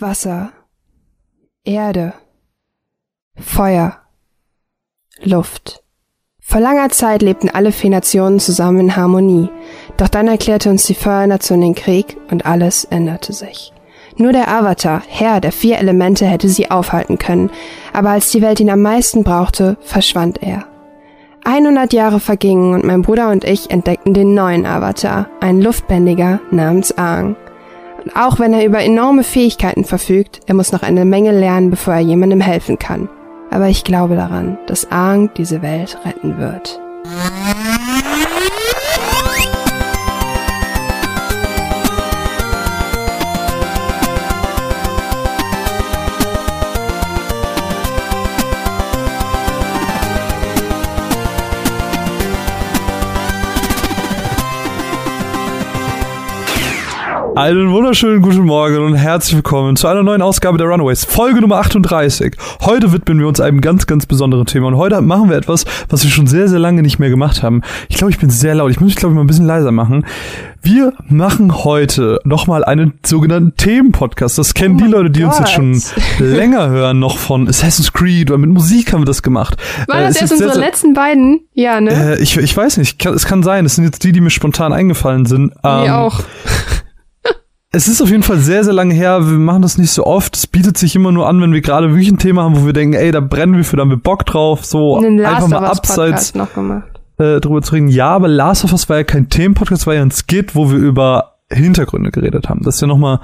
Wasser, Erde, Feuer, Luft. Vor langer Zeit lebten alle vier Nationen zusammen in Harmonie, doch dann erklärte uns die Feuernation den Krieg und alles änderte sich. Nur der Avatar, Herr der vier Elemente, hätte sie aufhalten können, aber als die Welt ihn am meisten brauchte, verschwand er. 100 Jahre vergingen und mein Bruder und ich entdeckten den neuen Avatar, einen Luftbändiger namens Aang. Und auch wenn er über enorme Fähigkeiten verfügt, er muss noch eine Menge lernen, bevor er jemandem helfen kann. Aber ich glaube daran, dass Aang diese Welt retten wird. Einen wunderschönen guten Morgen und herzlich willkommen zu einer neuen Ausgabe der Runaways, Folge Nummer 38. Heute widmen wir uns einem ganz, ganz besonderen Thema und heute machen wir etwas, was wir schon sehr, sehr lange nicht mehr gemacht haben. Ich glaube, ich bin sehr laut. Ich muss mich, glaube ich, mal ein bisschen leiser machen. Wir machen heute nochmal einen sogenannten Themenpodcast. Das kennen Oh die Leute, die uns jetzt schon länger hören, noch von Assassin's Creed oder mit Musik haben wir das gemacht. Waren Äh, das ist sehr, unsere letzten beiden? Ja, ne? Äh, ich, ich weiß nicht, kann, es kann sein. Es sind jetzt die, die mir spontan eingefallen sind. Mir Ähm, auch. Es ist auf jeden Fall sehr, sehr lange her. Wir machen das nicht so oft. Es bietet sich immer nur an, wenn wir gerade wirklich ein Thema haben, wo wir denken, ey, da brennen wir für, da haben wir Bock drauf. So einfach mal abseits noch äh, drüber zu reden. Ja, aber Last of Us war ja kein Themenpodcast, war ja ein Skit, wo wir über Hintergründe geredet haben. Das ist ja nochmal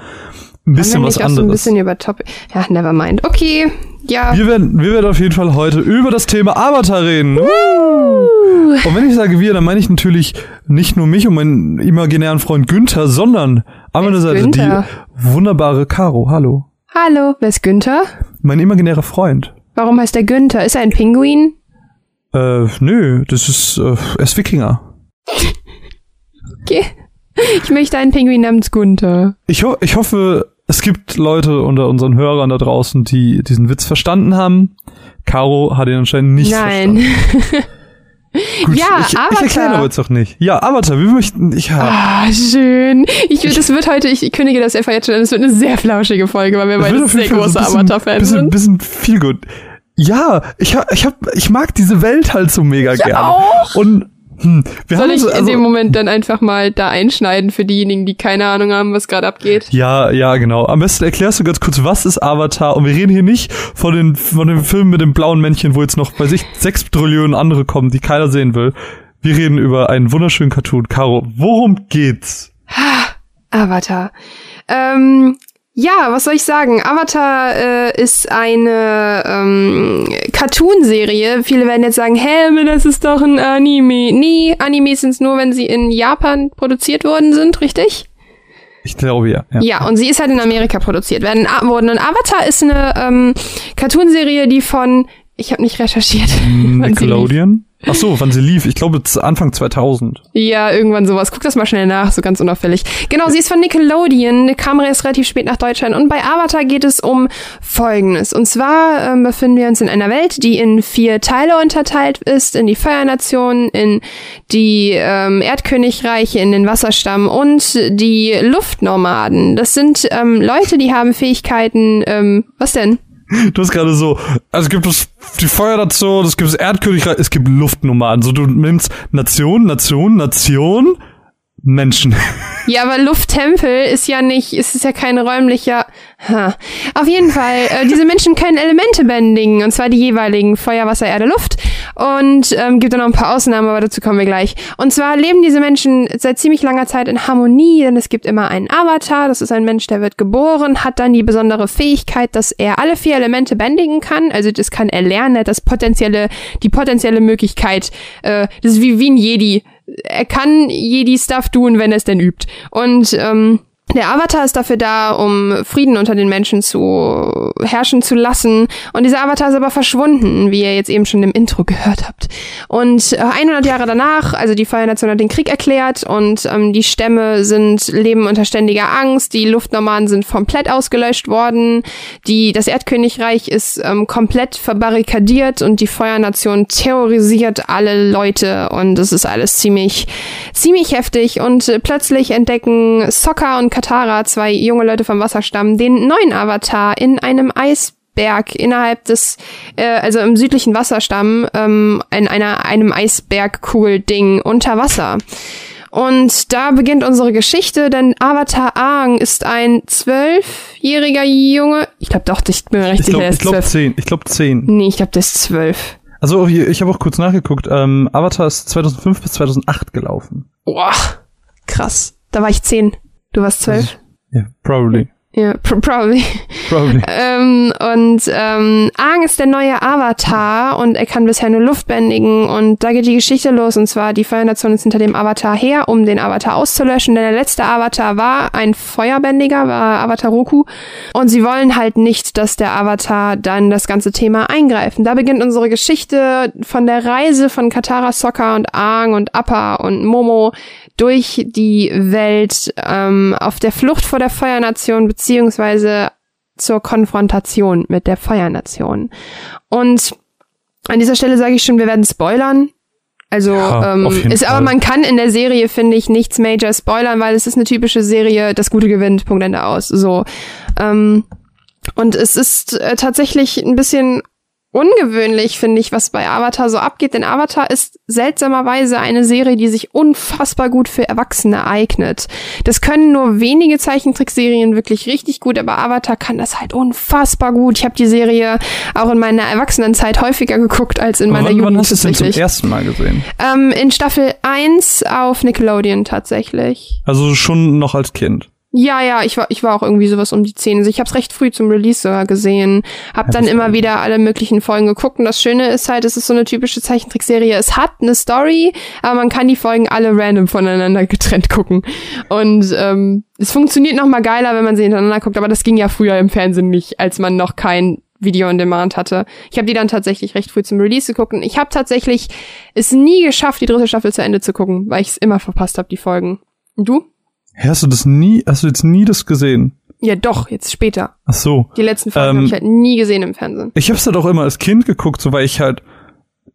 ein bisschen was auch so ein anderes. bisschen über Top. Ja, never mind. Okay, ja. wir werden, wir werden auf jeden Fall heute über das Thema Avatar reden. Und wenn ich sage wir, dann meine ich natürlich nicht nur mich und meinen imaginären Freund Günther, sondern an meiner Seite Günther? die wunderbare Caro. Hallo. Hallo, wer ist Günther? Mein imaginärer Freund. Warum heißt der Günther? Ist er ein Pinguin? Äh, nö, das ist, äh, er ist Wikinger. Okay. Ich möchte einen Pinguin namens Günther. Ich, ho ich hoffe, es gibt Leute unter unseren Hörern da draußen, die diesen Witz verstanden haben. Caro hat ihn anscheinend nicht Nein. verstanden. Gut, Ja, ich, ich Avatar. erkläre aber jetzt auch nicht. Ja, Avatar, wir möchten, ich, ja, Ah, schön. Ich, das wird heute, ich kündige das einfach jetzt schon an, es wird eine sehr flauschige Folge, weil wir beide sehr große ein bisschen, Avatar-Fans bisschen, sind. bisschen viel gut. Ja, ich hab, ich hab, ich mag diese Welt halt so mega gerne. auch. Und, hm, wir Soll ich uns, in also, dem Moment dann einfach mal da einschneiden für diejenigen, die keine Ahnung haben, was gerade abgeht? Ja, ja, genau. Am besten erklärst du ganz kurz, was ist Avatar? Und wir reden hier nicht von den, von dem Film mit dem blauen Männchen, wo jetzt noch bei sich sechs Trillionen andere kommen, die keiner sehen will. Wir reden über einen wunderschönen Cartoon. Caro, worum geht's? Avatar. Ähm, ja, was soll ich sagen? Avatar äh, ist eine ähm, Cartoon-Serie. Viele werden jetzt sagen, hä, das ist doch ein Anime. Nee, Animes sind nur, wenn sie in Japan produziert worden sind, richtig? Ich glaube ja. ja. Ja, und sie ist halt in Amerika produziert werden worden. Und Avatar ist eine ähm, Cartoonserie, die von, ich habe nicht recherchiert. lief. Nickelodeon? Ach so, wann sie lief. Ich glaube Anfang 2000. Ja, irgendwann sowas. Guck das mal schnell nach, so ganz unauffällig. Genau, sie ist von Nickelodeon, kam erst relativ spät nach Deutschland. Und bei Avatar geht es um Folgendes. Und zwar ähm, befinden wir uns in einer Welt, die in vier Teile unterteilt ist. In die Feuernation, in die ähm, Erdkönigreiche, in den Wasserstamm und die Luftnomaden. Das sind ähm, Leute, die haben Fähigkeiten, ähm, was denn? Du hast gerade so, also es gibt es die Feuernation, es gibt das Erdkönigreich, es gibt Luftnomaden. So, du nimmst Nation, Nation, Nation, Menschen. Ja, aber Lufttempel ist ja nicht, es ist ja kein räumlicher. Ha. Auf jeden Fall, äh, diese Menschen können Elemente bändigen, und zwar die jeweiligen Feuer, Wasser, Erde, Luft. Und ähm, gibt dann noch ein paar Ausnahmen, aber dazu kommen wir gleich. Und zwar leben diese Menschen seit ziemlich langer Zeit in Harmonie, denn es gibt immer einen Avatar, das ist ein Mensch, der wird geboren, hat dann die besondere Fähigkeit, dass er alle vier Elemente bändigen kann. Also das kann er lernen, er das potenzielle, die potenzielle Möglichkeit, äh, das ist wie, wie ein Jedi er kann Jedi-Stuff tun, wenn er es denn übt. Und ähm, der Avatar ist dafür da, um Frieden unter den Menschen zu herrschen zu lassen. Und dieser Avatar ist aber verschwunden, wie ihr jetzt eben schon im Intro gehört habt. Und äh, 100 Jahre danach, also die Feuernation hat den Krieg erklärt und ähm, die Stämme sind leben unter ständiger Angst. Die Luftnomaden sind komplett ausgelöscht worden. Die das Erdkönigreich ist ähm, komplett verbarrikadiert und die Feuernation terrorisiert alle Leute und es ist alles ziemlich ziemlich heftig. Und äh, plötzlich entdecken Sokka und Katara, zwei junge Leute vom Wasserstamm, den neuen Avatar in einem Eisberg innerhalb des, äh, also im südlichen Wasserstamm, ähm, in einer, einem Eisbergkugel-Ding unter Wasser. Und da beginnt unsere Geschichte, denn Avatar Aang ist ein zwölfjähriger Junge. Ich glaube doch, ich bin mir recht Ich sicher, glaube er ist glaub zwölf. zehn. Ich glaube zehn. Nee, ich glaube, der ist zwölf. Also ich habe auch kurz nachgeguckt. Ähm, Avatar ist 2005 bis 2008 gelaufen. Boah, krass. Da war ich zehn. Du warst zwölf. Ja, probably. Ja, pr probably. Probably. Ähm, und ähm, Aang ist der neue Avatar und er kann bisher nur Luft bändigen und da geht die Geschichte los und zwar die Feuernation ist hinter dem Avatar her, um den Avatar auszulöschen, denn der letzte Avatar war ein Feuerbändiger, war Avatar Roku und sie wollen halt nicht, dass der Avatar dann das ganze Thema eingreifen. Da beginnt unsere Geschichte von der Reise von Katara, Sokka und Aang und Appa und Momo durch die Welt ähm, auf der Flucht vor der Feuernation beziehungsweise zur Konfrontation mit der Feuernation. Und an dieser Stelle sage ich schon, wir werden spoilern. Also Ja, ähm, ist aber Fall. man kann in der Serie finde ich nichts Major spoilern, weil es ist eine typische Serie, das Gute gewinnt, Punkt Ende aus. So ähm, und es ist äh, tatsächlich ein bisschen ungewöhnlich, finde ich, was bei Avatar so abgeht. Denn Avatar ist seltsamerweise eine Serie, die sich unfassbar gut für Erwachsene eignet. Das können nur wenige Zeichentrickserien wirklich richtig gut, aber Avatar kann das halt unfassbar gut. Ich habe die Serie auch in meiner Erwachsenenzeit häufiger geguckt als in meiner wann, Jugend wann hast du es denn zum ersten Mal gesehen? Ähm, in Staffel 1 auf Nickelodeon tatsächlich. Also schon noch als Kind. Ja, ja, ich war, ich war auch irgendwie sowas um die 10. Also ich habe es recht früh zum Release sogar gesehen. Hab Ja, dann immer wieder alle möglichen Folgen geguckt. Und das Schöne ist halt, es ist so eine typische Zeichentrickserie. Es hat eine Story, aber man kann die Folgen alle random voneinander getrennt gucken. Und ähm, es funktioniert noch mal geiler, wenn man sie hintereinander guckt. Aber das ging ja früher im Fernsehen nicht, als man noch kein Video on Demand hatte. Ich habe die dann tatsächlich recht früh zum Release geguckt. Und ich habe tatsächlich es nie geschafft, die dritte Staffel zu Ende zu gucken, weil ich es immer verpasst habe, die Folgen. Und du? Hast du das nie, hast du jetzt nie das gesehen? Ja, doch, jetzt später. Ach so. Die letzten Folgen Ähm, habe ich halt nie gesehen im Fernsehen. Ich hab's halt auch immer als Kind geguckt, so weil ich halt,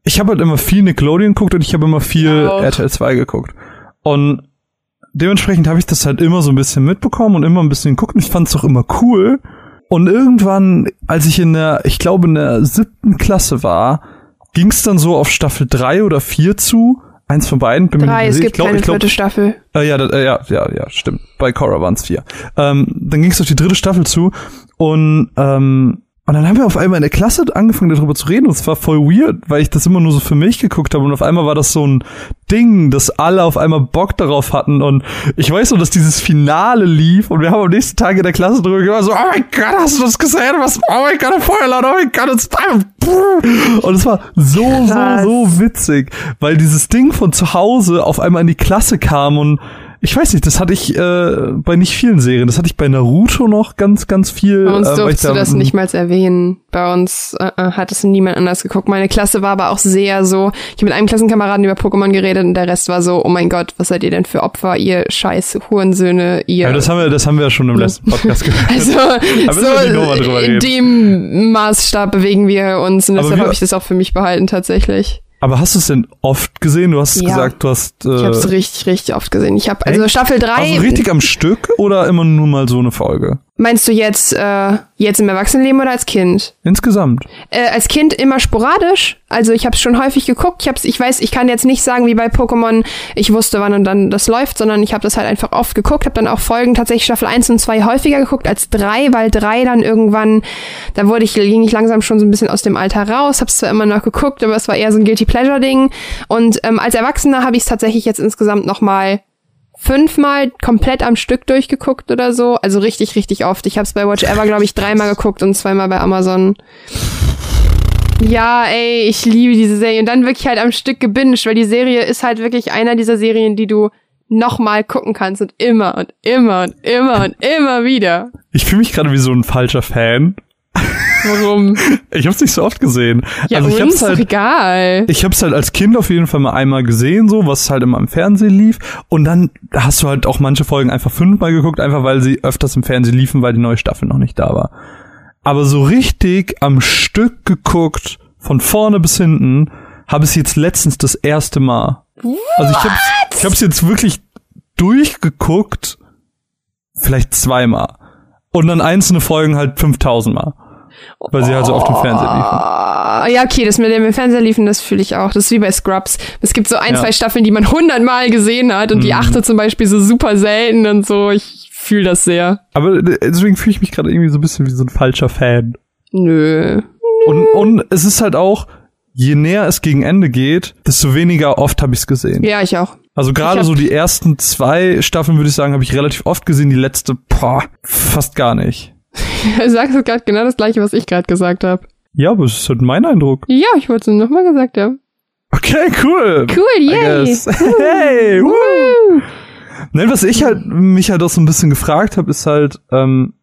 ich habe halt immer viel Nickelodeon geguckt und ich habe immer viel Auch. RTL 2 geguckt. Und dementsprechend habe ich das halt immer so ein bisschen mitbekommen und immer ein bisschen geguckt und ich fand's doch immer cool. Und irgendwann, als ich in der, ich glaube in der siebten Klasse war, ging's dann so auf Staffel drei oder vier zu. Eins von beiden. Bin Drei, es gibt ich glaub, keine ich glaub, vierte Staffel. äh, ja, äh, ja, ja, ja, stimmt. Bei Korra waren es vier. Ähm, dann ging es auf die dritte Staffel zu und ähm, und dann haben wir auf einmal in der Klasse angefangen darüber zu reden. Und es war voll weird, weil ich das immer nur so für mich geguckt habe. Und auf einmal war das so ein Ding, dass alle auf einmal Bock darauf hatten. Und ich weiß nur, dass dieses Finale lief. Und wir haben am nächsten Tag in der Klasse drüber gemacht, so, oh mein Gott, hast du das gesehen? Was, oh mein Gott, Feuerlaut, oh mein Gott, it's time. Und es war so, so, Krass. so witzig, weil dieses Ding von zu Hause auf einmal in die Klasse kam und ich weiß nicht, das hatte ich äh, bei nicht vielen Serien. Das hatte ich bei Naruto noch ganz, ganz viel. Bei uns äh, durfst du da- das nicht mal erwähnen. Bei uns äh, äh, hat es niemand anders geguckt. Meine Klasse war aber auch sehr so. Ich habe mit einem Klassenkameraden über Pokémon geredet und der Rest war so, oh mein Gott, was seid ihr denn für Opfer, ihr scheiß Hurensöhne, ihr. Ja, das haben wir, das haben wir ja schon im letzten Podcast gehört. also, so in dem Maßstab bewegen wir uns und deshalb habe ich das auch für mich behalten tatsächlich. Aber hast du es denn oft gesehen? Du hast Ja. gesagt, du hast äh, Ich habe es richtig, richtig oft gesehen. Ich habe also? Staffel 3. also richtig am Stück oder immer nur mal so eine Folge? Meinst du jetzt äh, jetzt im Erwachsenenleben oder als Kind? Insgesamt. Äh, als Kind immer sporadisch. Also ich habe es schon häufig geguckt. Ich hab's, ich weiß, ich kann jetzt nicht sagen wie bei Pokémon, ich wusste wann und dann das läuft, sondern ich habe das halt einfach oft geguckt. Habe dann auch Folgen tatsächlich Staffel 1 und 2 häufiger geguckt als 3, weil 3 dann irgendwann, da wurde ich ging ich langsam schon so ein bisschen aus dem Alter raus. Habe zwar immer noch geguckt, aber es war eher so ein guilty pleasure Ding. Und ähm, als Erwachsener habe ich es tatsächlich jetzt insgesamt noch mal fünfmal komplett am Stück durchgeguckt oder so. Also richtig, richtig oft. Ich habe es bei Watch Ever, glaube ich, dreimal geguckt und zweimal bei Amazon. Ja, ey, ich liebe diese Serie. Und dann wirklich halt am Stück gebinged, weil die Serie ist halt wirklich einer dieser Serien, die du nochmal gucken kannst und immer und immer und immer und immer wieder. Ich fühle mich gerade wie so ein falscher Fan. Warum? Ich habe es nicht so oft gesehen. Ja, also ich hab's doch halt egal. Ich habe es halt als Kind auf jeden Fall mal einmal gesehen, so was halt immer im Fernsehen lief. Und dann hast du halt auch manche Folgen einfach fünfmal geguckt, einfach weil sie öfters im Fernsehen liefen, weil die neue Staffel noch nicht da war. Aber so richtig am Stück geguckt, von vorne bis hinten, habe ich jetzt letztens das erste Mal. Also ich habe ich hab's jetzt wirklich durchgeguckt, vielleicht zweimal. Und dann einzelne Folgen halt 5000 Mal. Weil sie halt so auf dem Fernseher liefen. Ah, Ja, okay, das mit dem im Fernseher liefen, das fühle ich auch. Das ist wie bei Scrubs. Es gibt so ein, Ja. zwei Staffeln, die man hundertmal gesehen hat und die Mhm. achte zum Beispiel so super selten und so. Ich fühle das sehr. Aber deswegen fühle ich mich gerade irgendwie so ein bisschen wie so ein falscher Fan. Nö. Und, und es ist halt auch, je näher es gegen Ende geht, desto weniger oft habe ich es gesehen. Ja, ich auch. Also gerade so die ersten zwei Staffeln, würde ich sagen, habe ich relativ oft gesehen. Die letzte, boah, fast gar nicht. Du sagst gerade genau das gleiche, was ich gerade gesagt habe. Ja, aber es ist halt mein Eindruck. Ja, ich wollte es nochmal gesagt haben. Okay, cool. Cool, yay. guess. Hey, woo. Woo. Nein, was ich halt, mich halt auch so ein bisschen gefragt habe, ist halt, ähm,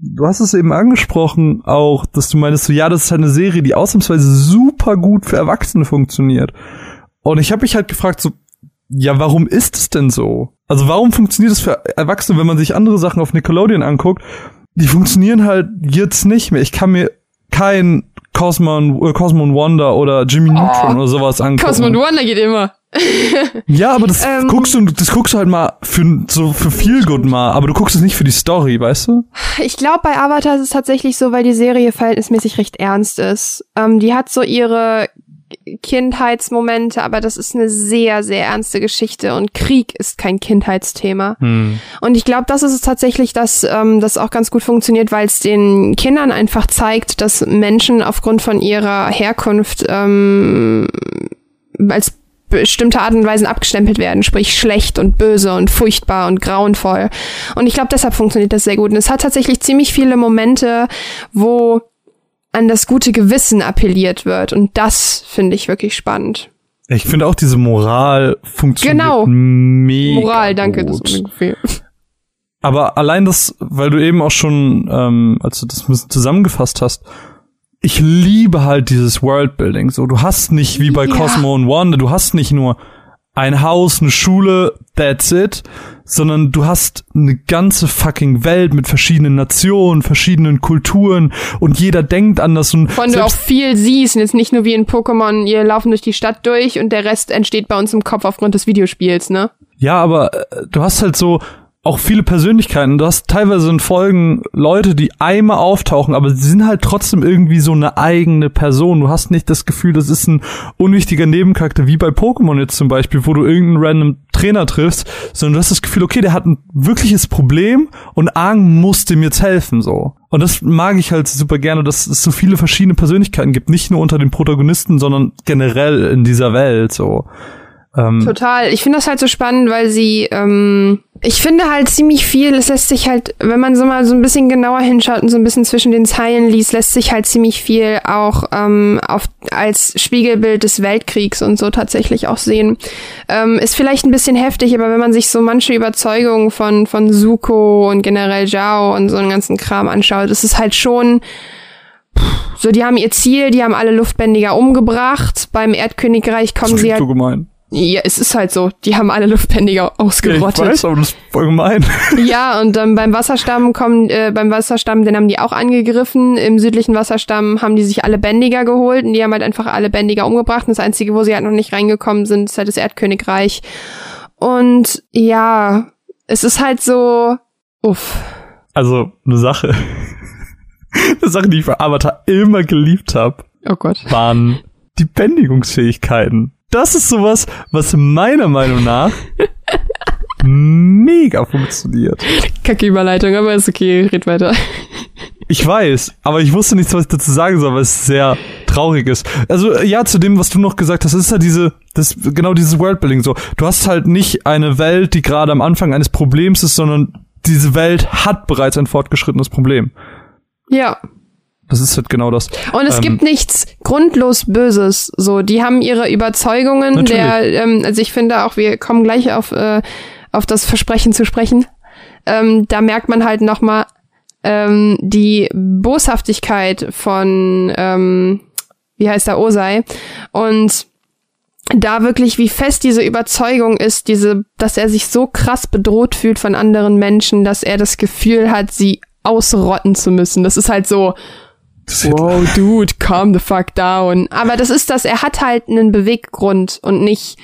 du hast es eben angesprochen auch, dass du meinst so, ja, das ist halt eine Serie, die ausnahmsweise super gut für Erwachsene funktioniert. Und ich habe mich halt gefragt so, ja, warum ist es denn so? Also warum funktioniert es für Erwachsene, wenn man sich andere Sachen auf Nickelodeon anguckt? Die funktionieren halt jetzt nicht mehr. Ich kann mir kein Cosmo und, äh, Cosmo und Wonder oder Jimmy Neutron oder sowas angucken. Cosmo and Wonder geht immer. Ja, aber das Ähm. guckst du, das guckst du halt mal für so für viel gut mal, aber du guckst es nicht für die Story, weißt du? Ich glaube, bei Avatar ist es tatsächlich so, weil die Serie verhältnismäßig recht ernst ist. Ähm, die hat so ihre Kindheitsmomente, aber das ist eine sehr, sehr ernste Geschichte und Krieg ist kein Kindheitsthema. Und ich glaube, das ist es tatsächlich, dass ähm, das auch ganz gut funktioniert, weil es den Kindern einfach zeigt, dass Menschen aufgrund von ihrer Herkunft ähm, als bestimmte Art und Weisen abgestempelt werden, sprich schlecht und böse und furchtbar und grauenvoll. Und ich glaube, deshalb funktioniert das sehr gut. Und es hat tatsächlich ziemlich viele Momente, wo an das gute Gewissen appelliert wird. Und das finde ich wirklich spannend. Ich finde auch diese Moral funktioniert Genau. mega Moral, danke, gut. Aber allein das, weil du eben auch schon, ähm, als du das ein bisschen zusammengefasst hast, ich liebe halt dieses Worldbuilding. So, du hast nicht wie bei Ja. Cosmo und Wanda, du hast nicht nur ein Haus, eine Schule, that's it, sondern du hast eine ganze fucking Welt mit verschiedenen Nationen, verschiedenen Kulturen und jeder denkt anders und Von du auch viel siehst und jetzt nicht nur wie in Pokémon, ihr laufen durch die Stadt durch und der Rest entsteht bei uns im Kopf aufgrund des Videospiels, ne? ja, aber äh, du hast halt so auch viele Persönlichkeiten. Du hast teilweise in Folgen Leute, die einmal auftauchen, aber sie sind halt trotzdem irgendwie so eine eigene Person. Du hast nicht das Gefühl, das ist ein unwichtiger Nebencharakter, wie bei Pokémon jetzt zum Beispiel, wo du irgendeinen random Trainer triffst, sondern du hast das Gefühl, okay, der hat ein wirkliches Problem und Aang muss dem jetzt helfen, so. Und das mag ich halt super gerne, dass es so viele verschiedene Persönlichkeiten gibt, nicht nur unter den Protagonisten, sondern generell in dieser Welt, so. Ähm, Total. Ich finde das halt so spannend, weil sie, ähm, ich finde halt ziemlich viel, es lässt sich halt, wenn man so mal so ein bisschen genauer hinschaut und so ein bisschen zwischen den Zeilen liest, lässt sich halt ziemlich viel auch ähm, auf, als Spiegelbild des Weltkriegs und so tatsächlich auch sehen. Ähm, ist vielleicht ein bisschen heftig, aber wenn man sich so manche Überzeugungen von, von Zuko und generell Zhao und so einen ganzen Kram anschaut, ist es halt schon, so, die haben ihr Ziel, die haben alle Luftbändiger umgebracht. Beim Erdkönigreich kommen sie halt so gemein. Ja, es ist halt so. Die haben alle Luftbändiger Ja, ich ausgerottet. weiß, aber das ist voll gemein. Ja, und dann beim Wasserstamm kommen, äh, beim Wasserstamm, den haben die auch angegriffen. Im südlichen Wasserstamm haben die sich alle Bändiger geholt und die haben halt einfach alle Bändiger umgebracht. Und das Einzige, wo sie halt noch nicht reingekommen sind, ist halt das Erdkönigreich. Und ja, es ist halt so, uff. Also, eine Sache. eine Sache, die ich für Avatar immer geliebt habe, Oh Gott. waren die Bändigungsfähigkeiten. Das ist sowas, was meiner Meinung nach mega funktioniert. Kacke Überleitung, aber ist okay, red weiter. Ich weiß, aber ich wusste nicht, was ich dazu sagen soll, weil es sehr traurig ist. Also ja, zu dem, was du noch gesagt hast, ist ja diese, das genau dieses Worldbuilding so. Du hast halt nicht eine Welt, die gerade am Anfang eines Problems ist, sondern diese Welt hat bereits ein fortgeschrittenes Problem. Ja. Das ist halt genau das. Und es Ähm, gibt nichts grundlos Böses. So, die haben ihre Überzeugungen. Natürlich. Der, ähm, also ich finde auch, wir kommen gleich auf äh, auf das Versprechen zu sprechen. Ähm, da merkt man halt noch mal ähm, die Boshaftigkeit von ähm, wie heißt der Osei und da wirklich, wie fest diese Überzeugung ist, diese, dass er sich so krass bedroht fühlt von anderen Menschen, dass er das Gefühl hat, sie ausrotten zu müssen. Das ist halt so, wow, dude, calm the fuck down. Aber das ist das, er hat halt einen Beweggrund und nicht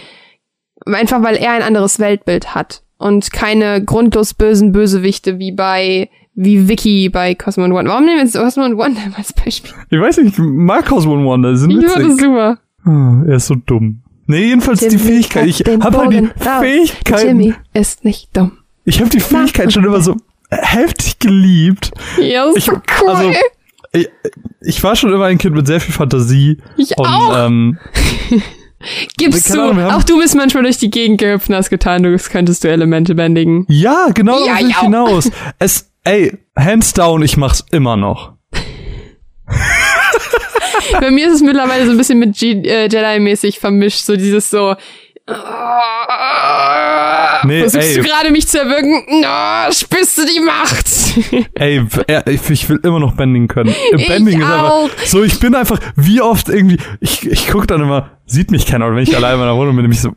einfach, weil er ein anderes Weltbild hat. und keine grundlos bösen Bösewichte wie bei wie Vicky bei Cosmo One. Warum nehmen wir jetzt Cosmo One als Beispiel? Ich weiß nicht, ich mag Cosmo Wonder, die sind Ich finde das super. Hm, er ist so dumm. Nee, jedenfalls die Jimmy Fähigkeit. Ich habe halt die. Fähigkeit. Jimmy ist nicht dumm. Ich habe die Fähigkeit schon immer so heftig geliebt. Ja, ist Ich, so cool. also, ich, ich war schon immer ein Kind mit sehr viel Fantasie. Ich und, auch. Ähm, Gibst keine du, Ahnung, auch du bist manchmal durch die Gegend gehüpft und hast getan, du könntest du Elemente bändigen. ja, genau Ja, ich hinaus. Es, ey, hands down, ich mach's immer noch. Bei mir ist es mittlerweile so ein bisschen mit G äh, Jedi-mäßig vermischt, so dieses so. Nee, Versuchst ey. du gerade mich zu erwürgen? No, spürst du die Macht? Ey, ich, ich will immer noch Bending können. Äh, Ich Bending ist auch. einfach so, ich bin einfach, wie oft irgendwie, ich, ich guck dann immer, sieht mich keiner, oder wenn ich allein in meiner Wohnung bin, nämlich so,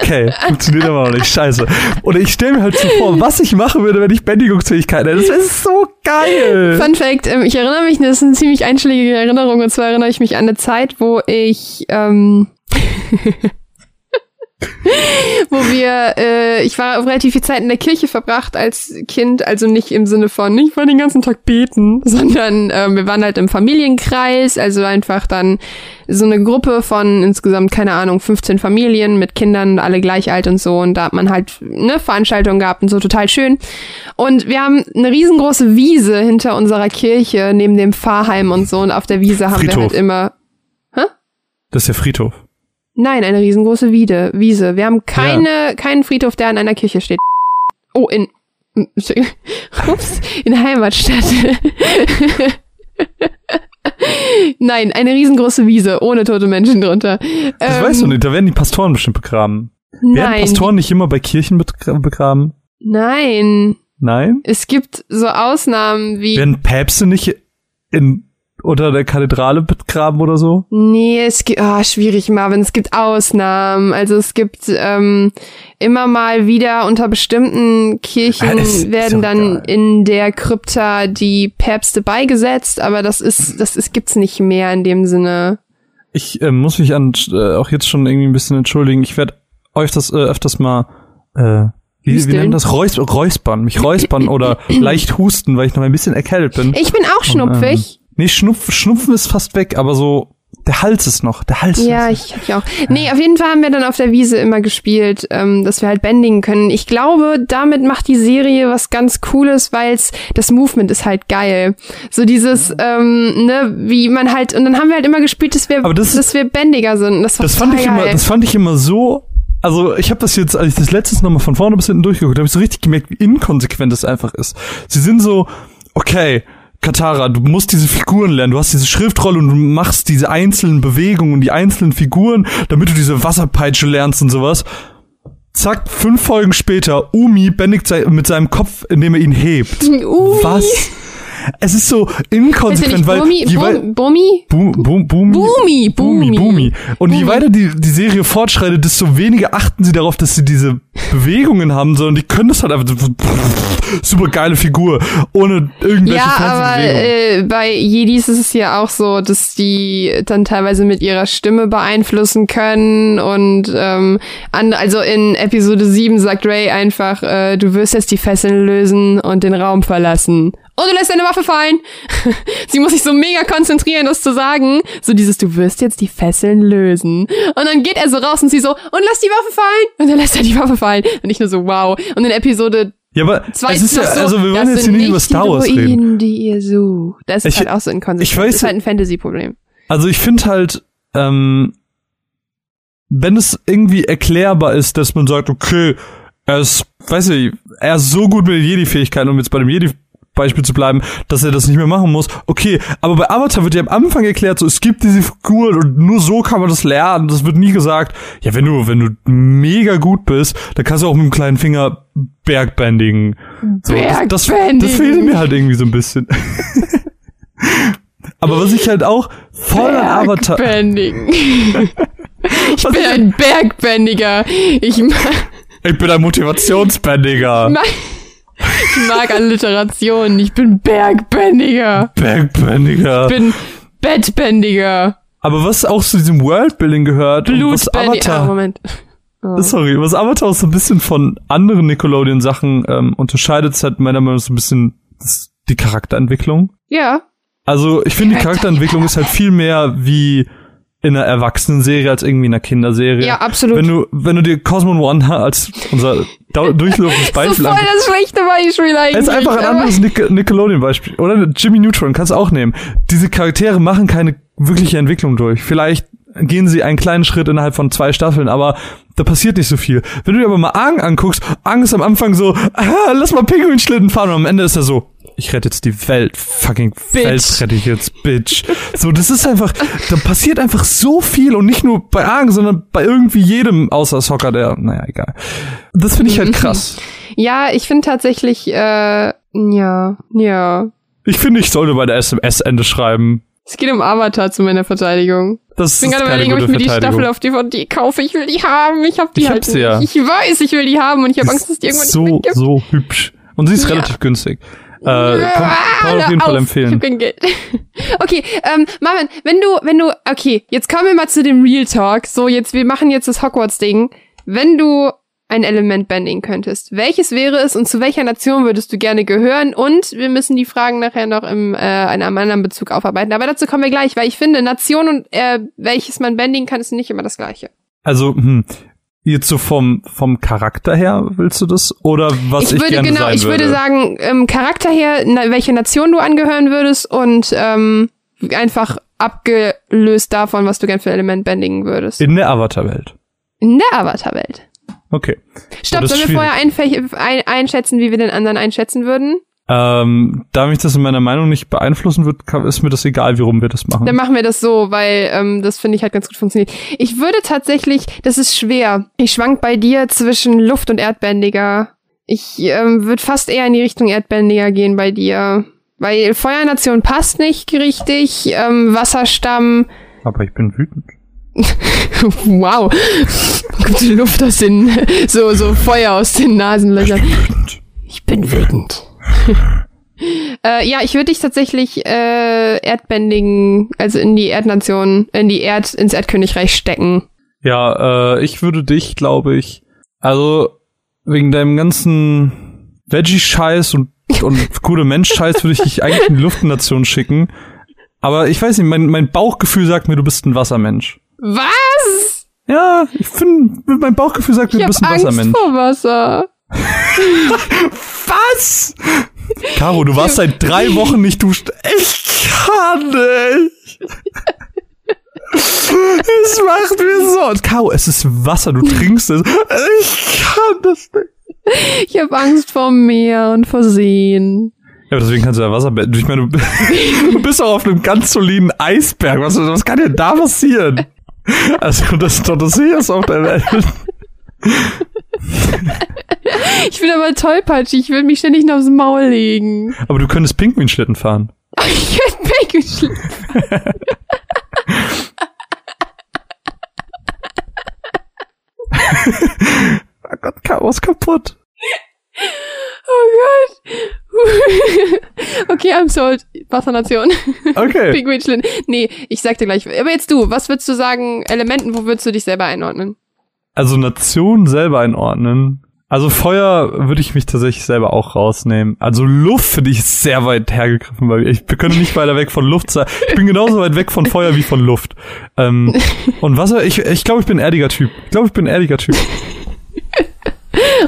okay, funktioniert immer noch nicht, scheiße. Oder ich stelle mir halt so vor, was ich machen würde, wenn ich Bändigungsfähigkeit hätte. Das ist so geil. Fun Fact, ähm, ich erinnere mich, das ist eine ziemlich einschlägige Erinnerung, und zwar erinnere ich mich an eine Zeit, wo ich, ähm, wo wir, äh, ich war relativ viel Zeit in der Kirche verbracht als Kind, also nicht im Sinne von, ich war den ganzen Tag beten, sondern ähm, wir waren halt im Familienkreis, also einfach dann so eine Gruppe von insgesamt, keine Ahnung, 15 Familien mit Kindern, alle gleich alt und so. Und da hat man halt eine Veranstaltung gehabt und so total schön. Und wir haben eine riesengroße Wiese hinter unserer Kirche, neben dem Pfarrheim und so. Und auf der Wiese haben wir Friedhof. halt immer. Das ist der Friedhof. Nein, eine riesengroße Wiede, Wiese. Wir haben keine, keinen Friedhof, der an einer Kirche steht. Oh, in. Ups, in Heimatstadt. Nein, eine riesengroße Wiese, ohne tote Menschen drunter. Das Ähm, weißt du nicht, da werden die Pastoren bestimmt begraben. Werden Nein, Pastoren nicht immer bei Kirchen begra- begraben? nein. Nein? Es gibt so Ausnahmen wie. Werden Päpste nicht in, unter der Kathedrale begraben oder so? Nee, es gibt, ah, schwierig, Marvin. Es gibt Ausnahmen. Also es gibt ähm, immer mal wieder unter bestimmten Kirchen das ist werden dann geil. in der Krypta die Päpste beigesetzt, aber das ist, das ist, gibt's nicht mehr in dem Sinne. Ich äh, muss mich an, äh, auch jetzt schon irgendwie ein bisschen entschuldigen. Ich werde öfters, äh, öfters mal, äh, wie, wie nennt das? Reus räuspern. Mich räuspern oder leicht husten, weil ich noch ein bisschen erkältet bin. Ich bin auch schnupfig. Nee, Schnupf, Schnupfen ist fast weg, aber so, der Hals ist noch, der Hals Ja, ist ich, ich auch. Nee, auf jeden Fall haben wir dann auf der Wiese immer gespielt, ähm, dass wir halt bändigen können. Ich glaube, damit macht die Serie was ganz Cooles, weil's das Movement ist halt geil. So dieses, ähm, ne, wie man halt, und dann haben wir halt immer gespielt, dass wir, Aber das dass wir bändiger sind. Das, Das fand ich total immer, geil. das fand ich immer so. Also ich habe das jetzt, als ich das letztes nochmal von vorne bis hinten durchgeguckt, habe ich so richtig gemerkt, wie inkonsequent das einfach ist. Sie sind so, okay, Katara, du musst diese Figuren lernen, du hast diese Schriftrolle und du machst diese einzelnen Bewegungen und die einzelnen Figuren, damit du diese Wasserpeitsche lernst und sowas. Zack, fünf Folgen später, Umi bändigt mit seinem Kopf, indem er ihn hebt. Umi. Was? Es ist so inkonsequent, weil Bumi, je Bum- Bumi? Bu Bu Bumi. Bumi, Bumi, Bumi. Bumi. Und je Bumi. weiter die, die Serie fortschreitet, desto weniger achten sie darauf, dass sie diese Bewegungen haben, sondern die können das halt einfach so, super geile Figur, ohne irgendwelche Ja, aber äh, bei Jedis ist es ja auch so, dass die dann teilweise mit ihrer Stimme beeinflussen können und ähm, an, also in Episode 7 sagt Ray einfach, äh, du wirst jetzt die Fesseln lösen und den Raum verlassen. Und du lässt deine Waffe fallen. Sie muss sich so mega konzentrieren, das zu sagen. So dieses, du wirst jetzt die Fesseln lösen. Und dann geht er so raus und sie so, und lass die Waffe fallen. Und dann lässt er die Waffe fallen. Und ich nur so, wow. Und in Episode ja, aber Zwei es ist ja, also wir wollen jetzt hier nicht über Star Wars die reden. Die ihr sucht. Das ist Ich- halt auch so inkonsequent. ich weiß- das ist halt ein Fantasy-Problem. Also ich finde halt, ähm, wenn es irgendwie erklärbar ist, dass man sagt, okay, er ist, weiß ich, er ist so gut mit den Jedi-Fähigkeiten, um jetzt bei dem Jedi Beispiel zu bleiben, dass er das nicht mehr machen muss. Okay, aber bei Avatar wird ja am Anfang erklärt, so es gibt diese Figuren und nur so kann man das lernen. Das wird nie gesagt. Ja, wenn du wenn du mega gut bist, dann kannst du auch mit dem kleinen Finger Bergbändigen. So, das, das, das Bergbändigen. fehlt mir halt irgendwie so ein bisschen. aber was ich halt auch voll an Avatar Bergbändigen. ich Was bin ein Bergbändiger. Ich Ich bin ein Motivationsbändiger. mag, ich mag Alliterationen. Ich bin Bergbändiger. Bergbändiger. Ich bin Bettbändiger. Aber was auch zu diesem Worldbuilding gehört und was Blutbändiger. Ah, Avatar. Moment. Oh. Sorry, was Avatar auch so ein bisschen von anderen Nickelodeon-Sachen ähm, unterscheidet, ist halt meiner Meinung nach so ein bisschen das, die Charakterentwicklung. Ja. Also ich finde, die Charakterentwicklung ist halt viel mehr wie in einer Erwachsenenserie als irgendwie in einer Kinderserie. Ja, absolut. Wenn du, wenn du dir Cosmo One als unser so Beispiel voll das schlechte Beispiel eigentlich. Es ist einfach ein anderes Nick Nickelodeon-Beispiel. Oder Jimmy Neutron kannst du auch nehmen. Diese Charaktere machen keine wirkliche Entwicklung durch. Vielleicht gehen sie einen kleinen Schritt innerhalb von zwei Staffeln, aber da passiert nicht so viel. Wenn du dir aber mal Aang anguckst, Aang ist am Anfang so, ah, lass mal Pinguinschlitten fahren und am Ende ist er so, ich rette jetzt die Welt, fucking Bitch. Welt rette ich jetzt, Bitch. So, das ist einfach, da passiert einfach so viel und nicht nur bei Aang, sondern bei irgendwie jedem außer Soccer, der, naja, egal. Das finde ich halt krass. Ja, ich finde tatsächlich, äh, ja, ja. Ich finde, ich sollte bei der SMS-Ende schreiben. Es geht um Avatar zu meiner Verteidigung. Das Ich bin gerade überlegen, ob ich mir die. Staffel auf DVD kaufe. Ich will die haben. Ich habe die Ich hab halt sie ja. nicht. Ich weiß, ich will die haben und ich habe Angst, dass die irgendwann so, nicht mehr gibt. so hübsch. Und sie ist Ja. relativ günstig. Äh, kann, kann auf jeden Fall empfehlen. Okay, ähm, Marvin, wenn du, wenn du, okay, jetzt kommen wir mal zu dem Real Talk. So, jetzt, wir machen jetzt das Hogwarts-Ding. Wenn du ein Element bändigen könntest, welches wäre es und zu welcher Nation würdest du gerne gehören? Und wir müssen die Fragen nachher noch im, äh, in einem anderen Bezug aufarbeiten. Aber dazu kommen wir gleich, weil ich finde, Nation und äh, welches man bändigen kann, ist nicht immer das gleiche. Also, hm, jetzt so vom, vom Charakter her willst du das? Oder was ich, ich würde gerne genau, ich würde? würde sagen, ähm, Charakter her, na, welche Nation du angehören würdest und ähm, einfach abgelöst davon, was du gern für ein Element bändigen würdest. In der Avatar-Welt. In der Avatar-Welt. Okay. Stopp, sollen wir vorher einfä- ein, einschätzen, wie wir den anderen einschätzen würden? Ähm, da mich das in meiner Meinung nicht beeinflussen wird, kann, ist mir das egal, wie rum wir das machen. Dann machen wir das so, weil ähm, das finde ich hat ganz gut funktioniert. Ich würde tatsächlich, das ist schwer. Ich schwank bei dir zwischen Luft und Erdbändiger. Ich ähm, würde fast eher in die Richtung Erdbändiger gehen bei dir. Weil Feuernation passt nicht richtig, ähm, Wasserstamm, Aber ich bin wütend. wow, die Luft aus den, so, so Feuer aus den Nasenlöchern. Wütend. Ich bin wütend. äh, ja, ich würde dich tatsächlich äh, erdbändigen, also in die Erdnation, in die Erd, ins Erdkönigreich stecken. Ja, äh, ich würde dich, glaube ich, also wegen deinem ganzen Veggie-Scheiß und, und gute Mensch-Scheiß würde ich dich eigentlich in die Luftnation schicken. Aber ich weiß nicht, mein, mein Bauchgefühl sagt mir, du bist ein Wassermensch. Was? Ja, ich finde, mein Bauchgefühl sagt mir, Ich du bist ein Angst Wassermensch. vor Wasser. Was? Caro, du warst seit drei Wochen nicht duschen. Ich kann nicht. Es macht mir so. Und Caro, es ist Wasser, du trinkst es. Ich kann das nicht. Ich habe Angst vor Meer und vor Seen. Ja, aber deswegen kannst du ja Wasserbett. Ich meine, du, du bist auch auf einem ganz soliden Eisberg. Was, was kann denn da passieren? Also, das ist doch das sicherste auf der Welt. Ich bin aber tollpatschig, ich will mich ständig noch aufs Maul legen. Aber du könntest Pinguinschlitten fahren. Ich werde weggeschliffen. Oh Gott, ist kaputt. Oh Gott. okay, I'm sold. Wassernation. Okay. Pinguinschlitten. Nee, ich sag dir gleich. Aber jetzt du, was würdest du sagen, Elementen, wo würdest du dich selber einordnen? Also Nation selber einordnen. Also Feuer würde ich mich tatsächlich selber auch rausnehmen. Also Luft finde ich sehr weit hergegriffen mir. Ich wir können nicht weiter weg von Luft sein. Ich bin genauso weit weg von Feuer wie von Luft. Ähm, und Wasser, ich, ich glaube, ich bin ein erdiger Typ. Ich glaube, ich bin ein erdiger Typ.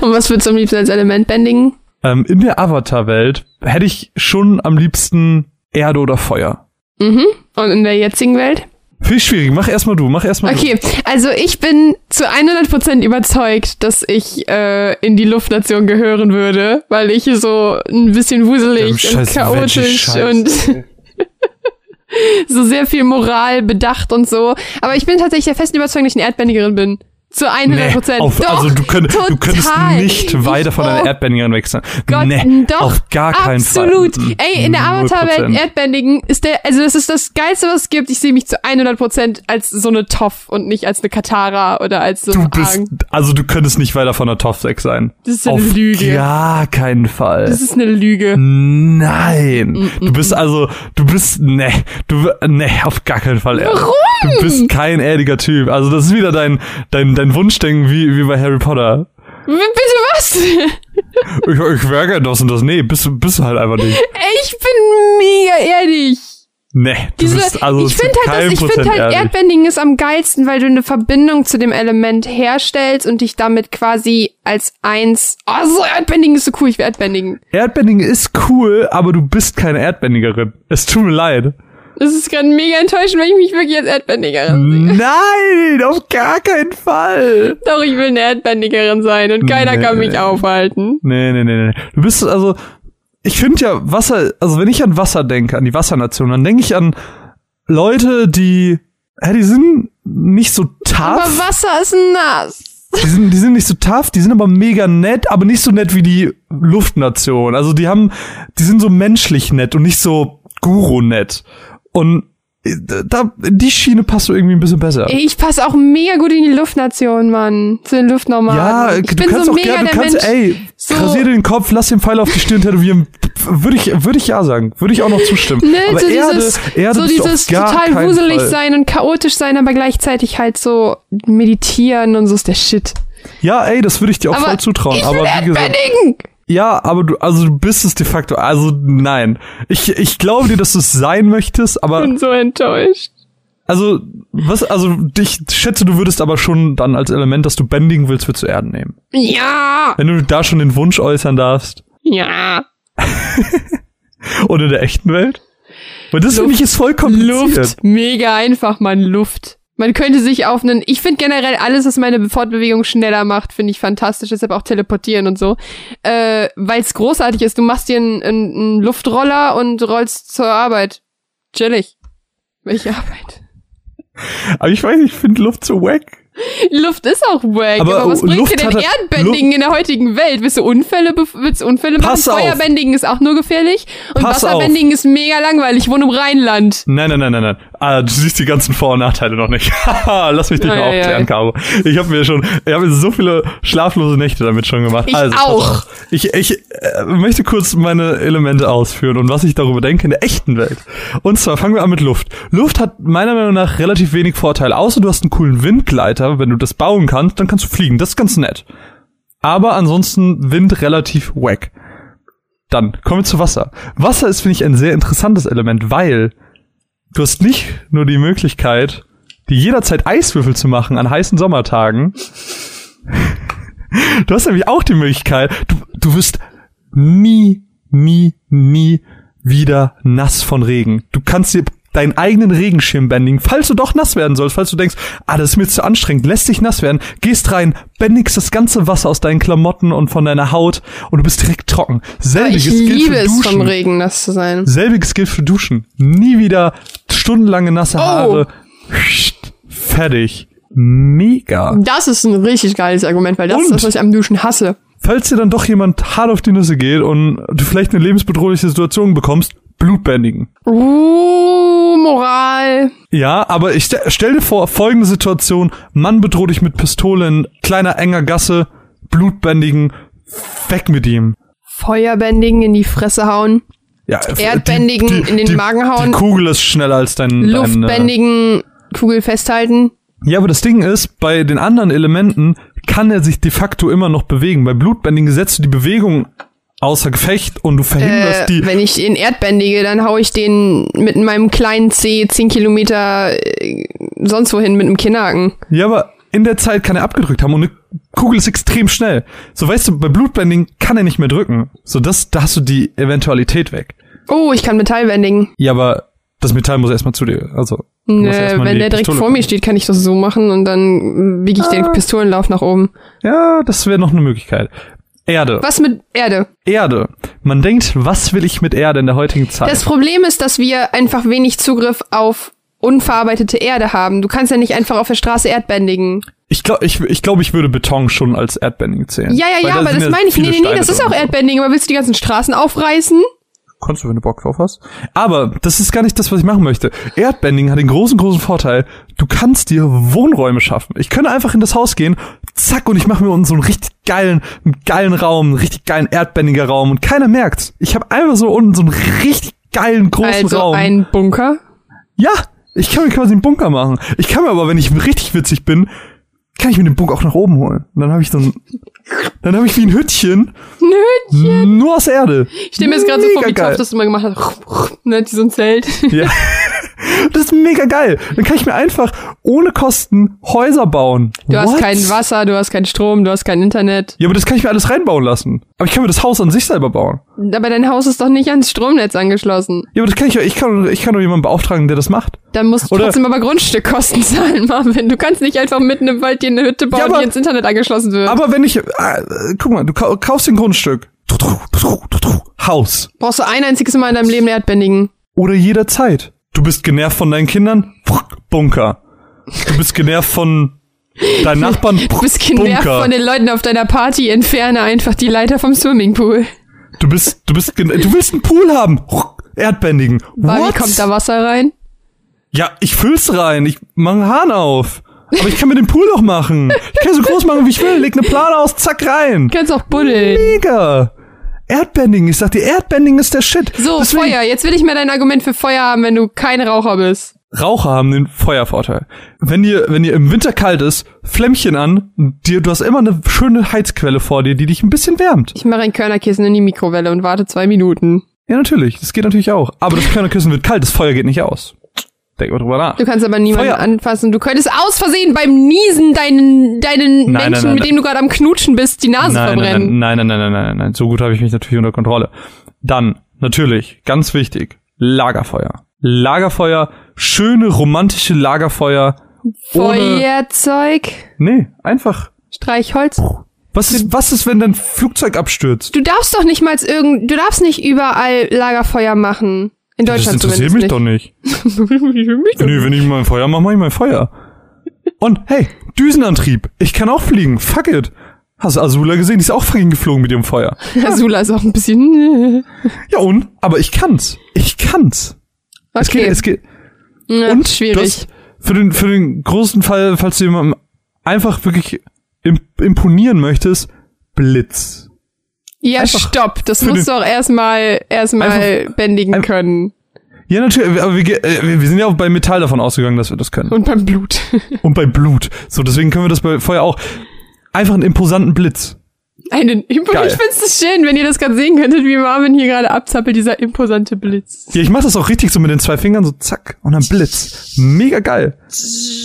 Und was würdest du am liebsten als Element bändigen? Ähm, in der Avatar-Welt hätte ich schon am liebsten Erde oder Feuer. Mhm. Und in der jetzigen Welt? Viel schwierig. Mach erstmal du, mach erstmal Okay, also ich bin zu 100% überzeugt, dass ich äh, in die Luftnation gehören würde, weil ich so ein bisschen Ja, wuselig und chaotisch und so sehr viel Moral bedacht und so. Aber ich bin tatsächlich der festen Überzeugung, dass ich eine Erdbändigerin bin. Zu 100 Prozent. auf, doch, also du, könnt, du könntest nicht weiter von einer Oh Erdbändigerin weg sein. Gott, nee, doch, auf gar keinen absolut. Fall. Ey, in der Avatar-Welt. Erdbändigen ist der, also das ist das Geilste, was es gibt. Ich sehe mich zu 100% als so eine Toff und nicht als eine Katara oder als so Du ein bist, Aang. also du könntest nicht weiter von der Top 6 sein. Das ist eine Auf Lüge. gar keinen Fall. Das ist eine Lüge. Nein. Du bist also, du bist, ne, du, ne, auf gar keinen Fall. Warum? Du bist kein erdiger Typ. Also das ist wieder dein, dein, dein Wunschdenken wie, wie bei Harry Potter. Bitte was? Ich, ich wäre gern das und das. Nee, bist, du- bist du halt einfach nicht. Ich bin mega erdig. Nee, du Diese, bist also ich finde halt, das, ich find halt ehrlich. Erdbändigen ist am geilsten, weil du eine Verbindung zu dem Element herstellst und dich damit quasi als eins. Oh, so Erdbändigen ist so cool, ich will Erdbändigen. Erdbändigen ist cool, aber du bist keine Erdbändigerin. Es tut mir leid. Das ist gerade mega enttäuschend, weil ich mich wirklich als Erdbändigerin sehe. Nein, auf gar keinen Fall. Doch, ich will eine Erdbändigerin sein und keiner Nee. kann mich aufhalten. Nee, nee, nee, nee. Du bist also, ich finde ja Wasser, also wenn ich an Wasser denke, an die Wassernation, dann denke ich an Leute, die, ja, die sind nicht so Aber tough. Wasser ist nass. Die sind, die sind nicht so tough, die sind aber mega nett, aber nicht so nett wie die Luftnation. Also die haben, die sind so menschlich nett und nicht so Guru-nett. Und äh, da, die Schiene passt du irgendwie ein bisschen besser. Ich passe auch mega gut in die Luftnation, Mann. Zu den Luftnomaden. Ja, ich du bin kannst so auch mega gerne, du der kannst, Mensch. ey, so- rasier dir den Kopf, lass den Pfeil auf die Stirn tätowieren. Würde ich, würde ich ja sagen. Würde ich auch noch zustimmen. Ne, aber so Erde, dieses, Erde so dieses total wuselig Fall. sein und chaotisch sein, aber gleichzeitig halt so meditieren und so ist der Shit. Ja, ey, das würde ich dir auch Aber voll zutrauen. aber wie gesagt, Erdbändigen! Ja, aber du, also du bist es de facto. Also nein. Ich, ich glaube dir, dass du es sein möchtest, aber bin so enttäuscht. also was, also ich schätze, du würdest aber schon dann als Element, dass du bändigen willst, würdest du Erden nehmen. Ja, Wenn du da schon den Wunsch äußern darfst. ja. Und in der echten Welt? Weil das finde ich ist voll kompliziert. Luft, mega einfach, Mann, Luft. Man könnte sich auf einen, ich finde generell alles, was meine Fortbewegung schneller macht, finde ich fantastisch, deshalb auch teleportieren und so, äh, weil es großartig ist. Du machst dir einen, einen, einen Luftroller und rollst zur Arbeit. Chillig. Welche Arbeit? Aber ich weiß, ich finde Luft so wack. Luft ist auch wack, Aber aber, was bringt Luft dir denn halt- Erdbändigen in der heutigen Welt? Willst du Unfälle, willst du Unfälle machen? Pass auf. Feuerbändigen ist auch nur gefährlich und Pass auf. Wasserbändigen ist mega langweilig. Ich wohne im Rheinland. Nein, nein, nein, nein, nein. Ah, du siehst die ganzen Vor- und Nachteile noch nicht. Haha, Lass mich dich mal aufklären, ei. Caro. Ich habe mir schon, ich habe so viele schlaflose Nächte damit schon gemacht. Ich also, auch. auf. Ich, ich äh, möchte kurz meine Elemente ausführen und was ich darüber denke in der echten Welt. Und zwar fangen wir an mit Luft. Luft hat meiner Meinung nach relativ wenig Vorteile. Außer du hast einen coolen Windgleiter, wenn du das bauen kannst, dann kannst du fliegen. Das ist ganz nett. Aber ansonsten Wind relativ wack. Dann kommen wir zu Wasser. Wasser ist, finde ich, ein sehr interessantes Element, weil du hast nicht nur die Möglichkeit, dir jederzeit Eiswürfel zu machen an heißen Sommertagen. Du hast nämlich auch die Möglichkeit, du, du wirst nie, nie, nie wieder nass von Regen. Du kannst dir deinen eigenen Regenschirm bändigen, falls du doch nass werden sollst, falls du denkst, ah, das ist mir zu anstrengend, lässt dich nass werden, gehst rein, bändigst das ganze Wasser aus deinen Klamotten und von deiner Haut und du bist direkt trocken. Selbiges Ich gilt liebe für es, Duschen. vom Regen nass zu sein. Selbiges gilt für Duschen. Nie wieder stundenlange nasse Oh. Haare. Fertig. Mega. Das ist ein richtig geiles Argument, weil das ist Und? das, was ich am Duschen hasse. Falls dir dann doch jemand hart auf die Nüsse geht und du vielleicht eine lebensbedrohliche Situation bekommst, Blutbändigen. Uh, Moral. Ja, aber ich ste- stell dir vor, folgende Situation, Mann bedroht dich mit Pistole in kleiner, enger Gasse, Blutbändigen, weg mit ihm. Feuerbändigen in die Fresse hauen. Ja, Erdbändigen in den Magen hauen. Die Kugel ist schneller als dein... Dein, äh, Luftbändigen, Kugel festhalten. Ja, aber das Ding ist, bei den anderen Elementen kann er sich de facto immer noch bewegen. Bei Blutbändigen setzt du die Bewegung außer Gefecht und du verhinderst Äh, die. wenn ich den Erdbändige, dann hau ich den mit meinem kleinen C 10 Kilometer äh, sonst wohin mit einem Kinnhaken. Ja, aber in der Zeit kann er abgedrückt haben und eine Kugel ist extrem schnell. So weißt du, bei Blutbändigen kann er nicht mehr drücken. So das, da hast du die Eventualität weg. Oh, ich kann Metall bändigen. Ja, aber das Metall muss erstmal zu dir. Also Nö, wenn der direkt Pistole vor mir steht, kann ich das so machen und dann wiege ich Ah. den Pistolenlauf nach oben. Ja, das wäre noch eine Möglichkeit. Erde. Was mit Erde? Erde. Man denkt, was will ich mit Erde in der heutigen Zeit? Das Problem ist, dass wir einfach wenig Zugriff auf unverarbeitete Erde haben. Du kannst ja nicht einfach auf der Straße erdbändigen. ich glaube, ich, ich, glaub, ich würde Beton schon als Erdbändigen zählen. Ja, ja, Weil ja, da aber das ja meine ich. Nee, nee, nee, das ist auch. Erdbändigen, aber willst du die ganzen Straßen aufreißen? Kannst du, wenn du Bock drauf hast. Aber das ist gar nicht das, was ich machen möchte. Erdbending hat den großen, großen Vorteil, du kannst dir Wohnräume schaffen. Ich könnte einfach in das Haus gehen, zack, und ich mache mir unten so einen richtig geilen, einen geilen Raum, einen richtig geilen erdbändiger Raum und keiner merkt's. Ich habe einfach so unten so einen richtig geilen, großen Also Raum. ein Bunker. ja, Ich kann mir quasi einen Bunker machen. Ich kann mir aber, wenn ich richtig witzig bin, kann ich mir den Bunker auch nach oben holen. Und dann habe ich so ein, dann habe ich wie ein Hüttchen, Nö. nur aus Erde. Ich stell mir jetzt gerade so vor, wie geil. Toff das immer gemacht hat. Ne, die so ein Zelt. Ja. Das ist mega geil. Dann kann ich mir einfach ohne Kosten Häuser bauen. Du hast What? kein Wasser, du hast keinen Strom, du hast kein Internet. Ja, aber das kann ich mir alles reinbauen lassen. Aber ich kann mir das Haus an sich selber bauen. Aber dein Haus ist doch nicht ans Stromnetz angeschlossen. Ja, aber das kann ich, ich kann, ich kann doch jemanden beauftragen, der das macht. Dann musst du Oder- trotzdem aber Grundstückkosten zahlen, Marvin. Du kannst nicht einfach mitten im Wald dir eine Hütte bauen, Ja, aber- die ins Internet angeschlossen wird. Aber wenn ich, äh, guck mal, du kau- kaufst ein Grundstück. Haus. Brauchst du ein einziges Mal in deinem Leben Erdbändigen. Oder jederzeit. Du bist genervt von deinen Kindern? Bunker. Du bist genervt von deinen Nachbarn? Du bist genervt Bunker. von den Leuten auf deiner Party, entferne einfach die Leiter vom Swimmingpool. Du bist, du bist, du willst einen Pool haben. Erdbändigen. What? wie kommt da Wasser rein? Ja, ich füll's rein. Ich mach einen Hahn auf. Aber ich kann mir den Pool doch machen. Ich kann so groß machen, wie ich will. Leg eine Plane aus, zack, rein. Du kannst auch buddeln. Mega. Erdbändigen. Ich sag dir, Erdbändigen ist der Shit. So, Deswegen- Feuer. Jetzt will ich mir dein Argument für Feuer haben, wenn du kein Raucher bist. Raucher haben den Feuervorteil. Wenn dir, wenn dir im Winter kalt ist, Flämmchen an, dir, du hast immer eine schöne Heizquelle vor dir, die dich ein bisschen wärmt. Ich mache ein Körnerkissen in die Mikrowelle und warte zwei Minuten. Ja, natürlich. Das geht natürlich auch. Aber das Körnerkissen wird kalt, das Feuer geht nicht aus. Denk mal drüber nach. Du kannst aber niemanden Feuer. anfassen. Du könntest aus Versehen beim Niesen deinen, deinen Nein, Menschen, nein, mit nein. dem du gerade am Knutschen bist, die Nase Nein, nein, verbrennen. nein, nein, nein, nein, nein, nein, nein. So gut habe ich mich natürlich unter Kontrolle. Dann, natürlich, ganz wichtig, Lagerfeuer. Lagerfeuer, schöne romantische Lagerfeuer. Feuerzeug, nee, einfach. Streichholz. Was ist, was ist, wenn dein Flugzeug abstürzt? Du darfst doch nicht mal irgend, du darfst nicht überall Lagerfeuer machen. In Das Deutschland interessiert mich zumindest doch nicht. nicht. Nee, wenn ich mein Feuer mache, mache ich mein Feuer. Und hey, Düsenantrieb. Ich kann auch fliegen. Fuck it. Hast du Azula gesehen? Die ist auch fucking geflogen mit ihrem Feuer. Azula ist auch ein bisschen. Ja und? Aber ich kann's. Ich kann's. Es geht, Okay, es geht. ja, Und schwierig. Für den, für den großen Fall, falls du jemandem einfach wirklich im, imponieren möchtest, Blitz. Ja, einfach stopp. Das musst du auch erstmal erstmal Einfach- bändigen ein- können. Ja, natürlich, aber wir, äh, wir sind ja auch bei Metall davon ausgegangen, dass wir das können. Und beim Blut. Und bei Blut. So, deswegen können wir das bei Feuer auch. Einfach einen imposanten Blitz. Einen, ich Geil. find's es schön, wenn ihr das gerade sehen könntet, wie Marvin hier gerade abzappelt, dieser imposante Blitz. Ja, ich mach das auch richtig so mit den zwei Fingern, so zack, und dann Blitz. Mega geil.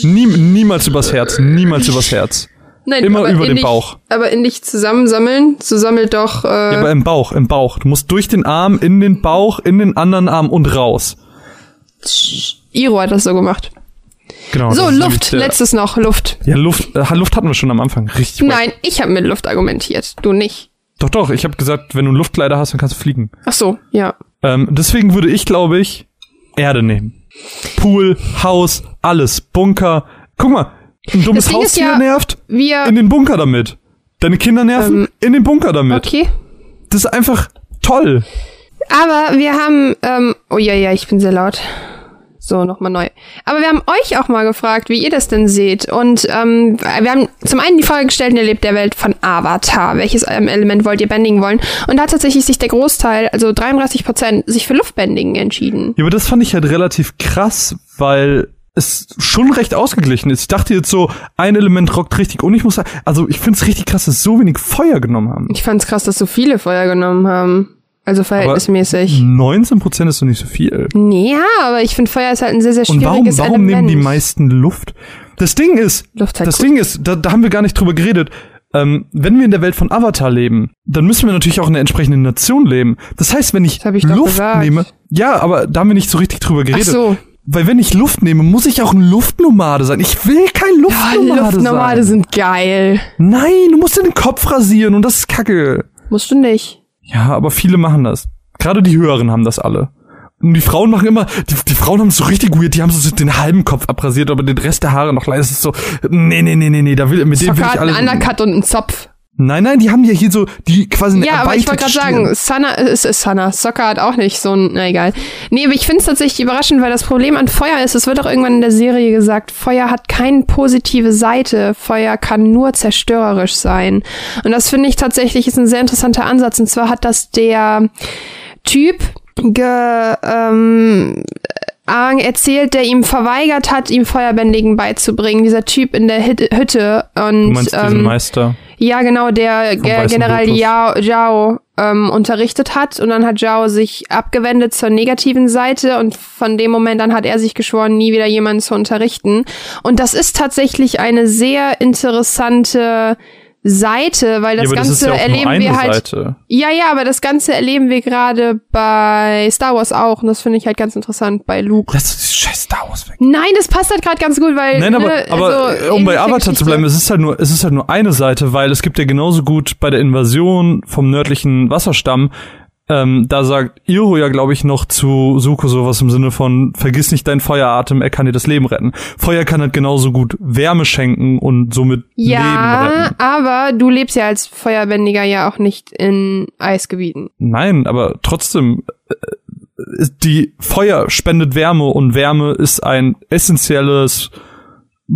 Nie, niemals übers Herz, niemals übers Herz. Nein, Immer über den dich, Bauch. Aber in dich zusammensammeln, so sammelt doch, äh, Ja, aber im Bauch, im Bauch. Du musst durch den Arm, in den Bauch, in den anderen Arm und raus. Iro hat das so gemacht. Genau. So, Luft, letztes noch, Luft. Ja, Luft, äh, Luft hatten wir schon am Anfang. Richtig. Nein, ich habe mit Luft argumentiert, du nicht. Doch, doch, ich habe gesagt, wenn du einen Luftkleider hast, dann kannst du fliegen. Ach so, ja. Ähm, deswegen würde ich, glaube ich, Erde nehmen. Pool, Haus, alles, Bunker. Guck mal, ein dummes ist Haustier ja- nervt, Wir, in den Bunker damit. Deine Kinder nerven, Ähm, in den Bunker damit. okay. Das ist einfach toll. Aber wir haben, ähm, oh ja, ja, ich bin sehr laut. So, nochmal neu. Aber wir haben euch auch mal gefragt, wie ihr das denn seht. Und ähm, wir haben zum einen die Frage gestellt, ihr lebt der Welt von Avatar. Welches ähm, Element wollt ihr bändigen wollen? Und da hat tatsächlich sich der Großteil, also 33 Prozent, sich für Luftbändigen entschieden. Ja, aber das fand ich halt relativ krass, weil es schon recht ausgeglichen ist. Ich dachte jetzt so, ein Element rockt richtig und ich muss sagen, also ich finde es richtig krass, dass so wenig Feuer genommen haben. Ich fand's krass, dass so viele Feuer genommen haben. Also verhältnismäßig. 19 Prozent ist doch nicht so viel. Nee, ja, aber ich finde Feuer ist halt ein sehr, sehr Und schwieriges warum, warum Element. nehmen die meisten Luft? Das Ding ist, Luft halt das gut. Ding ist, da, da haben wir gar nicht drüber geredet. Ähm, wenn wir in der Welt von Avatar leben, dann müssen wir natürlich auch in der entsprechenden Nation leben. Das heißt, wenn ich, ich Luft gesagt. nehme, ja, aber da haben wir nicht so richtig drüber Ach geredet. so. Weil wenn ich Luft nehme, muss ich auch ein Luftnomade sein. Ich will kein Ja, Luftnomade Luftnomade sein. sind geil. Nein, du musst dir den Kopf rasieren und das ist kacke. Musst du nicht. Ja, aber viele machen das. Gerade die Höheren haben das alle. Und die Frauen machen immer, die, die Frauen haben es so richtig weird, die haben so den halben Kopf abrasiert, aber den Rest der Haare noch leider. Ist so, nee, nee, nee, nee, nee, da will, mit dem will ich alles. einen Undercut und einen Zopf. Nein, nein, die haben ja hier so, die quasi eine Ja, aber ich wollte gerade sagen. Sana ist, ist Sana. Soccer hat auch nicht so ein, na egal. Nee, aber ich finde es tatsächlich überraschend, weil das Problem an Feuer ist, es wird auch irgendwann in der Serie gesagt, Feuer hat keine positive Seite. Feuer kann nur zerstörerisch sein. Und das finde ich tatsächlich ist ein sehr interessanter Ansatz. Und zwar hat das der Typ ge, ähm, Aang erzählt, der ihm verweigert hat, ihm Feuerbändigen beizubringen. Dieser Typ in der Hütte. Und, Du meinst diesen ähm, Meister? ja, genau, der Ge General. Yao, Zhao ähm, unterrichtet hat. Und dann hat Zhao sich abgewendet zur negativen Seite. Und von dem Moment an hat er sich geschworen, nie wieder jemanden zu unterrichten. Und das ist tatsächlich eine sehr interessante Seite, weil das ja, Ganze das ja erleben wir halt. Seite. Ja, ja, aber das Ganze erleben wir gerade bei Star Wars auch. Und das finde ich halt ganz interessant bei Luke. Lass uns die scheiß Star Wars weg. Nein, das passt halt gerade ganz gut, weil. Nein, aber, ne, aber also, äh, um bei Avatar zu bleiben, es ist halt nur, es ist halt nur eine Seite, weil es gibt ja genauso gut bei der Invasion vom nördlichen Wasserstamm, ähm, da sagt Iro ja, glaube ich, noch zu Suko sowas im Sinne von, vergiss nicht deinen Feueratem, er kann dir das Leben retten. Feuer kann halt genauso gut Wärme schenken und somit Leben Ja, retten. aber du lebst ja als Feuerbändiger ja auch nicht in Eisgebieten. Nein, aber trotzdem, äh, ist die Feuer spendet Wärme und Wärme ist ein essentielles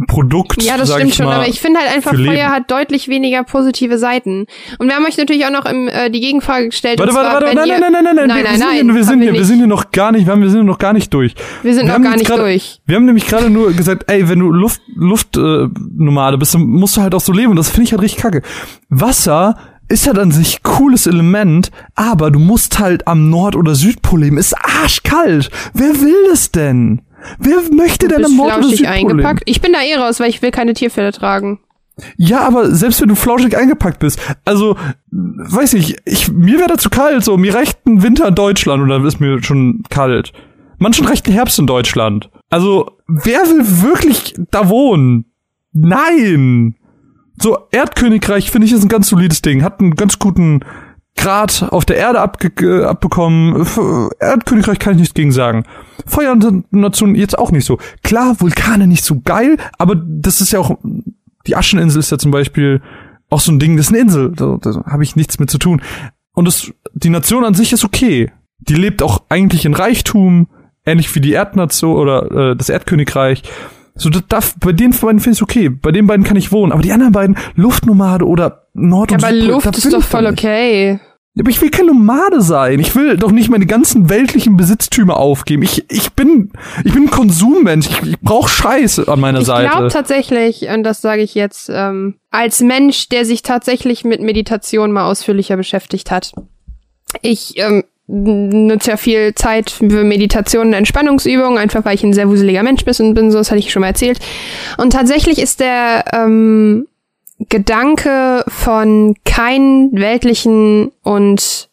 Produkt. Ja, das stimmt ich schon, mal, aber ich finde halt einfach, für Leben. Feuer hat deutlich weniger positive Seiten. Und wir haben euch natürlich auch noch im, äh, die Gegenfrage gestellt. Warte, warte, warte, nein, ihr, nein, nein, nein, nein, nein, wir, nein, wir sind, nein, hier, wir sind wir hier, wir nicht. sind hier noch gar nicht, wir haben- wir sind hier noch gar nicht durch. Wir sind wir noch gar nicht gerade- durch. Wir haben nämlich gerade nur gesagt, ey, wenn du Luft, Luftnomade äh, Nomade bist, dann musst du halt auch so leben und das finde ich halt richtig kacke. Wasser ist halt an sich cooles Element, aber du musst halt am Nord- oder Südpol leben. Ist arschkalt. Wer will das denn? Wer möchte denn am oder flauschig eingepackt. Ich bin da eh raus, weil ich will keine Tierfälle tragen. Ja, aber selbst wenn du flauschig eingepackt bist, also, weiß ich, ich mir wäre da zu kalt, so, mir reicht ein Winter in Deutschland und dann ist mir schon kalt. Manchen reicht ein Herbst in Deutschland. Also, wer will wirklich da wohnen? Nein! So, Erdkönigreich finde ich ist ein ganz solides Ding, hat einen ganz guten Grad auf der Erde abge äh, abbekommen. F Erdkönigreich kann ich nichts gegen sagen. Feuernation jetzt auch nicht so. Klar, Vulkane nicht so geil, aber das ist ja auch die Ascheninsel ist ja zum Beispiel auch so ein Ding, das ist eine Insel, da, da habe ich nichts mit zu tun. Und das, die Nation an sich ist okay. Die lebt auch eigentlich in Reichtum, ähnlich wie die Erdnation oder äh, das Erdkönigreich. So, das darf, bei den beiden finde ich okay. Bei den beiden kann ich wohnen. Aber die anderen beiden, Luftnomade oder Nord- und aber Südpol, Luft ist doch ich voll okay. Ja, Aber ich will kein Nomade sein. Ich will doch nicht meine ganzen weltlichen Besitztümer aufgeben. Ich, ich bin, ich bin ein Konsummensch. Ich, ich brauche Scheiße an meiner Ich Seite. glaube tatsächlich, und das sage ich jetzt ähm, als Mensch, der sich tatsächlich mit Meditation mal ausführlicher beschäftigt hat. Ich ähm, nutze ja viel Zeit für Meditation und Entspannungsübungen, einfach weil ich ein sehr wuseliger Mensch bin und bin, so das hatte ich schon mal erzählt. Und tatsächlich ist der ähm, Gedanke von keinen weltlichen und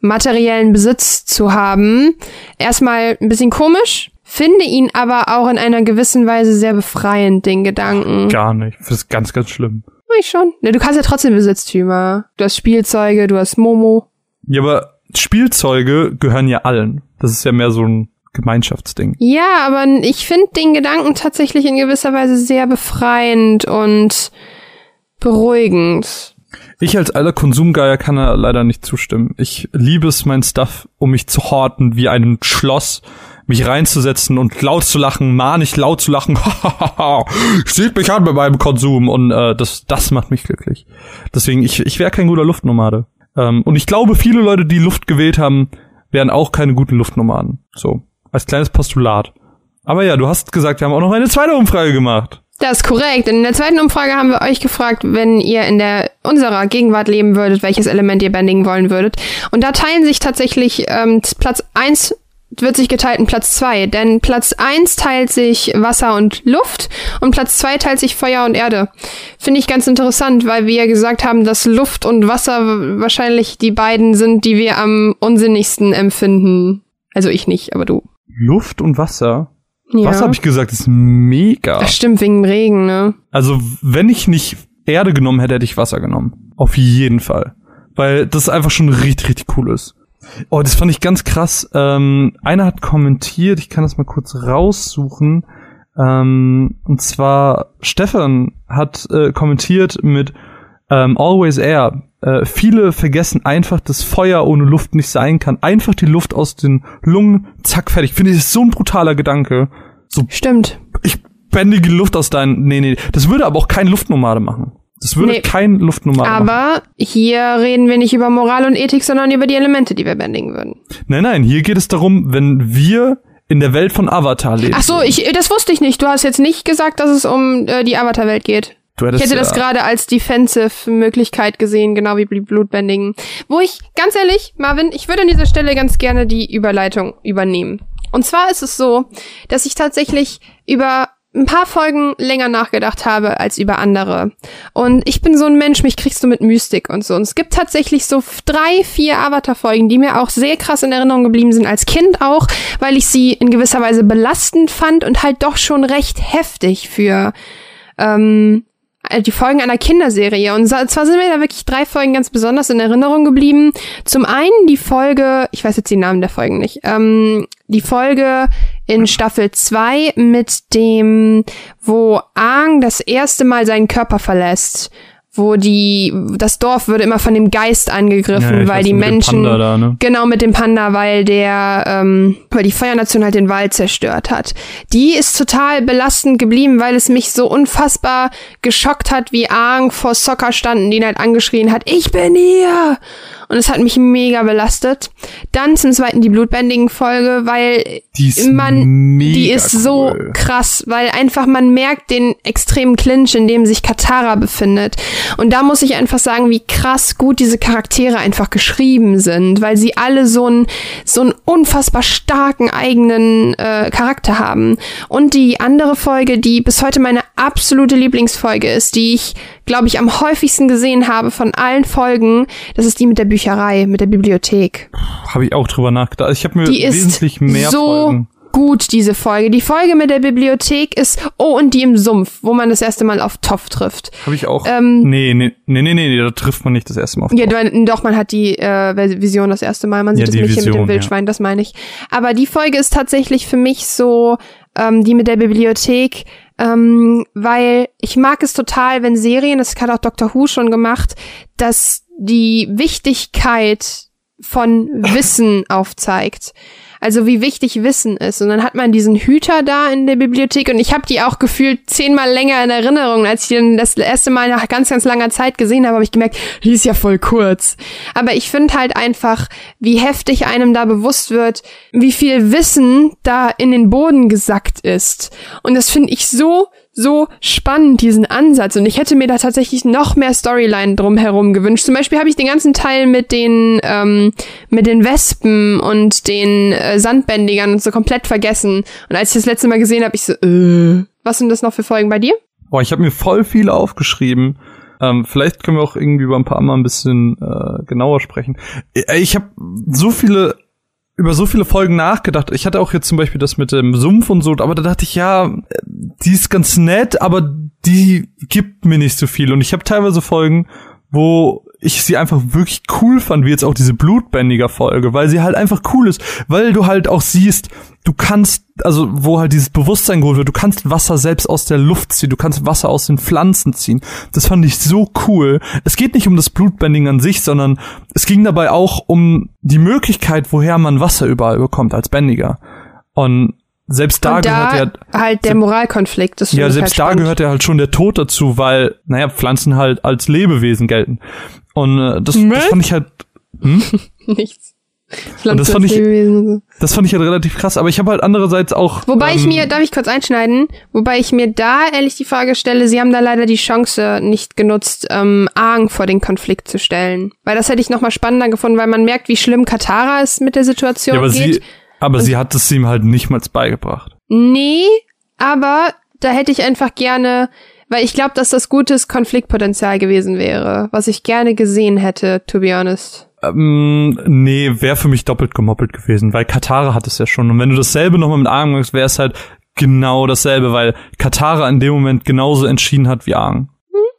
materiellen Besitz zu haben, erstmal ein bisschen komisch, finde ihn aber auch in einer gewissen Weise sehr befreiend, den Gedanken. Gar nicht. Das ist ganz, ganz schlimm. Ich schon. Ne, du kannst ja trotzdem Besitztümer. Du hast Spielzeuge, du hast Momo. Ja, aber Spielzeuge gehören ja allen. Das ist ja mehr so ein Gemeinschaftsding. Ja, aber ich finde den Gedanken tatsächlich in gewisser Weise sehr befreiend und beruhigend. Ich als alter Konsumgeier kann da leider nicht zustimmen. Ich liebe es, mein Stuff, um mich zu horten wie ein Schloss, mich reinzusetzen und laut zu lachen, manig laut zu lachen. Sieht mich an bei meinem Konsum und äh, das, das macht mich glücklich. Deswegen, ich, ich wäre kein guter Luftnomade. Ähm, und ich glaube, viele Leute, die Luft gewählt haben, wären auch keine guten Luftnomaden. So, als kleines Postulat. Aber ja, du hast gesagt, wir haben auch noch eine zweite Umfrage gemacht. Das ist korrekt. In der zweiten Umfrage haben wir euch gefragt, wenn ihr in der unserer Gegenwart leben würdet, welches Element ihr bändigen wollen würdet. Und da teilen sich tatsächlich ähm, Platz eins wird sich geteilt in Platz zwei, denn Platz eins teilt sich Wasser und Luft und Platz zwei teilt sich Feuer und Erde. Finde ich ganz interessant, weil wir ja gesagt haben, dass Luft und Wasser wahrscheinlich die beiden sind, die wir am unsinnigsten empfinden. Also ich nicht, aber du. Luft und Wasser. Ja. Was habe ich gesagt? ist mega. Das stimmt wegen dem Regen, ne? Also, wenn ich nicht Erde genommen hätte, hätte ich Wasser genommen. Auf jeden Fall. Weil das einfach schon richtig, richtig cool ist. Oh, das fand ich ganz krass. Ähm, einer hat kommentiert, ich kann das mal kurz raussuchen. Ähm, und zwar Stefan hat äh, kommentiert mit ähm, Always Air. Äh, viele vergessen einfach, dass Feuer ohne Luft nicht sein kann. Einfach die Luft aus den Lungen, zack, fertig. Finde ich, das ist so ein brutaler Gedanke. So Stimmt. ich bändige die Luft aus deinen. Nee, nee. Das würde aber auch kein Luftnomade machen. Das würde Nee. kein Luftnomade machen. Aber hier reden wir nicht über Moral und Ethik, sondern über die Elemente, die wir bändigen würden. Nein, nein, hier geht es darum, wenn wir in der Welt von Avatar leben. Ach so, ich, das wusste ich nicht. Du hast jetzt nicht gesagt, dass es um äh, die Avatar-Welt geht. Du Ich hätte das ja- gerade als Defensive-Möglichkeit gesehen, genau wie die Blutbändigen. Wo ich, ganz ehrlich, Marvin, ich würde an dieser Stelle ganz gerne die Überleitung übernehmen. Und zwar ist es so, dass ich tatsächlich über ein paar Folgen länger nachgedacht habe als über andere. Und ich bin so ein Mensch, mich kriegst du mit Mystik und so. Und es gibt tatsächlich so drei, vier Avatar-Folgen, die mir auch sehr krass in Erinnerung geblieben sind, als Kind auch, weil ich sie in gewisser Weise belastend fand und halt doch schon recht heftig für ähm, äh, die Folgen einer Kinderserie. Und zwar sind mir da wirklich drei Folgen ganz besonders in Erinnerung geblieben. Zum einen die Folge, ich weiß jetzt die Namen der Folgen nicht, ähm, die Folge in Staffel 2 mit dem, wo Aang das erste Mal seinen Körper verlässt. Wo die, das Dorf würde immer von dem Geist angegriffen, Ja, weil weiß, die Menschen, da, ne? Genau, mit dem Panda, weil der, ähm, weil die Feuernation halt den Wald zerstört hat. Die ist total belastend geblieben, weil es mich so unfassbar geschockt hat, wie Aang vor Soccer standen, die ihn halt angeschrien hat, ich bin hier! Und es hat mich mega belastet. Dann zum zweiten die blutbändigen Folge, weil Die ist man, die ist so cool. krass, weil einfach man merkt den extremen Clinch, in dem sich Katara befindet. Und da muss ich einfach sagen, wie krass gut diese Charaktere einfach geschrieben sind, weil sie alle so einen so einen unfassbar starken eigenen äh, Charakter haben. Und die andere Folge, die bis heute meine absolute Lieblingsfolge ist, die ich glaube ich am häufigsten gesehen habe von allen Folgen, das ist die mit der Bücherei, mit der Bibliothek. Habe ich auch drüber nachgedacht. Ich habe mir Die ist wesentlich mehr so Folgen. gut, diese Folge. Die Folge mit der Bibliothek ist, oh, und die im Sumpf, wo man das erste Mal auf Toff trifft. Habe ich auch. Ähm, nee, nee, nee, nee, nee, da trifft man nicht das erste Mal auf. Ja, du- doch, man hat die äh, Vision das erste Mal. Man Ja, sieht das die Mädchen mit Vision, dem ja. Wildschwein, das meine ich. Aber die Folge ist tatsächlich für mich so, ähm, die mit der Bibliothek, ähm, weil ich mag es total, wenn Serien, das hat auch Dr. Who schon gemacht, dass die Wichtigkeit von Wissen aufzeigt. Also wie wichtig Wissen ist. Und dann hat man diesen Hüter da in der Bibliothek und ich habe die auch gefühlt zehnmal länger in Erinnerung. Als ich dann das erste Mal nach ganz, ganz langer Zeit gesehen habe, habe ich gemerkt, die ist ja voll kurz. Aber ich finde halt einfach, wie heftig einem da bewusst wird, wie viel Wissen da in den Boden gesackt ist. Und das finde ich so so spannend, diesen Ansatz. Und ich hätte mir da tatsächlich noch mehr Storyline drumherum gewünscht. Zum Beispiel habe ich den ganzen Teil mit den, ähm, mit den Wespen und den äh, Sandbändigern und so komplett vergessen. Und als ich das letzte Mal gesehen habe, ich so, äh, was sind das noch für Folgen bei dir? Boah, ich habe mir voll viel aufgeschrieben. Ähm, vielleicht können wir auch irgendwie über ein paar mal ein bisschen äh, genauer sprechen. Äh, Ich habe so viele über so viele Folgen nachgedacht. Ich hatte auch jetzt zum Beispiel das mit dem Sumpf und so, aber da dachte ich, ja, die ist ganz nett, aber die gibt mir nicht so viel. Und ich habe teilweise Folgen, wo ich sie einfach wirklich cool fand, wie jetzt auch diese Blutbändiger-Folge, weil sie halt einfach cool ist, weil du halt auch siehst, du kannst, also wo halt dieses Bewusstsein geholt wird, du kannst Wasser selbst aus der Luft ziehen, du kannst Wasser aus den Pflanzen ziehen. Das fand ich so cool. Es geht nicht um das Blutbändigen an sich, sondern es ging dabei auch um die Möglichkeit, woher man Wasser überall bekommt als Bändiger. Und selbst da, und da gehört ja halt der Moralkonflikt. Das ja, selbst halt da spannend. gehört ja halt schon der Tod dazu, weil, naja, Pflanzen halt als Lebewesen gelten. Und äh, das, das fand ich halt, nichts. Und das fand ich- und das fand ich halt relativ krass. Aber ich habe halt andererseits auch. Wobei ich ähm, mir, darf ich kurz einschneiden? Wobei ich mir da ehrlich die Frage stelle, sie haben da leider die Chance nicht genutzt, ähm, Aang vor den Konflikt zu stellen. Weil das hätte ich noch mal spannender gefunden, weil man merkt, wie schlimm Katara es mit der Situation Ja, aber geht. sie, aber sie hat es ihm halt nicht mal beigebracht. Nee, aber da hätte ich einfach gerne, weil ich glaube, dass das gutes Konfliktpotenzial gewesen wäre, was ich gerne gesehen hätte, to be honest. Ähm, nee, wäre für mich doppelt gemoppelt gewesen, weil Katara hat es ja schon. Und wenn du dasselbe nochmal mit Aang machst, wäre es halt genau dasselbe, weil Katara in dem Moment genauso entschieden hat wie Aang.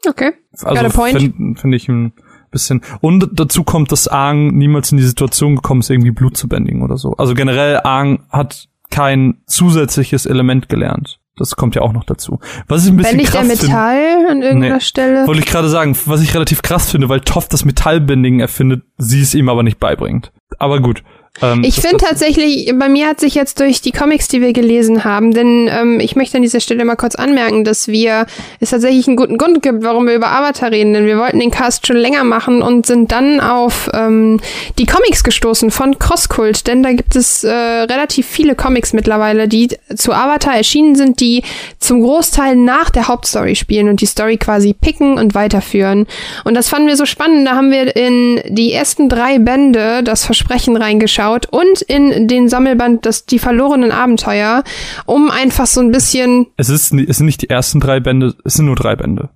Okay. Got a Also finde find ich ein bisschen. Und dazu kommt, dass Aang niemals in die Situation gekommen ist, irgendwie Blut zu bändigen oder so. Also generell, Aang hat kein zusätzliches Element gelernt. Das kommt ja auch noch dazu. Was ich ein bisschen Bändigt der krass finde. Metall an irgendeiner Nee. Stelle? Wollte ich gerade sagen, was ich relativ krass finde, weil Toff das Metallbändigen erfindet, sie es ihm aber nicht beibringt. Aber gut. Ähm, Ich finde tatsächlich, bei mir hat sich jetzt durch die Comics, die wir gelesen haben, denn ähm, ich möchte an dieser Stelle mal kurz anmerken, dass wir es tatsächlich einen guten Grund gibt, warum wir über Avatar reden, denn wir wollten den Cast schon länger machen und sind dann auf ähm, die Comics gestoßen von Crosskult, denn da gibt es äh, relativ viele Comics mittlerweile, die zu Avatar erschienen sind, die zum Großteil nach der Hauptstory spielen und die Story quasi picken und weiterführen. Und das fanden wir so spannend, da haben wir in die ersten drei Bände das Versprechen reingeschaut und in den Sammelband das Die verlorenen Abenteuer, um einfach so ein bisschen, es, ist, es sind nicht die ersten drei Bände, es sind nur drei Bände.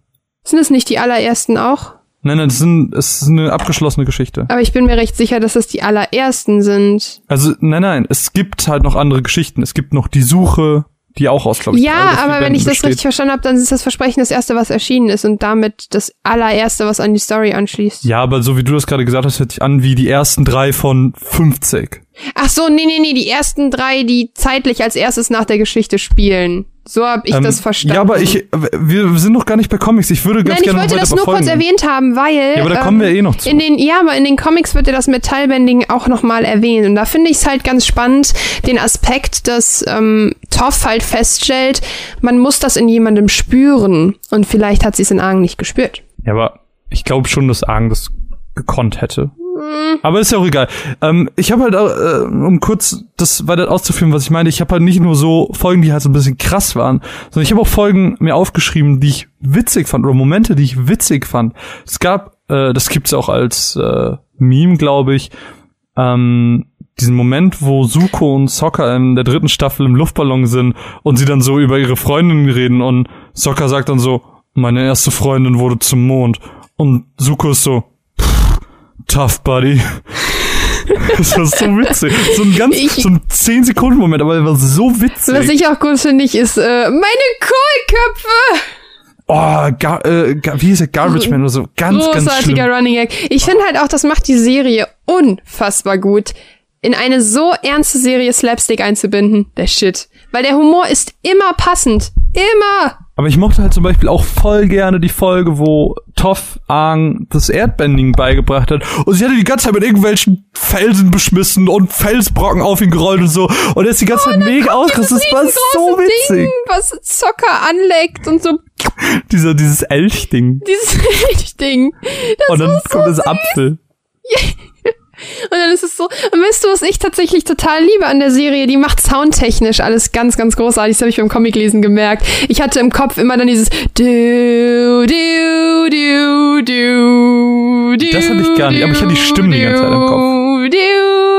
sind es nicht die allerersten auch? Nein, nein, es, sind, es ist eine abgeschlossene Geschichte. Aber ich bin mir recht sicher, dass es die allerersten sind. Also, nein, nein, es gibt halt noch andere Geschichten. Es gibt noch die Suche, die auch aus, glaube ich, Ja, aber wenn ich das besteht. richtig verstanden habe, dann ist das Versprechen das erste, was erschienen ist und damit das allererste, was an die Story anschließt. Ja, aber so wie du das gerade gesagt hast, hört sich an wie die ersten drei von 50. Ach so, nee, nee, nee, die ersten drei, die zeitlich als erstes nach der Geschichte spielen. So habe ich Ähm, das verstanden. Ja, aber ich, wir sind noch gar nicht bei Comics. Ich würde ganz Nein, ich gerne wollte noch das nur kurz erwähnt haben, weil. Ja, aber da ähm, kommen wir eh noch zu. In den, ja, aber in den Comics wird ja das Metallbending auch nochmal erwähnt. Und da finde ich es halt ganz spannend, den Aspekt, dass ähm, Toff halt feststellt, man muss das in jemandem spüren. Und vielleicht hat sie es in Argen nicht gespürt. Ja, aber ich glaube schon, dass Argen das gekonnt hätte. Hm. Aber ist ja auch egal. Ähm, ich habe halt, äh, um kurz das weiter auszuführen, was ich meine, ich habe halt nicht nur so Folgen, die halt so ein bisschen krass waren, sondern ich habe auch Folgen mir aufgeschrieben, die ich witzig fand oder Momente, die ich witzig fand. Es gab, äh, das gibt's auch als äh, Meme, glaube ich, ähm, diesen Moment, wo Suko und Sokka in der dritten Staffel im Luftballon sind und sie dann so über ihre Freundin reden und Sokka sagt dann so, meine erste Freundin wurde zum Mond und Suko ist so, "Pff, tough buddy. das war so witzig. So ein ganz, Ich- so ein 10 Sekunden Moment, aber er war so witzig. Was ich auch gut finde, ist äh, meine Kohlköpfe. oh, gar, äh, gar, wie hieß der Garbage Man oder so? Ganz, ganz Großartiger. Running Gag. Ich finde halt auch, das macht die Serie unfassbar gut, in eine so ernste Serie Slapstick einzubinden. Der Shit. Weil der Humor ist immer passend. Immer. Aber ich mochte halt zum Beispiel auch voll gerne die Folge, wo Toff Aang das Erdbending beigebracht hat. Und sie hatte die ganze Zeit mit irgendwelchen Felsen beschmissen und Felsbrocken auf ihn gerollt und so. Und er ist die ganze Zeit mega ausgerastet. Das war so witzig. Ding, was Zocker anleckt und so Dieser, dieses Elchding. dieses Ding. Das Und dann ist so kommt das. Apfel. Und dann ist es so, und weißt du, was ich tatsächlich total liebe an der Serie? Die macht soundtechnisch alles ganz, ganz großartig. Das habe ich beim Comiclesen gemerkt. Ich hatte im Kopf immer dann dieses du, du, du, du, du. Das hatte ich gar nicht, aber ich hatte die Stimmen die ganze Zeit im Kopf. Du,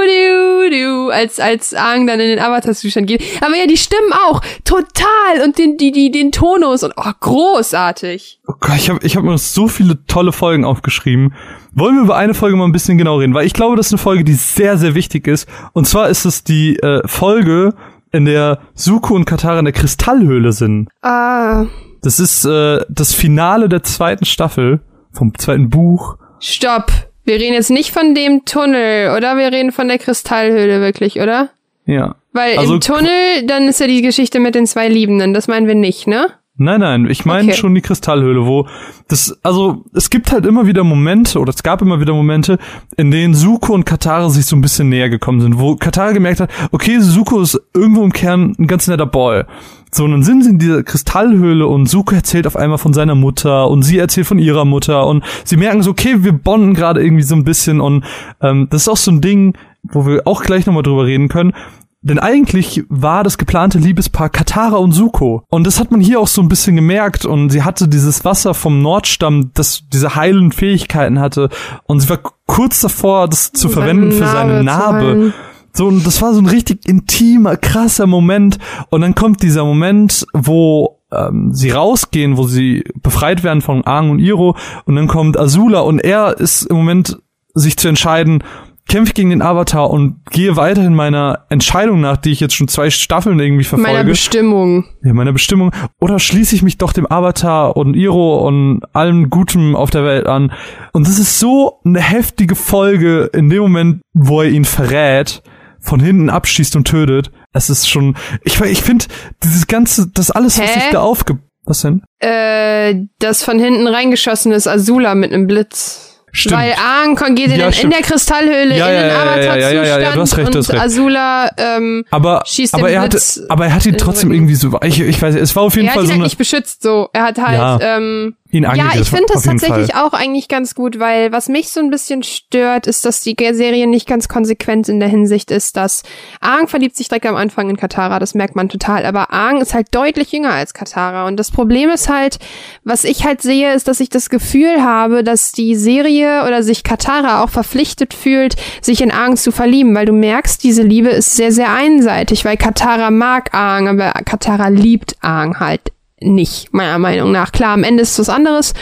du, du, als, als Aang dann in den Avatar-Zustand geht. Aber ja, die Stimmen auch. Total. Und den, die, die, den Tonus und, oh, großartig. Oh Gott, ich habe ich hab mir so viele tolle Folgen aufgeschrieben. Wollen wir über eine Folge mal ein bisschen genau reden? Weil ich glaube, das ist eine Folge, die sehr, sehr wichtig ist. Und zwar ist es die äh, Folge, in der Suko und Katara in der Kristallhöhle sind. Ah, Das ist äh, das Finale der zweiten Staffel vom zweiten Buch. stopp. Wir reden jetzt nicht von dem Tunnel, oder? Wir reden von der Kristallhöhle wirklich, oder? Ja. Weil Also im Tunnel, dann ist ja die Geschichte mit den zwei Liebenden. Das meinen wir nicht, ne? Nein, nein, ich meine Okay. schon die Kristallhöhle, wo das, also es gibt halt immer wieder Momente, oder es gab immer wieder Momente, in denen Suko und Katara sich so ein bisschen näher gekommen sind, wo Katara gemerkt hat, okay, Suko ist irgendwo im Kern ein ganz netter Boy. So, und dann sind sie in dieser Kristallhöhle und Suko erzählt auf einmal von seiner Mutter und sie erzählt von ihrer Mutter und sie merken so, okay, wir bonden gerade irgendwie so ein bisschen und ähm, das ist auch so ein Ding, wo wir auch gleich nochmal drüber reden können. Denn eigentlich war das geplante Liebespaar Katara und Suko. Und das hat man hier auch so ein bisschen gemerkt. Und sie hatte dieses Wasser vom Nordstamm, das diese heilenden Fähigkeiten hatte. Und sie war kurz davor, das zu verwenden für seine zu Narbe. So, und das war so ein richtig intimer, krasser Moment. Und dann kommt dieser Moment, wo ähm, sie rausgehen, wo sie befreit werden von Aang und Iro. Und dann kommt Azula und er ist im Moment, sich zu entscheiden, kämpfe ich gegen den Avatar und gehe weiterhin meiner Entscheidung nach, die ich jetzt schon zwei Staffeln irgendwie Meiner verfolge, Bestimmung. ja, meiner Bestimmung, oder schließe ich mich doch dem Avatar und Iro und allem Gutem auf der Welt an. Und das ist so eine heftige Folge in dem Moment, wo er ihn verrät, von hinten abschießt und tötet. Es ist schon, ich, ich finde, dieses ganze, das alles, was Hä? sich da aufge... Was denn? Äh, das von hinten reingeschossen ist Azula mit einem Blitz. Stimmt. Weil Aang geht in, Ja, in der Kristallhöhle Ja, in den ja, ja, Avatar-Zustand ja, ja, ja, du hast recht, du hast und recht. Azula ähm, aber, schießt aber er hatte, Blitz aber er hat ihn den trotzdem irgendwie so, ich, ich weiß, es war auf jeden er hat Fall ihn so halt eine, nicht beschützt so. Er hat halt ähm, ihn Ja, angegriffen. ich finde das tatsächlich Fall. auch eigentlich ganz gut, weil was mich so ein bisschen stört, ist, dass die Serie nicht ganz konsequent in der Hinsicht ist, dass Aang verliebt sich direkt am Anfang in Katara, das merkt man total, aber Aang ist halt deutlich jünger als Katara und das Problem ist halt, was ich halt sehe, ist, dass ich das Gefühl habe, dass die Serie oder sich Katara auch verpflichtet fühlt, sich in Aang zu verlieben, weil du merkst, diese Liebe ist sehr, sehr einseitig, weil Katara mag Aang, aber Katara liebt Aang halt nicht, meiner Meinung nach. Klar, am Ende ist es was anderes.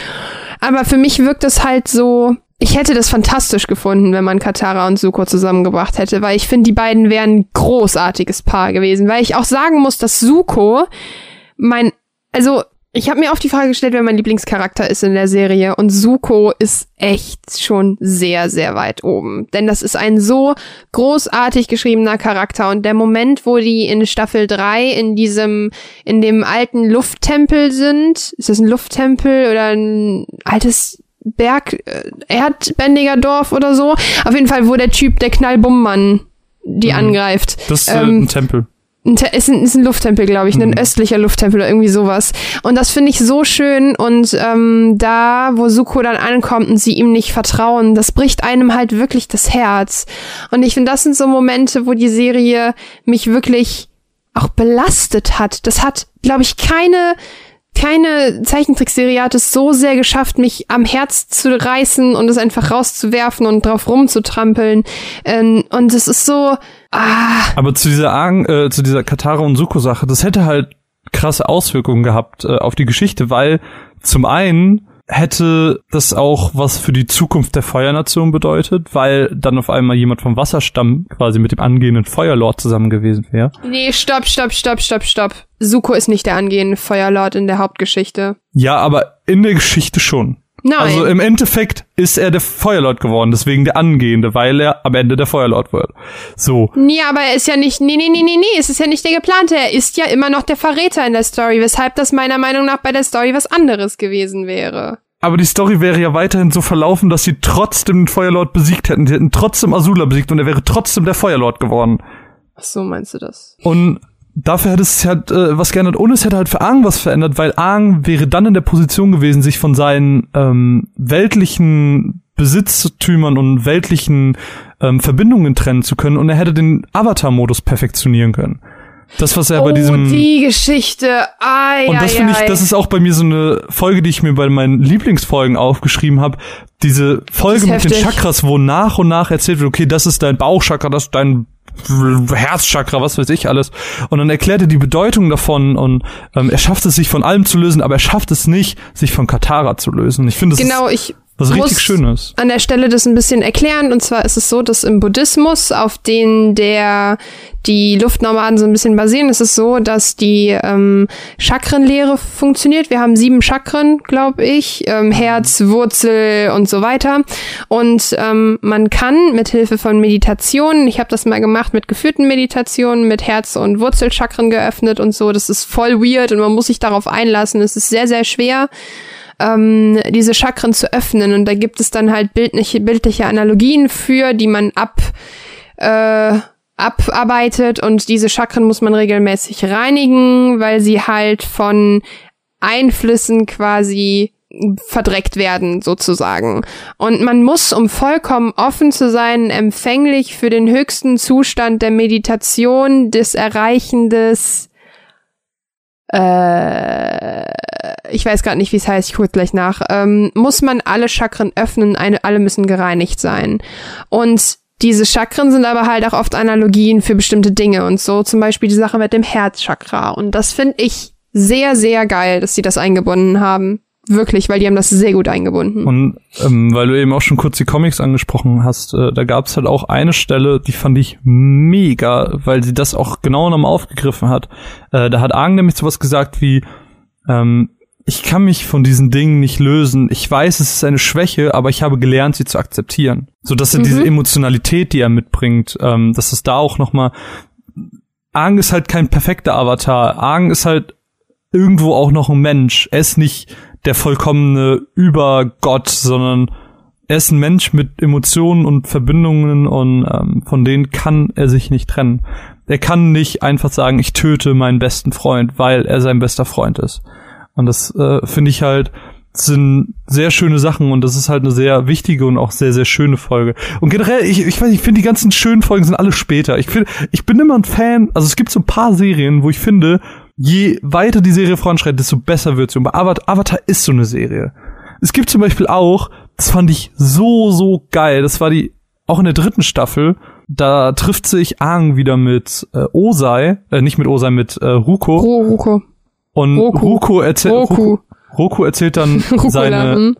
Aber für mich wirkt es halt so, ich hätte das fantastisch gefunden, wenn man Katara und Suko zusammengebracht hätte, weil ich finde, die beiden wären ein großartiges Paar gewesen. Weil ich auch sagen muss, dass Suko mein, also ich habe mir oft die Frage gestellt, wer mein Lieblingscharakter ist in der Serie und Suko ist echt schon sehr, sehr weit oben. Denn das ist ein so großartig geschriebener Charakter und der Moment, wo die in Staffel 3 in diesem, in dem alten Lufttempel sind, ist das ein Lufttempel oder ein altes Berg, äh, Erdbändiger Dorf oder so? Auf jeden Fall, wo der Typ, der Knallbummmann, die Mhm. angreift. Das ist äh, ähm, ein Tempel. Ist ein, ist ein Lufttempel, glaube ich, ein Mhm. östlicher Lufttempel oder irgendwie sowas. Und das finde ich so schön. Und ähm, da, wo Suko dann ankommt und sie ihm nicht vertrauen, das bricht einem halt wirklich das Herz. Und ich finde, das sind so Momente, wo die Serie mich wirklich auch belastet hat. Das hat, glaube ich, keine keine Zeichentrickserie hat es so sehr geschafft, mich am Herz zu reißen und es einfach rauszuwerfen und drauf rumzutrampeln. Ähm, und es ist so, ah, Aber zu dieser Aang, äh, zu dieser Katara und Suko Sache, das hätte halt krasse Auswirkungen gehabt äh, auf die Geschichte, weil zum einen hätte das auch was für die Zukunft der Feuernation bedeutet, weil dann auf einmal jemand vom Wasserstamm quasi mit dem angehenden Feuerlord zusammen gewesen wäre. Nee, stopp, stopp, stopp, stopp, stopp. Suko ist nicht der angehende Feuerlord in der Hauptgeschichte. Ja, aber in der Geschichte schon. Nein. Also im Endeffekt ist er der Feuerlord geworden, deswegen der angehende, weil er am Ende der Feuerlord wird. So. nee, aber er ist ja nicht, nee, nee, nee, nee, nee, es ist ja nicht der geplante. Er ist ja immer noch der Verräter in der Story, weshalb das meiner Meinung nach bei der Story was anderes gewesen wäre. Aber die Story wäre ja weiterhin so verlaufen, dass sie trotzdem den Feuerlord besiegt hätten. Die hätten trotzdem Azula besiegt und er wäre trotzdem der Feuerlord geworden. Ach so meinst du das? Und dafür hätte es halt äh, was geändert. Und es hätte halt für Aang was verändert, weil Aang wäre dann in der Position gewesen, sich von seinen ähm, weltlichen Besitztümern und weltlichen ähm, Verbindungen trennen zu können. Und er hätte den Avatar-Modus perfektionieren können. Das, was er bei oh, diesem die Geschichte. Ai, und das finde ich, das ist auch bei mir so eine Folge, die ich mir bei meinen Lieblingsfolgen aufgeschrieben habe. Diese Folge mit den heftig. Chakras, wo nach und nach erzählt wird, okay, das ist dein Bauchchakra, das ist dein Herzchakra, was weiß ich alles. Und dann erklärt er die Bedeutung davon und ähm, er schafft es, sich von allem zu lösen, aber er schafft es nicht, sich von Katara zu lösen. Ich finde, das Genau, ich was richtig Schönes. an der Stelle das ein bisschen erklären. Und zwar ist es so, dass im Buddhismus, auf den der die Luftnomaden so ein bisschen basieren, ist es so, dass die ähm, Chakrenlehre funktioniert. Wir haben sieben Chakren, glaube ich, ähm, Herz, Wurzel und so weiter. Und ähm, man kann mit Hilfe von Meditationen, ich habe das mal gemacht mit geführten Meditationen, mit Herz- und Wurzelchakren geöffnet und so. Das ist voll weird und man muss sich darauf einlassen. Es ist sehr, sehr schwer ähm, diese Chakren zu öffnen. Und da gibt es dann halt bildliche, bildliche Analogien für, die man ab, äh, abarbeitet. Und diese Chakren muss man regelmäßig reinigen, weil sie halt von Einflüssen quasi verdreckt werden, sozusagen. Und man muss, um vollkommen offen zu sein, empfänglich für den höchsten Zustand der Meditation, des Erreichen des äh, ich weiß gerade nicht, wie es heißt, ich gucke gleich nach, ähm, muss man alle Chakren öffnen, eine, alle müssen gereinigt sein. Und diese Chakren sind aber halt auch oft Analogien für bestimmte Dinge und so, zum Beispiel die Sache mit dem Herzchakra. Und das finde ich sehr, sehr geil, dass sie das eingebunden haben. Wirklich, weil die haben das sehr gut eingebunden. Und ähm, weil du eben auch schon kurz die Comics angesprochen hast, äh, da gab es halt auch eine Stelle, die fand ich mega, weil sie das auch genau nochmal aufgegriffen hat. Äh, da hat Aang nämlich sowas gesagt wie, ähm, ich kann mich von diesen Dingen nicht lösen. Ich weiß, es ist eine Schwäche, aber ich habe gelernt, sie zu akzeptieren. So dass er diese Emotionalität, die er mitbringt, ähm, dass es da auch nochmal Aang ist halt kein perfekter Avatar. Aang ist halt irgendwo auch noch ein Mensch. Er ist nicht der vollkommene Übergott, sondern er ist ein Mensch mit Emotionen und Verbindungen und ähm, von denen kann er sich nicht trennen. Er kann nicht einfach sagen, ich töte meinen besten Freund, weil er sein bester Freund ist. Und das äh, finde ich halt sind sehr schöne Sachen und das ist halt eine sehr wichtige und auch sehr, sehr schöne Folge. Und generell, ich, ich weiß, ich finde die ganzen schönen Folgen sind alle später. Ich finde, ich bin immer ein Fan, also es gibt so ein paar Serien, wo ich finde, je weiter die Serie voranschreitet, desto besser wird sie. Und Avatar, Avatar ist so eine Serie. Es gibt zum Beispiel auch, das fand ich so, so geil, das war die, auch in der dritten Staffel, da trifft sich Aang wieder mit äh, Osei, äh, nicht mit Osei, mit äh, Ruko. Ruko. Und Roku. Ruko erzählt, Roku. Roku erzählt dann seine,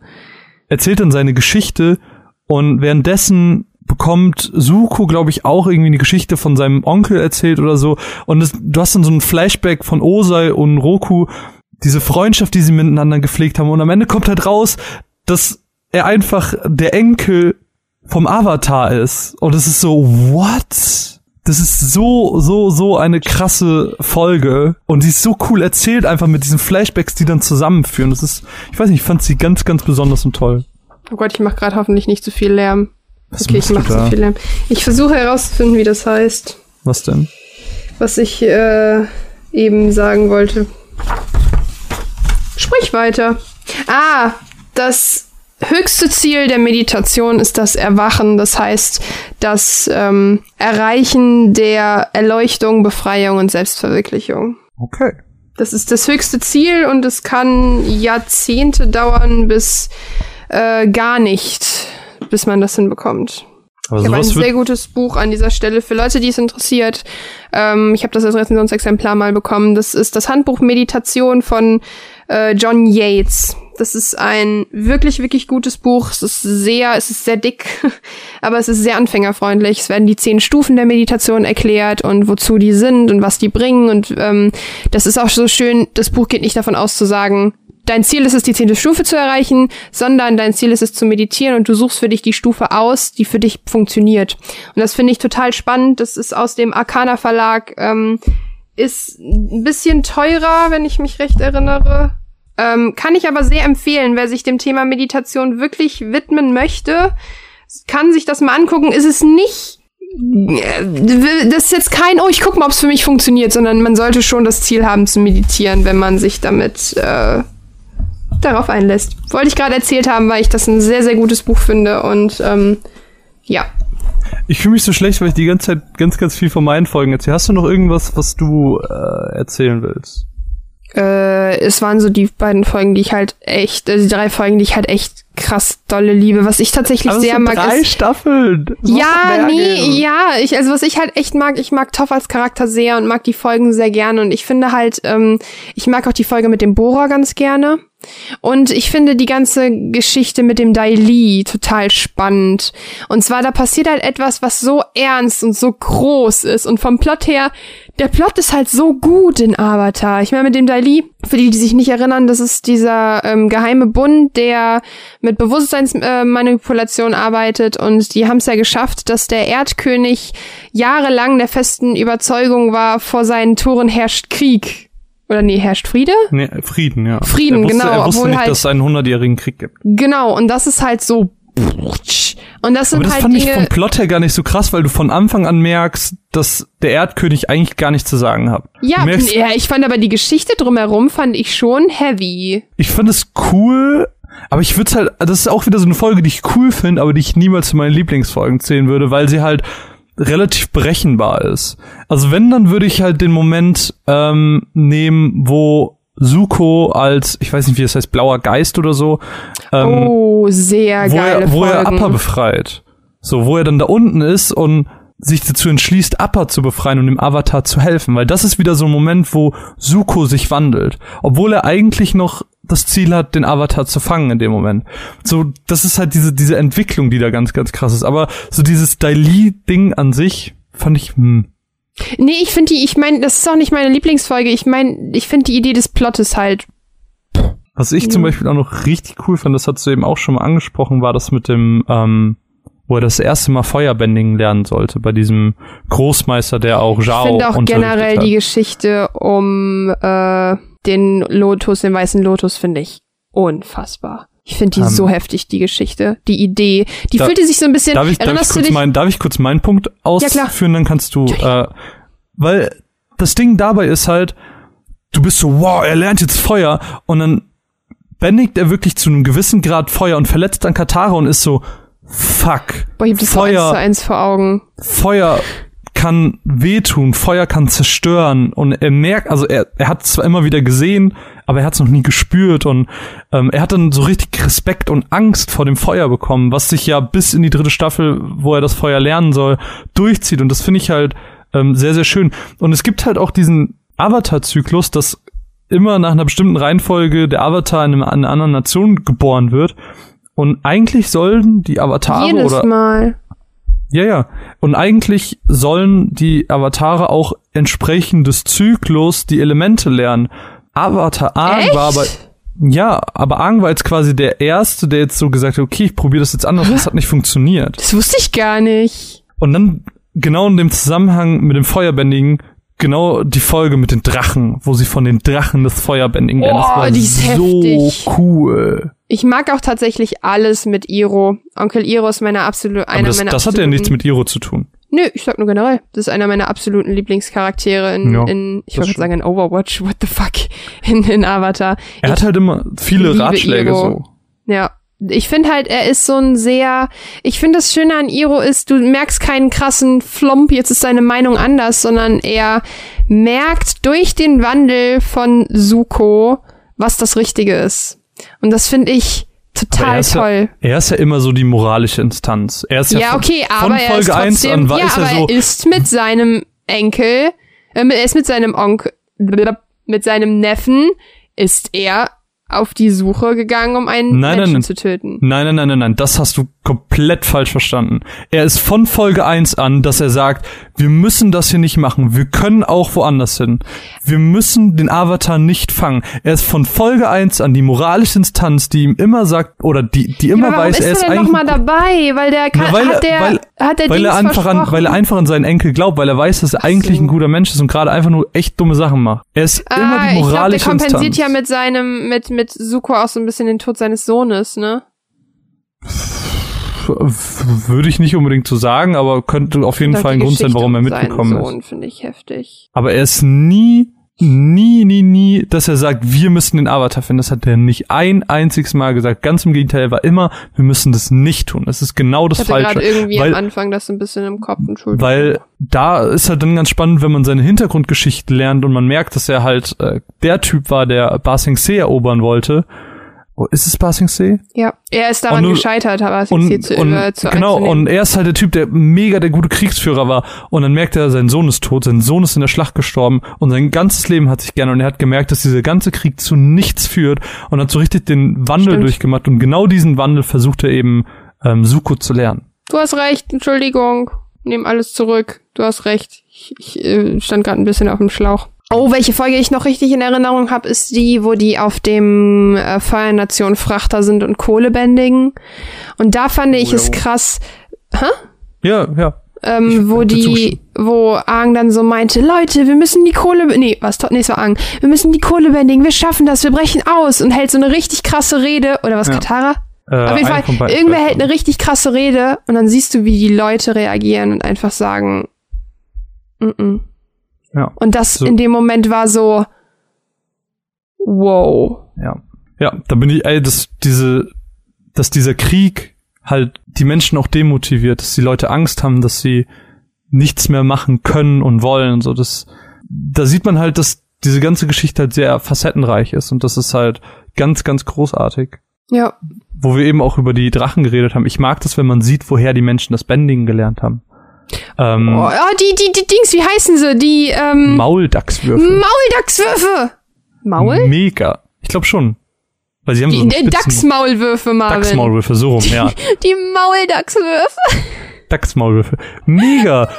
erzählt dann seine Geschichte und währenddessen bekommt Suko, glaube ich, auch irgendwie eine Geschichte von seinem Onkel erzählt oder so. Und es, du hast dann so ein Flashback von Osei und Roku, diese Freundschaft, die sie miteinander gepflegt haben. Und am Ende kommt halt raus, dass er einfach der Enkel vom Avatar ist. Und es ist so, what? Das ist so, so, so eine krasse Folge. Und sie ist so cool erzählt, einfach mit diesen Flashbacks, die dann zusammenführen. Das ist, ich weiß nicht, ich fand sie ganz, ganz besonders und toll. Oh Gott, ich mache gerade hoffentlich nicht zu viel Lärm. Was okay, ich mache zu viel Lärm. Ich versuche herauszufinden, wie das heißt, Was denn? was ich äh, eben sagen wollte. Sprich weiter. Ah, das höchste Ziel der Meditation ist das Erwachen, das heißt das ähm, Erreichen der Erleuchtung, Befreiung und Selbstverwirklichung. Okay. Das ist das höchste Ziel und es kann Jahrzehnte dauern, bis äh, gar nicht, bis man das hinbekommt. Aber Ich habe ein sehr gutes Buch an dieser Stelle für Leute, die es interessiert. Ähm, ich habe das als Rezensionsexemplar mal bekommen. Das ist das Handbuch Meditation von äh, John Yates. Das ist ein wirklich, wirklich gutes Buch. Es ist sehr, es ist sehr dick, aber es ist sehr anfängerfreundlich. Es werden die zehn Stufen der Meditation erklärt und wozu die sind und was die bringen. Und ähm, das ist auch so schön. Das Buch geht nicht davon aus zu sagen, dein Ziel ist es, die zehnte Stufe zu erreichen, sondern dein Ziel ist es zu meditieren und du suchst für dich die Stufe aus, die für dich funktioniert. Und das finde ich total spannend. Das ist aus dem Arcana Verlag, ähm, ist ein bisschen teurer, wenn ich mich recht erinnere. Ähm, kann ich aber sehr empfehlen, wer sich dem Thema Meditation wirklich widmen möchte, kann sich das mal angucken. Ist es nicht das ist jetzt kein, oh, ich guck mal, ob es für mich funktioniert, sondern man sollte schon das Ziel haben zu meditieren, wenn man sich damit äh, darauf einlässt. Wollte ich gerade erzählt haben, weil ich das ein sehr, sehr gutes Buch finde und ähm, ja. ich fühle mich so schlecht, weil ich die ganze Zeit ganz, ganz viel von meinen Folgen erzähle. Hast du noch irgendwas, was du äh, erzählen willst? Äh, es waren so die beiden Folgen, die ich halt echt, äh, die drei Folgen, die ich halt echt krass dolle liebe. Was ich tatsächlich es sehr sind mag, drei ist Staffeln. Das Ja, nee, geben. ja, ich, also was ich halt echt mag, ich mag Toff als Charakter sehr und mag die Folgen sehr gerne und ich finde halt, ähm, ich mag auch die Folge mit dem Bohrer ganz gerne. Und ich finde die ganze Geschichte mit dem Dai Li total spannend. Und zwar, da passiert halt etwas, was so ernst und so groß ist. Und vom Plot her, der Plot ist halt so gut in Avatar. Ich meine, mit dem Dai Li, für die, die sich nicht erinnern, das ist dieser ähm, geheime Bund, der mit Bewusstseinsmanipulation äh, arbeitet. Und die haben es ja geschafft, dass der Erdkönig jahrelang der festen Überzeugung war, vor seinen Toren herrscht Krieg. Oder nee, herrscht Friede? Nee, Frieden, ja. Frieden, er wusste, genau, Er wusste obwohl nicht, halt- dass es einen hundertjährigen Krieg gibt. Genau, und das ist halt so. Und das sind Aber das halt fand ich Dinge. vom Plot her gar nicht so krass, weil du von Anfang an merkst, dass der Erdkönig eigentlich gar nichts zu sagen hat. ja, merkst, ja, ich fand aber die Geschichte drumherum fand ich schon heavy. ich finde es cool, aber ich würde halt, das ist auch wieder so eine Folge, die ich cool finde, aber die ich niemals zu meinen Lieblingsfolgen zählen würde, weil sie halt relativ berechenbar ist. Also wenn, dann würde ich halt den Moment ähm, nehmen, wo Suko als, ich weiß nicht, wie es heißt, blauer Geist oder so, ähm, oh, sehr wo, geile er, wo er Folgen. Appa befreit. So, wo er dann da unten ist und sich dazu entschließt, Appa zu befreien und dem Avatar zu helfen. Weil das ist wieder so ein Moment, wo Suko sich wandelt. Obwohl er eigentlich noch das Ziel hat, den Avatar zu fangen in dem Moment. So, das ist halt diese, diese Entwicklung, die da ganz, ganz krass ist. Aber so dieses Daili-Ding an sich fand ich, hm. Nee, ich finde die, ich meine, das ist auch nicht meine Lieblingsfolge. Ich meine, ich finde die Idee des Plottes halt. Was ich zum Beispiel auch noch richtig cool fand, das hast du eben auch schon mal angesprochen, war das mit dem, ähm, wo er das erste Mal Feuerbändigen lernen sollte, bei diesem Großmeister, der auch Ich Zhao finde auch generell hat. die Geschichte um äh, den Lotus, den weißen Lotus, finde ich unfassbar. Ich finde die Ähm, so heftig, die Geschichte, die Idee. Die Da- fühlte sich so ein bisschen. Darf ich, darf ich, kurz, dich? mein, darf ich kurz meinen Punkt ausführen, dann kannst du, äh, weil das Ding dabei ist halt, du bist so, wow, er lernt jetzt Feuer und dann bändigt er wirklich zu einem gewissen Grad Feuer und verletzt dann Katara und ist so, fuck, Boah, ich hab das so eins Feuer, zu eins vor Augen. Feuer kann wehtun, Feuer kann zerstören und er merkt, also er, er hat zwar immer wieder gesehen, aber er hat es noch nie gespürt und ähm, er hat dann so richtig Respekt und Angst vor dem Feuer bekommen, was sich ja bis in die dritte Staffel, wo er das Feuer lernen soll, durchzieht und das finde ich halt ähm, sehr, sehr schön. Und es gibt halt auch diesen Avatar-Zyklus, dass immer nach einer bestimmten Reihenfolge der Avatar in, einem, in einer anderen Nation geboren wird und eigentlich sollen die Avatare Jedes oder Mal. Ja, ja. Und eigentlich sollen die Avatare auch entsprechend des Zyklus die Elemente lernen. Avatar Aang Echt? war aber ja, aber Aang war jetzt quasi der erste, der jetzt so gesagt hat, okay, ich probiere das jetzt anders, das hat nicht funktioniert. Das wusste ich gar nicht. Und dann genau in dem Zusammenhang mit dem Feuerbändigen genau die Folge mit den Drachen, wo sie von den Drachen des Feuerbändigen lernen. Das Oh, war die ist so heftig. cool. Ich mag auch tatsächlich alles mit Iro. Onkel Iro ist meine absolute, einer das, meiner das hat ja nichts mit Iro zu tun. Nö, ich sag nur generell. Das ist einer meiner absoluten Lieblingscharaktere in, Ja, in ich das wollte sagen in Overwatch, what the fuck, in, in Avatar. Er ich, hat halt immer viele Ratschläge Iro. so. Ja. Ich finde halt, er ist so ein sehr, ich finde das Schöne an Iro ist, du merkst keinen krassen Flomp, jetzt ist seine Meinung anders, sondern er merkt durch den Wandel von Suko, was das Richtige ist. Und das finde ich Aber er total ist ja- toll. Er ist ja immer so die moralische Instanz. Er ist ja, Ja, von, okay, von aber er ist Folge 1 trotzdem, an ja, er aber so, er ist mit seinem Enkel, äh, er ist mit seinem Onkel, mit seinem Neffen, ist er auf die Suche gegangen, um einen Nein, nein, Menschen nein. zu töten. nein, nein, nein, nein, nein, das hast du komplett falsch verstanden. Er ist von Folge 1 an, dass er sagt, wir müssen das hier nicht machen, wir können auch woanders hin. Wir müssen den Avatar nicht fangen. Er ist von Folge 1 an die moralische Instanz, die ihm immer sagt, oder die, die immer aber warum weiß, ist er ist er eigentlich noch mal dabei? Weil der kann, Ja, weil hat er- der, weil- hat der weil er einfach an, weil er einfach an seinen Enkel glaubt, weil er weiß, dass er Ach eigentlich so. ein guter Mensch ist und gerade einfach nur echt dumme Sachen macht. Er ist immer Ah, die ich glaube, der moralische kompensiert Instanz. ja mit seinem, mit, mit Suko auch so ein bisschen den Tod seines Sohnes, ne? Würde ich nicht unbedingt so sagen, aber könnte auf jeden Fall ein Grund sein, warum er mitgekommen Sohn ist. finde ich heftig. Aber er ist nie, nie, nie, nie, dass er sagt, wir müssen den Avatar finden. Das hat er nicht ein einziges Mal gesagt. Ganz im Gegenteil, er war immer, wir müssen das nicht tun. Das ist genau das Ich hatte Falsche. gerade irgendwie weil, am Anfang das ein bisschen im Kopf. Entschuldigung. weil da ist halt dann ganz spannend, wenn man seine Hintergrundgeschichte lernt und man merkt, dass er halt äh, der Typ war, der Ba Sing Se erobern wollte. Oh, ist es Ba Sing Se? Ja, er ist daran nur- gescheitert, aber hier zu, und äh, zu genau und er ist halt der Typ, der mega der gute Kriegsführer war und dann merkt er, sein Sohn ist tot, sein Sohn ist in der Schlacht gestorben und sein ganzes Leben hat sich gerne und er hat gemerkt, dass dieser ganze Krieg zu nichts führt und hat so richtig den Wandel Stimmt. durchgemacht und genau diesen Wandel versucht er eben ähm, Suko zu lernen. Du hast recht, Entschuldigung. Nehm alles zurück. Du hast recht. Ich, ich äh, stand gerade ein bisschen auf dem Schlauch. Oh, welche Folge ich noch richtig in Erinnerung habe, ist die, wo die auf dem äh, Feuernation Frachter sind und Kohle bändigen. Und da fand ich Oh, es krass, Ja, ja. ähm, Ich wo die, wo Aang dann so meinte, Leute, wir müssen die Kohle, nee, was, nee, es war Aang, wir müssen die Kohle bändigen, wir schaffen das, wir brechen aus und hält so eine richtig krasse Rede, oder was, Ja. Katara? Äh, Auf jeden Fall, irgendwer hält eine richtig krasse Rede und dann siehst du, wie die Leute reagieren und einfach sagen, mm -mm. Ja. Und das So. in dem Moment war so, wow. Ja. Ja, da bin ich, ey, dass diese, dass dieser Krieg halt die Menschen auch demotiviert, dass die Leute Angst haben, dass sie nichts mehr machen können und wollen und so. Das, da sieht man halt, dass diese ganze Geschichte halt sehr facettenreich ist und das ist halt ganz, ganz großartig. Ja, Wo wir eben auch über die Drachen geredet haben. Ich mag das, wenn man sieht, woher die Menschen das Bändigen gelernt haben. Ähm, oh, oh, die, die, die Dings, wie heißen sie? Die, ähm, Mauldachswürfe. Mauldachswürfe. Maul? Mega. Ich glaube schon. Weil sie haben so Die, einen die spitzen Dachsmaulwürfe, Marvin. Dachsmaulwürfe, so rum, ja. Die Mauldachswürfe. Dachsmaulwürfe. Mega.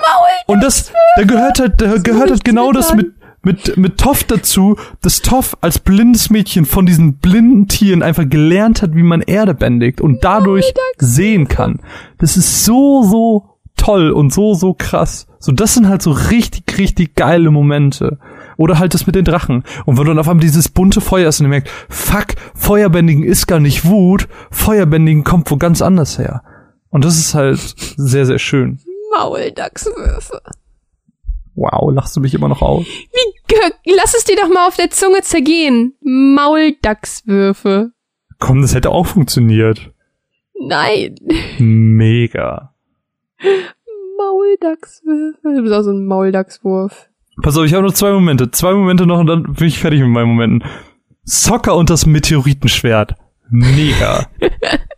Und das, da gehört halt, da gehört halt genau das mit, mit, mit Toff dazu, dass Toff als blindes Mädchen von diesen blinden Tieren einfach gelernt hat, wie man Erde bändigt und dadurch sehen kann. Das ist so, so toll und so, so krass. So, das sind halt so richtig, richtig geile Momente. Oder halt das mit den Drachen. Und wenn du dann auf einmal dieses bunte Feuer hast und du merkst, fuck, Feuerbändigen ist gar nicht Wut, Feuerbändigen kommt wo ganz anders her. Und das ist halt sehr, sehr schön. Mauldachswürfe. Wow, lachst du mich immer noch aus? Wie, lass es dir doch mal auf der Zunge zergehen. Mauldachswürfe. Komm, das hätte auch funktioniert. Nein. Mega. Mauldachswürfe. Du bist auch so ein Mauldachswurf. Pass auf, ich habe noch zwei Momente. Zwei Momente noch und dann bin ich fertig mit meinen Momenten. Soccer und das Meteoritenschwert. Mega.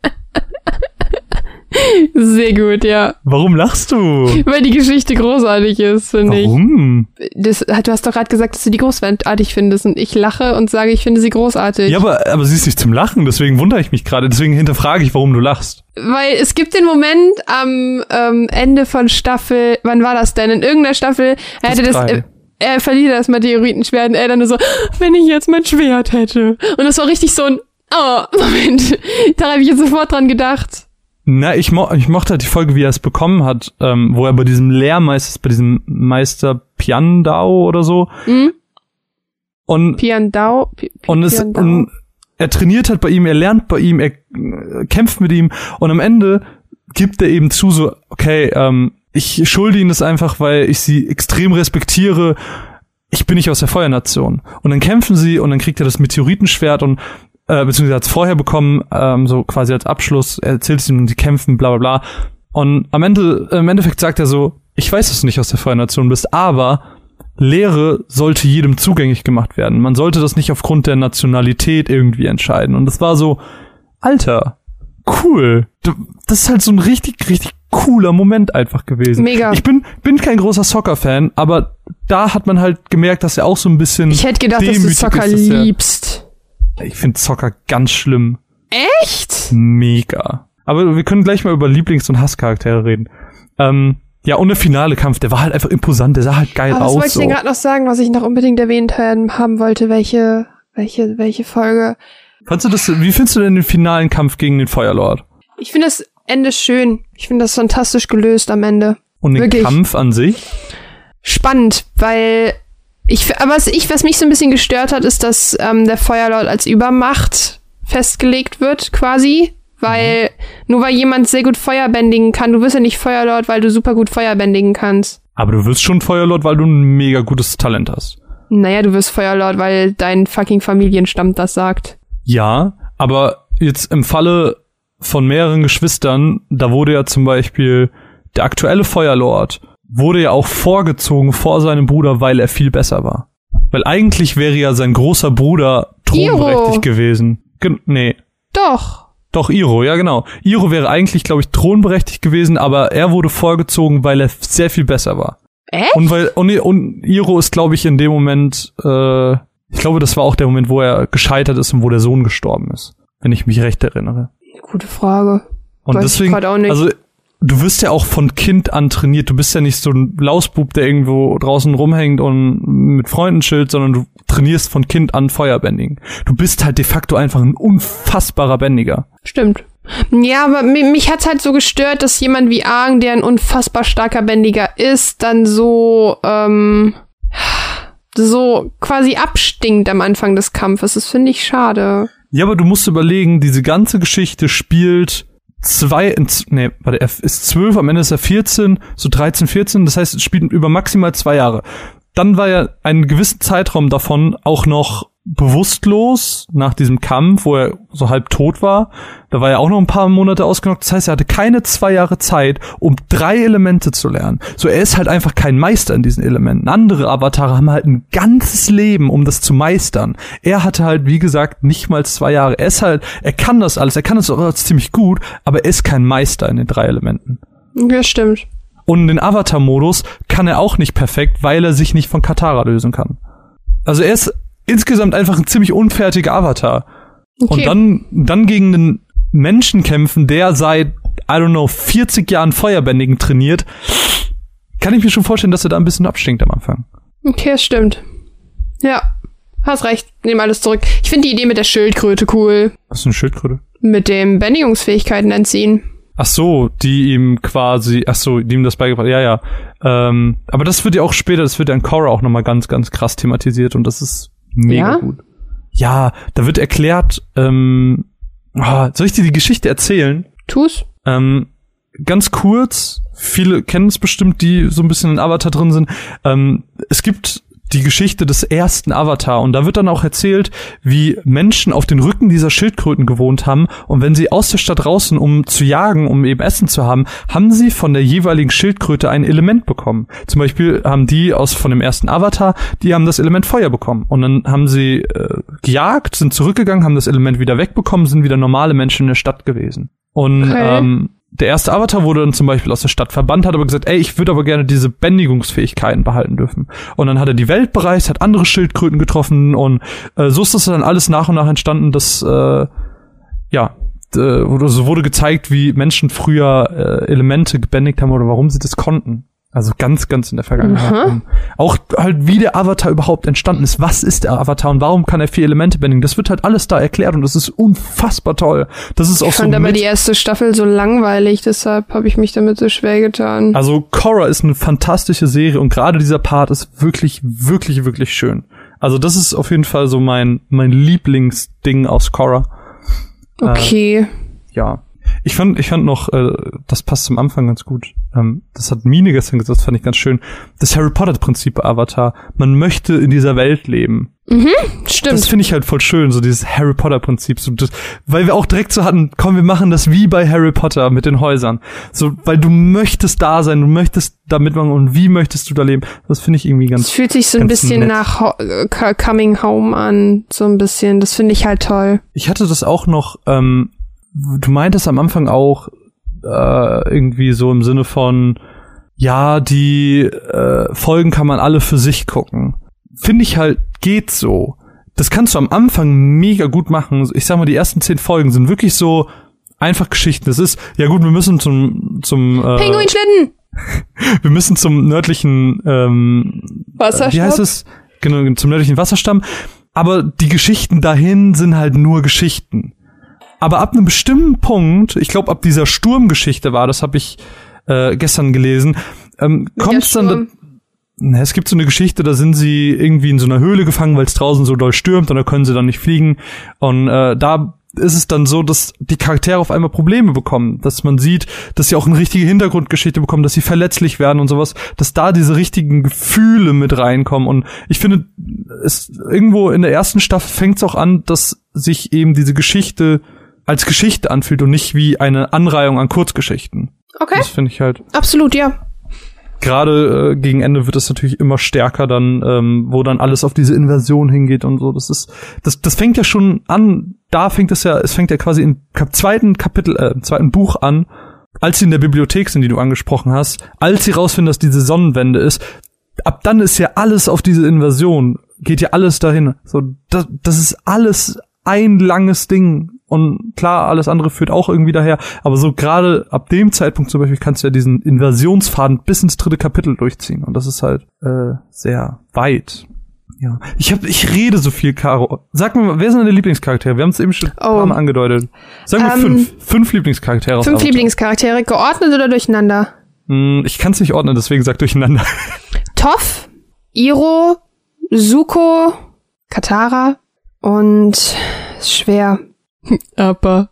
Sehr gut, ja. Warum lachst du? Weil die Geschichte großartig ist, finde ich. Warum? Das, du hast doch gerade gesagt, dass du die großartig findest und ich lache und sage, ich finde sie großartig. Ja, aber, aber sie ist nicht zum Lachen, deswegen wundere ich mich gerade. Deswegen hinterfrage ich, warum du lachst. Weil es gibt den Moment am ähm, Ende von Staffel, wann war das denn? In irgendeiner Staffel, er hätte das, äh, er verliert das Meteoritenschwert und er dann nur so, wenn ich jetzt mein Schwert hätte. Und das war richtig so ein, oh, Moment, da habe ich jetzt sofort dran gedacht. Na, ich, mo ich mochte halt die Folge, wie er es bekommen hat, ähm, wo er bei diesem Lehrmeister, bei diesem Meister Piandao oder so. Mhm. Und, Piandao. Pi Pi und, es, und er trainiert halt bei ihm, er lernt bei ihm, er äh, kämpft mit ihm und am Ende gibt er eben zu, so, okay, ähm, ich schulde ihnen das einfach, weil ich sie extrem respektiere. Ich bin nicht aus der Feuernation. Und dann kämpfen sie und dann kriegt er das Meteoritenschwert und äh, beziehungsweise hat es vorher bekommen, ähm, so quasi als Abschluss, er erzählt es ihm, sie kämpfen, bla bla bla. Und am Ende, im Endeffekt sagt er so, ich weiß, dass du nicht aus der Feuernation bist, aber Lehre sollte jedem zugänglich gemacht werden. Man sollte das nicht aufgrund der Nationalität irgendwie entscheiden. Und das war so, Alter, cool. Das ist halt so ein richtig, richtig cooler Moment einfach gewesen. Mega. Ich bin, bin kein großer Soccer-Fan, aber da hat man halt gemerkt, dass er auch so ein bisschen. ich hätte gedacht, dass du Soccer ist, dass liebst. Ich finde Soccer ganz schlimm. Echt? Mega. Aber wir können gleich mal über Lieblings- und Hasscharaktere reden. Ähm, ja, und der finale Kampf, der war halt einfach imposant, der sah halt geil Aber was aus. wollte ich So. denn gerade noch sagen, was ich noch unbedingt erwähnt haben haben wollte? Welche, welche, welche Folge? Fandst du das, wie findest du denn den finalen Kampf gegen den Feuerlord? Ich finde das Ende schön. Ich finde das fantastisch gelöst am Ende. Und den Wirklich. Kampf an sich? Spannend, weil ich, aber was ich, was mich so ein bisschen gestört hat, ist, dass ähm, der Feuerlord als Übermacht festgelegt wird, quasi. Weil, nur weil jemand sehr gut Feuer bändigen kann, du wirst ja nicht Feuerlord, weil du super gut Feuer bändigen kannst. Aber du wirst schon Feuerlord, weil du ein mega gutes Talent hast. Naja, du wirst Feuerlord, weil dein fucking Familienstamm das sagt. Ja, aber jetzt im Falle von mehreren Geschwistern, da wurde ja zum Beispiel der aktuelle Feuerlord wurde ja auch vorgezogen vor seinem Bruder, weil er viel besser war. Weil eigentlich wäre ja sein großer Bruder thronberechtigt Iro. gewesen. Gen nee, Doch. doch Iro, ja genau. Iro wäre eigentlich, glaube ich, thronberechtigt gewesen, aber er wurde vorgezogen, weil er sehr viel besser war. Echt? Und weil und, und Iro ist, glaube ich, in dem Moment, äh, ich glaube, das war auch der Moment, wo er gescheitert ist und wo der Sohn gestorben ist, wenn ich mich recht erinnere. Gute Frage. Und Weiß deswegen, grad auch nicht. also du wirst ja auch von Kind an trainiert. Du bist ja nicht so ein Lausbub, der irgendwo draußen rumhängt und mit Freunden chillt, sondern du trainierst von Kind an Feuerbändigen. Du bist halt de facto einfach ein unfassbarer Bändiger. Stimmt. Ja, aber mi- mich hat's halt so gestört, dass jemand wie Aang, der ein unfassbar starker Bändiger ist, dann so, ähm, so quasi abstinkt am Anfang des Kampfes. Das finde ich schade. Ja, aber du musst überlegen, diese ganze Geschichte spielt zwei, nee, warte, er ist zwölf, am Ende ist er 14, so 13, 14, das heißt, es spielt über maximal zwei Jahre. Dann war er einen gewissen Zeitraum davon auch noch bewusstlos nach diesem Kampf, wo er so halb tot war. Da war er auch noch ein paar Monate ausgenockt. Das heißt, er hatte keine zwei Jahre Zeit, um drei Elemente zu lernen. So, er ist halt einfach kein Meister in diesen Elementen. Andere Avatare haben halt ein ganzes Leben, um das zu meistern. Er hatte halt, wie gesagt, nicht mal zwei Jahre. Er ist halt, er kann das alles, er kann das auch ziemlich gut, aber er ist kein Meister in den drei Elementen. Ja, stimmt. Und den Avatar-Modus kann er auch nicht perfekt, weil er sich nicht von Katara lösen kann. Also er ist insgesamt einfach ein ziemlich unfertiger Avatar. Okay. Und dann, dann gegen einen Menschen kämpfen, der seit, I don't know, 40 Jahren Feuerbändigen trainiert, kann ich mir schon vorstellen, dass er da ein bisschen abstinkt am Anfang. Okay, das stimmt. Ja. Hast recht. Nehme alles zurück. Ich finde die Idee mit der Schildkröte cool. Was ist eine Schildkröte? Mit dem Bändigungsfähigkeiten entziehen. Ach so, die ihm quasi, ach so, die ihm das beigebracht, ja, ja. Ähm, aber das wird ja auch später, das wird ja in Korra auch nochmal ganz, ganz krass thematisiert und das ist mega Ja? gut. Ja, da wird erklärt, ähm, ah, soll ich dir die Geschichte erzählen? Tu's? Ähm, ganz kurz, viele kennen es bestimmt, die so ein bisschen in Avatar drin sind. Ähm, es gibt die Geschichte des ersten Avatar und da wird dann auch erzählt, wie Menschen auf den Rücken dieser Schildkröten gewohnt haben und wenn sie aus der Stadt draußen, um zu jagen, um eben Essen zu haben, haben sie von der jeweiligen Schildkröte ein Element bekommen. Zum Beispiel haben die aus von dem ersten Avatar, die haben das Element Feuer bekommen und dann haben sie äh, gejagt, sind zurückgegangen, haben das Element wieder wegbekommen, sind wieder normale Menschen in der Stadt gewesen. Und Okay. ähm, der erste Avatar wurde dann zum Beispiel aus der Stadt verbannt, hat aber gesagt, ey, ich würde aber gerne diese Bändigungsfähigkeiten behalten dürfen. Und dann hat er die Welt bereist, hat andere Schildkröten getroffen und äh, so ist das dann alles nach und nach entstanden, dass äh, ja, oder so wurde gezeigt, wie Menschen früher äh, Elemente gebändigt haben oder warum sie das konnten. Also ganz, ganz in der Vergangenheit. Und Auch halt, wie der Avatar überhaupt entstanden ist. Was ist der Avatar und warum kann er vier Elemente bändigen? Das wird halt alles da erklärt und das ist unfassbar toll. Das ist auch Ich so fand aber die erste Staffel so langweilig, deshalb habe ich mich damit so schwer getan. Also Korra ist eine fantastische Serie und gerade dieser Part ist wirklich, wirklich, wirklich schön. Also das ist auf jeden Fall so mein, mein Lieblingsding aus Korra. Okay. Ja. Ich fand, ich fand noch, äh, das passt zum Anfang ganz gut. Ähm, das hat Mine gestern gesagt, das fand ich ganz schön. Das Harry Potter-Prinzip bei Avatar. Man möchte in dieser Welt leben. Stimmt. Das finde ich halt voll schön, so dieses Harry Potter-Prinzip. So, das, weil wir auch direkt so hatten, komm, wir machen das wie bei Harry Potter mit den Häusern. So, weil du möchtest da sein, du möchtest da mitmachen und wie möchtest du da leben. Das finde ich irgendwie Es ganz. fühlt sich so ein bisschen nett. nach Ho äh, Co- Coming Home an, so ein bisschen. Das finde ich halt toll. Ich hatte das auch noch, ähm, du meintest am Anfang auch äh, irgendwie so im Sinne von, ja, die äh, Folgen kann man alle für sich gucken. Finde ich halt, geht so. Das kannst du am Anfang mega gut machen. Ich sag mal, die ersten zehn Folgen sind wirklich so einfach Geschichten. Das ist, ja gut, wir müssen zum, zum, äh, Pinguinschlitten! wir müssen zum nördlichen, ähm, Wasserstoff. wie heißt es? Genau, zum nördlichen Wasserstamm. Aber die Geschichten dahin sind halt nur Geschichten. Aber ab einem bestimmten Punkt, ich glaube, ab dieser Sturmgeschichte war, das habe ich äh, gestern gelesen, ähm, kommt es dann. Da, na, es gibt so eine Geschichte, da sind sie irgendwie in so einer Höhle gefangen, weil es draußen so doll stürmt und da können sie dann nicht fliegen. Und äh, da ist es dann so, dass die Charaktere auf einmal Probleme bekommen, dass man sieht, dass sie auch eine richtige Hintergrundgeschichte bekommen, dass sie verletzlich werden und sowas, dass da diese richtigen Gefühle mit reinkommen. Und ich finde, es irgendwo in der ersten Staffel fängt es auch an, dass sich eben diese Geschichte als Geschichte anfühlt und nicht wie eine Anreihung an Kurzgeschichten. Okay, Das finde ich halt absolut, ja. gerade äh, gegen Ende wird es natürlich immer stärker dann, ähm, wo dann alles auf diese Inversion hingeht und so. Das ist, das, das fängt ja schon an. Da fängt es ja, es fängt ja quasi im Kap zweiten Kapitel, äh, im zweiten Buch an, als sie in der Bibliothek sind, die du angesprochen hast, als sie rausfinden, dass diese Sonnenwende ist. Ab dann ist ja alles auf diese Inversion, geht ja alles dahin. So, das, das ist alles ein langes Ding. Und klar, alles andere führt auch irgendwie daher. Aber so gerade ab dem Zeitpunkt zum Beispiel kannst du ja diesen Inversionsfaden bis ins dritte Kapitel durchziehen. Und das ist halt äh, sehr weit. Ja. Ich hab, ich rede so viel, Caro. Sag mir mal, wer sind deine Lieblingscharaktere? Wir haben es eben schon ein paar Oh. Mal angedeutet. Sag mir Ähm, fünf. Fünf Lieblingscharaktere Fünf. Lieblingscharaktere, geordnet oder durcheinander? Hm, ich kann es nicht ordnen, deswegen sag durcheinander. Toff, Iro, Zuko, Katara und schwer. Aber.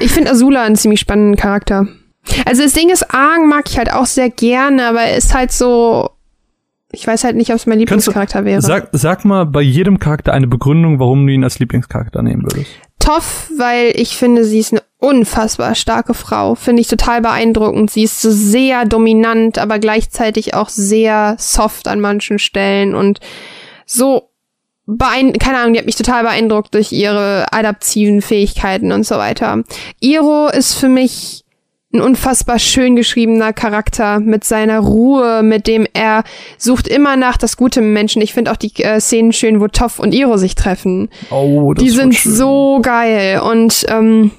ich finde Azula einen ziemlich spannenden Charakter. Also das Ding ist, Aang mag ich halt auch sehr gerne, aber er ist halt so. Ich weiß halt nicht, ob es mein du- Lieblingscharakter wäre. Sag, sag mal bei jedem Charakter eine Begründung, warum du ihn als Lieblingscharakter nehmen würdest. Toff, weil ich finde, sie ist eine unfassbar starke Frau. Finde ich total beeindruckend. Sie ist so sehr dominant, aber gleichzeitig auch sehr soft an manchen Stellen und so beein keine Ahnung, die hat mich total beeindruckt durch ihre adaptiven Fähigkeiten und so weiter. Iro ist für mich ein unfassbar schön geschriebener Charakter mit seiner Ruhe, mit dem er sucht immer nach das Gute im Menschen. Ich finde auch die äh, Szenen schön, wo Toff und Iro sich treffen. Oh, das Die sind schön. so geil. Und ähm,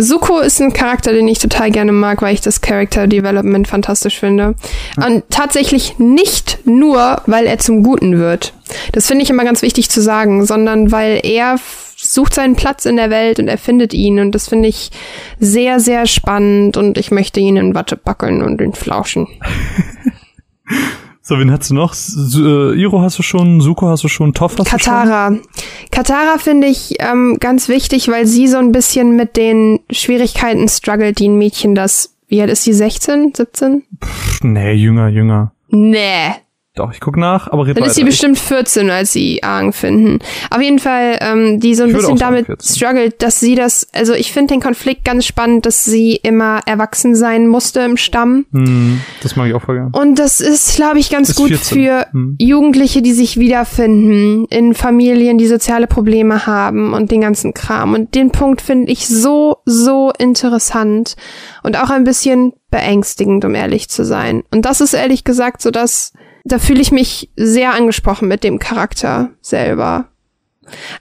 Suko ist ein Charakter, den ich total gerne mag, weil ich das Character Development fantastisch finde. Und tatsächlich nicht nur, weil er zum Guten wird. Das finde ich immer ganz wichtig zu sagen, sondern weil er sucht seinen Platz in der Welt und er findet ihn und das finde ich sehr, sehr spannend und ich möchte ihn in Watte backeln und ihn flauschen. So, wen hast du noch? S äh, Iro hast du schon, Suko hast du schon, Toff hast Katara. du schon? Katara finde ich ähm, ganz wichtig, weil sie so ein bisschen mit den Schwierigkeiten struggelt, die ein Mädchen das, wie alt ist sie, 16, 17? Pff, nee, jünger, jünger. Nee, Doch, ich guck nach, aber red Dann ist sie weiter. bestimmt 14, als sie Aang finden. Auf jeden Fall, ähm, die so ein Ich bisschen damit 14. struggelt, dass sie das, also ich finde den Konflikt ganz spannend, dass sie immer erwachsen sein musste im Stamm. Hm, das mag ich auch voll gern. Und das ist, glaube ich, ganz Ist gut 14. für Hm. Jugendliche, die sich wiederfinden in Familien, die soziale Probleme haben und den ganzen Kram. Und den Punkt finde ich so, so interessant und auch ein bisschen beängstigend, um ehrlich zu sein. Und das ist ehrlich gesagt so, dass da fühle ich mich sehr angesprochen mit dem Charakter selber.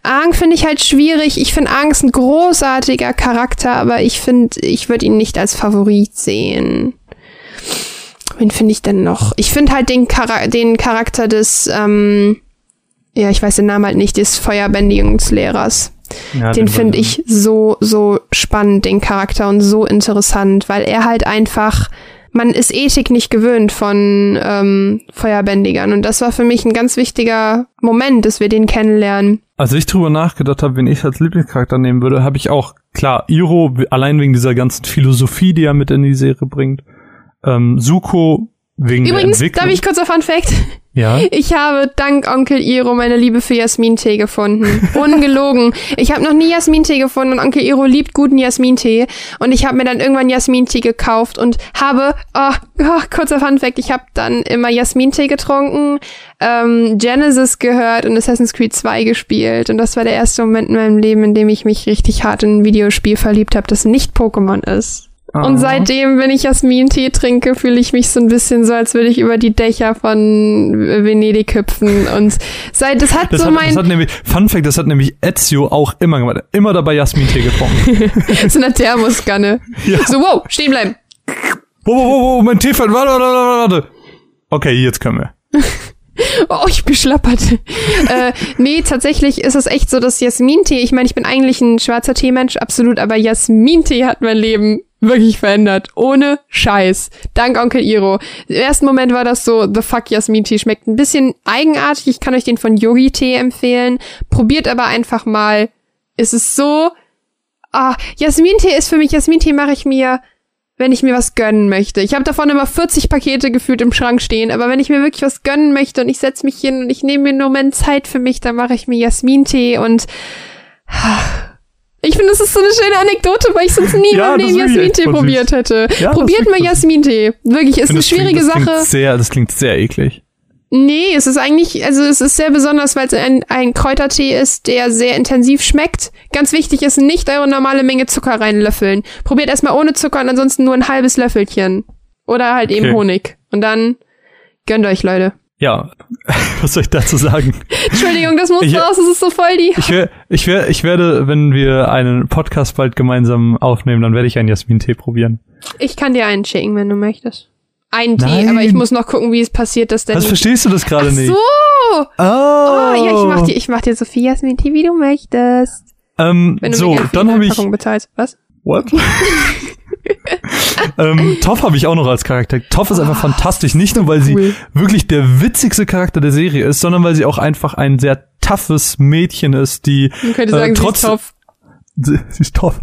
Aang finde ich halt schwierig. Ich finde Aang ist ein großartiger Charakter, aber ich finde, ich würde ihn nicht als Favorit sehen. Wen finde ich denn noch? Ich finde halt den, Chara den Charakter des, ähm, ja, ich weiß den Namen halt nicht, des Feuerbändigungslehrers. Ja, Den finde weiß ich so, so spannend, den Charakter und so interessant, weil er halt einfach, man ist Ethik nicht gewöhnt von ähm, Feuerbändigern und das war für mich ein ganz wichtiger Moment, dass wir den kennenlernen. Als ich drüber nachgedacht habe, wen ich als Lieblingscharakter nehmen würde, habe ich auch, klar, Iro, allein wegen dieser ganzen Philosophie, die er mit in die Serie bringt. Ähm, Suko wegen Übrigens, darf ich kurz auf Fun Fact? ja. Ich habe dank Onkel Iro meine Liebe für Jasmin-Tee gefunden. Ungelogen. Ich habe noch nie Jasmin-Tee gefunden und Onkel Iro liebt guten Jasmin-Tee. Und ich habe mir dann irgendwann Jasmin-Tee gekauft und habe, oh, oh, kurzer Funfact, ich habe dann immer Jasmin-Tee getrunken, ähm, Genesis gehört und Assassin's Creed 2 gespielt. Und das war der erste Moment in meinem Leben, in dem ich mich richtig hart in ein Videospiel verliebt habe, das nicht Pokémon ist. Und Ah. seitdem, wenn ich Jasmin-Tee trinke, fühle ich mich so ein bisschen so, als würde ich über die Dächer von Venedig hüpfen. Und seit, das hat Das so hat, mein, das hat nämlich, Fun Fact, das hat nämlich Ezio auch immer gemacht. Immer dabei Jasmin-Tee getrunken. so eine Thermoskanne. Ja. So, wow, stehen bleiben. Wo, wo, wo, wo, mein Tee fällt. Warte, warte, warte, warte. Okay, jetzt können wir. Oh, ich bin schlappert. äh, nee, tatsächlich ist es echt so, dass Jasmin-Tee, ich meine, ich bin eigentlich ein schwarzer Teemensch, absolut, aber Jasmin-Tee hat mein Leben wirklich verändert. Ohne Scheiß. Dank Onkel Iro. Im ersten Moment war das so, the fuck Jasmin-Tee schmeckt ein bisschen eigenartig. Ich kann euch den von Yogi-Tee empfehlen. Probiert aber einfach mal. Es ist so, ah, Jasmin-Tee ist für mich, Jasmin-Tee mache ich mir wenn ich mir was gönnen möchte. Ich habe davon immer 40 Pakete gefühlt im Schrank stehen, aber wenn ich mir wirklich was gönnen möchte und ich setze mich hin und ich nehme mir einen Moment Zeit für mich, dann mache ich mir Jasmin-Tee und ich finde, das ist so eine schöne Anekdote, weil ich sonst nie Ja, echt Jasmin-Tee probiert hätte. Ja, Probiert mal Jasmin-Tee. Wirklich, ist eine schwierige klingt, das Sache. Klingt sehr, das klingt sehr eklig. Nee, es ist eigentlich, also es ist sehr besonders, weil es ein, ein Kräutertee ist, der sehr intensiv schmeckt. Ganz wichtig ist, nicht eure normale Menge Zucker reinlöffeln. Probiert erstmal ohne Zucker und ansonsten nur ein halbes Löffelchen. Oder halt eben Okay. Honig. Und dann gönnt euch, Leute. Ja, was soll ich dazu sagen? Entschuldigung, das muss Ich- raus, das ist so voll die. Ich, wär, ich, wär, ich werde, wenn wir einen Podcast bald gemeinsam aufnehmen, dann werde ich einen Jasmin-Tee probieren. Ich kann dir einen schicken, wenn du möchtest. Einen Tee, Nein. aber ich muss noch gucken, wie es passiert, dass der Was nicht. verstehst du das gerade nicht? so! Oh, Oh, ja, ich mach dir, ich mach dir so viel Jasmin-Tee, wie du möchtest. Ähm, Wenn du so, dann habe ich. Packung bezahlst. Was? What? ähm, Toff habe ich auch noch als Charakter. Toff ist einfach fantastisch, nicht nur weil Oh, cool. sie wirklich der witzigste Charakter der Serie ist, sondern weil sie auch einfach ein sehr toughes Mädchen ist, die Man könnte äh, sagen, sie trotz ist top. sie, sie ist tough.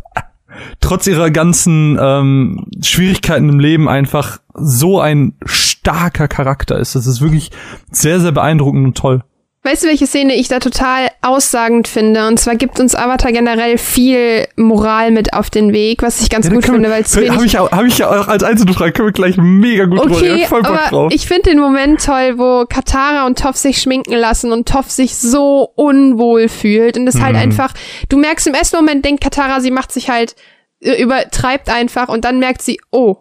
Trotz ihrer ganzen ähm, Schwierigkeiten im Leben einfach so ein starker Charakter ist. Das ist wirklich sehr, sehr beeindruckend und toll. Weißt du, welche Szene ich da total aussagend finde? Und zwar gibt uns Avatar generell viel Moral mit auf den Weg, was ich ganz gut finde, weil es Habe ich, auch- hab ich ja auch als einzelne Frage, können wir gleich mega gut drüber Okay, Bock aber drauf. ich finde den Moment toll, wo Katara und Toph sich schminken lassen und Toph sich so unwohl fühlt und es halt Mhm. einfach, du merkst im ersten Moment denkt Katara, sie macht sich halt, äh, übertreibt einfach und dann merkt sie, oh,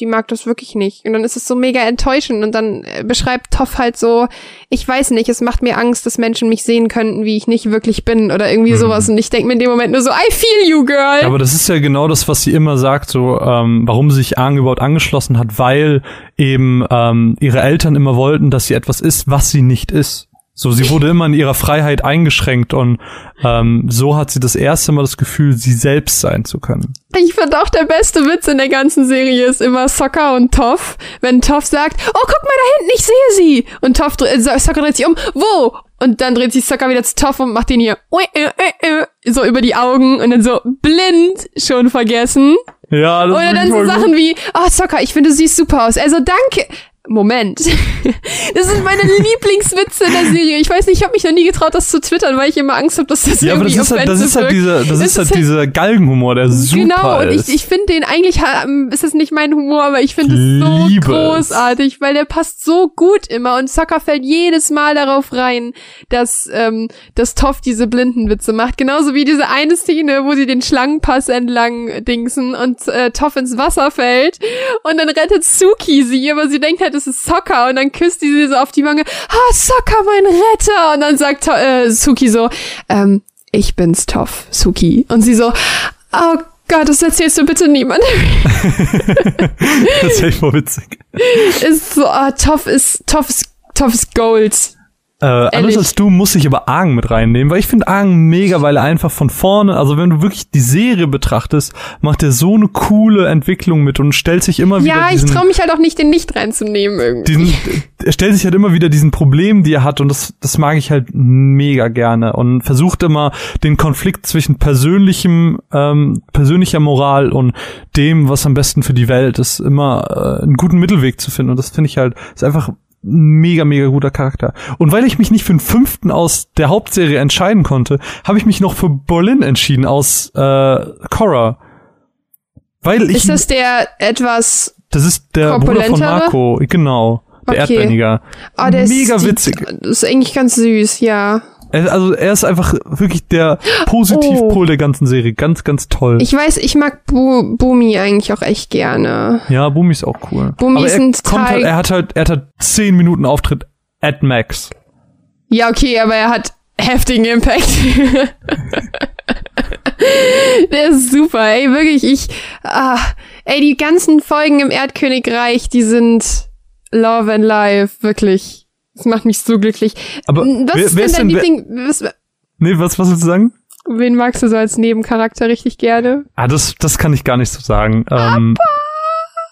die mag das wirklich nicht. Und dann ist es so mega enttäuschend und dann äh, beschreibt Toph halt so, ich weiß nicht, es macht mir Angst, dass Menschen mich sehen könnten, wie ich nicht wirklich bin oder irgendwie Mhm. sowas und ich denke mir in dem Moment nur so, I feel you, girl. Ja, aber das ist ja genau das, was sie immer sagt, so ähm, warum sie sich Aang überhaupt angeschlossen hat, weil eben ähm, ihre Eltern immer wollten, dass sie etwas ist, was sie nicht ist. So, sie wurde immer in ihrer Freiheit eingeschränkt und ähm, so hat sie das erste Mal das Gefühl, sie selbst sein zu können. Ich finde auch der beste Witz in der ganzen Serie ist immer Sokka und Toff. Wenn Toff sagt, oh, guck mal da hinten, ich sehe sie. Und Toff, äh, Sokka dreht sich um, wo? Und dann dreht sich Sokka wieder zu Toff und macht den hier so über die Augen und dann so blind schon vergessen. Ja, das Oder dann so Sachen wie, oh, Sokka, ich finde, du siehst super aus. Also danke. Moment. Das sind meine Lieblingswitze in der Serie. Ich weiß nicht, ich habe mich noch nie getraut, das zu twittern, weil ich immer Angst habe, dass das ja, irgendwie aber das ist halt, das ist halt dieser, das ist, ist halt, halt dieser Galgenhumor, der super Genau, und ich, ich finde den eigentlich ist es nicht mein Humor, aber ich finde es so großartig, weil der passt so gut immer und Zucker fällt jedes Mal darauf rein, dass ähm, dass Toff diese blinden Witze macht, genauso wie diese eine Szene, wo sie den Schlangenpass entlang dingsen und äh, Toff ins Wasser fällt und dann rettet Suki sie, aber sie denkt halt das ist Soccer. Und dann küsst die sie so auf die Wange. Ah, Soccer, mein Retter. Und dann sagt äh, Suki so, ähm, ich bin's, Toff, Suki. Und sie so, oh Gott, das erzählst du bitte niemandem. das ist echt voll witzig. Ist so, ah, Toff ist, Toff ist, Toff ist Gold. Äh, anders als du muss ich aber Aang mit reinnehmen, weil ich finde Aang mega, weil er einfach von vorne, also wenn du wirklich die Serie betrachtest, macht er so eine coole Entwicklung mit und stellt sich immer wieder. Ja, ich traue mich halt auch nicht, den nicht reinzunehmen irgendwie. Diesen, er stellt sich halt immer wieder diesen Problem, die er hat und das, das mag ich halt mega gerne und versucht immer den Konflikt zwischen persönlichem, ähm, persönlicher Moral und dem, was am besten für die Welt ist, immer äh, einen guten Mittelweg zu finden und das finde ich halt, ist einfach mega, mega guter Charakter. Und weil ich mich nicht für den fünften aus der Hauptserie entscheiden konnte, habe ich mich noch für Berlin entschieden aus äh, Cora. Weil ich, ist das der etwas Das ist der Bruder von Marco, genau. Der okay. Erdbändiger. Oh, der Mega ist, witzig. Das ist eigentlich ganz süß, ja. Also er ist einfach wirklich der Positivpol oh. der ganzen Serie. Ganz, ganz toll. Ich weiß, ich mag Bu Bumi eigentlich auch echt gerne. Ja, Bumi ist auch cool. Bumi Aber ist ein kommt halt, er hat halt, er hat halt zehn Minuten Auftritt at max. Ja, okay, aber er hat heftigen Impact. der ist super, ey, wirklich, ich, ah, ey, die ganzen Folgen im Erdkönigreich, die sind Love and Life, wirklich das macht mich so glücklich. Aber was wer, ist wer ist dein Liebling? Was, nee, was, was willst du sagen? Wen magst du so als Nebencharakter richtig gerne? Ah, das, das kann ich gar nicht so sagen. Ähm, Appa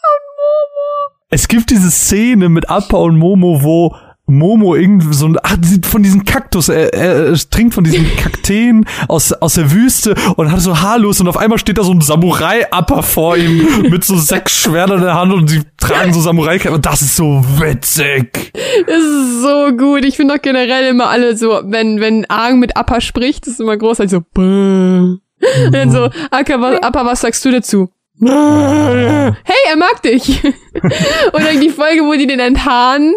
und Momo. Es gibt diese Szene mit Appa und Momo, wo Momo irgendwie so ein, ach, von diesem Kaktus, er, er, er trinkt von diesen Kakteen aus, aus der Wüste und hat so haarlos und auf einmal steht da so ein Samurai-Upper vor ihm mit so sechs Schwertern in der Hand und sie tragen so samurai und das ist so witzig. Das ist so gut. Ich finde auch generell immer alle so, wenn, wenn Aang mit Appa spricht, ist immer groß, also, Bäh. Und dann so, Akka, was, Appa, was sagst du dazu? Hey, er mag dich. Oder die Folge, wo die den enthaaren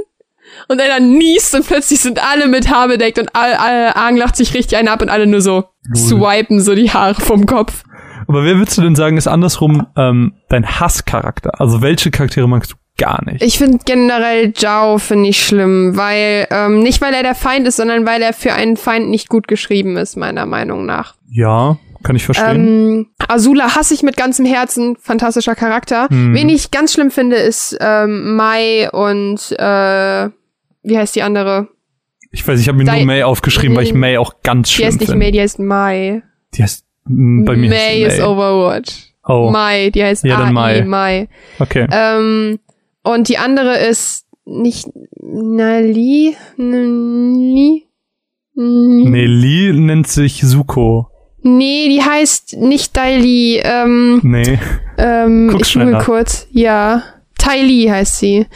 und er dann niest und plötzlich sind alle mit Haar bedeckt und all, all, Aang lacht sich richtig einen ab und alle nur so swipen so die Haare vom Kopf. Aber wer würdest du denn sagen, ist andersrum ähm, dein Hasscharakter? Also welche Charaktere magst du gar nicht? Ich finde generell Zhao finde ich schlimm, weil ähm, nicht weil er der Feind ist, sondern weil er für einen Feind nicht gut geschrieben ist, meiner Meinung nach. Ja, kann ich verstehen. Ähm, Azula hasse ich mit ganzem Herzen, fantastischer Charakter. Hm. Wen ich ganz schlimm finde, ist ähm, Mai und äh, wie heißt die andere? Ich weiß, ich habe mir Di nur May aufgeschrieben, weil ich May auch ganz finde. Die heißt nicht May, die heißt Mai. Die heißt, bei mir May ist Overwatch. Oh. Mai, die heißt ja, dann Mai. Mai. Okay. Ähm, und die andere ist nicht Nali, Nali, Nee, Li nennt sich Suko. Nee, die heißt nicht Dai Ähm, nee. Ähm, Guck ich google kurz. Ja. Tai Li heißt sie.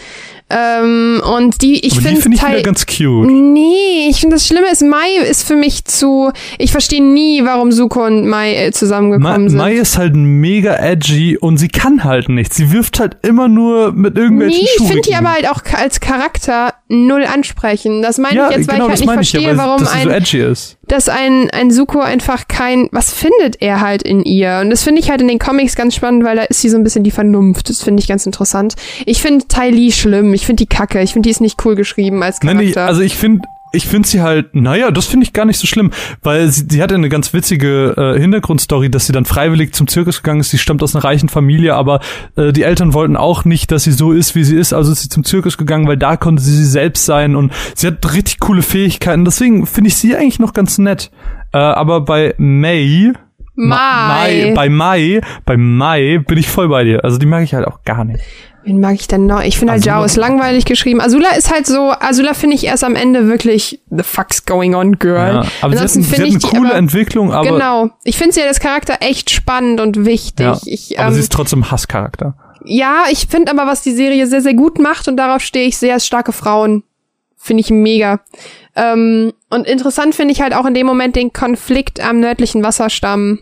Ähm, und die, ich finde. Die finde ich wieder ganz cute. Nee, ich finde das Schlimme ist, Mai ist für mich zu. Ich verstehe nie, warum Suko und Mai äh, zusammengekommen Ma sind. Mai ist halt mega edgy und sie kann halt nichts. Sie wirft halt immer nur mit irgendwelchen Nee, ich finde die aber halt auch als Charakter null ansprechen. Das meine ja, ich jetzt, weil genau, ich halt nicht verstehe, ich, warum ein, so edgy ist. Dass ein, ein Suko einfach kein, was findet er halt in ihr? Und das finde ich halt in den Comics ganz spannend, weil da ist sie so ein bisschen die Vernunft. Das finde ich ganz interessant. Ich finde Tai Li schlimm. Ich finde die kacke. Ich finde, die ist nicht cool geschrieben als Charakter. Nein, ich, also ich finde ich finde sie halt, naja, das finde ich gar nicht so schlimm, weil sie, sie hatte eine ganz witzige äh, Hintergrundstory, dass sie dann freiwillig zum Zirkus gegangen ist. Sie stammt aus einer reichen Familie, aber äh, die Eltern wollten auch nicht, dass sie so ist, wie sie ist. Also ist sie zum Zirkus gegangen, weil da konnte sie sie selbst sein und sie hat richtig coole Fähigkeiten. Deswegen finde ich sie eigentlich noch ganz nett. Äh, aber bei May, Ma Mai. bei Mai, bei Mai bin ich voll bei dir. Also die mag ich halt auch gar nicht. Wen mag ich denn noch? Ich finde halt. Jao ist langweilig geschrieben. Azula ist halt so, Azula finde ich erst am Ende wirklich the fuck's going on, girl. Ja, aber sie hat, Ansonsten finde eine ich die coole aber, Entwicklung, aber, Genau. Ich finde sie ja das Charakter echt spannend und wichtig. ja, ich, aber ähm, sie ist trotzdem Hasscharakter. ja, ich finde aber, was die Serie sehr, sehr gut macht und darauf stehe ich sehr, ist starke Frauen. Finde ich mega. Ähm, und interessant finde ich halt auch in dem Moment den Konflikt am nördlichen Wasserstamm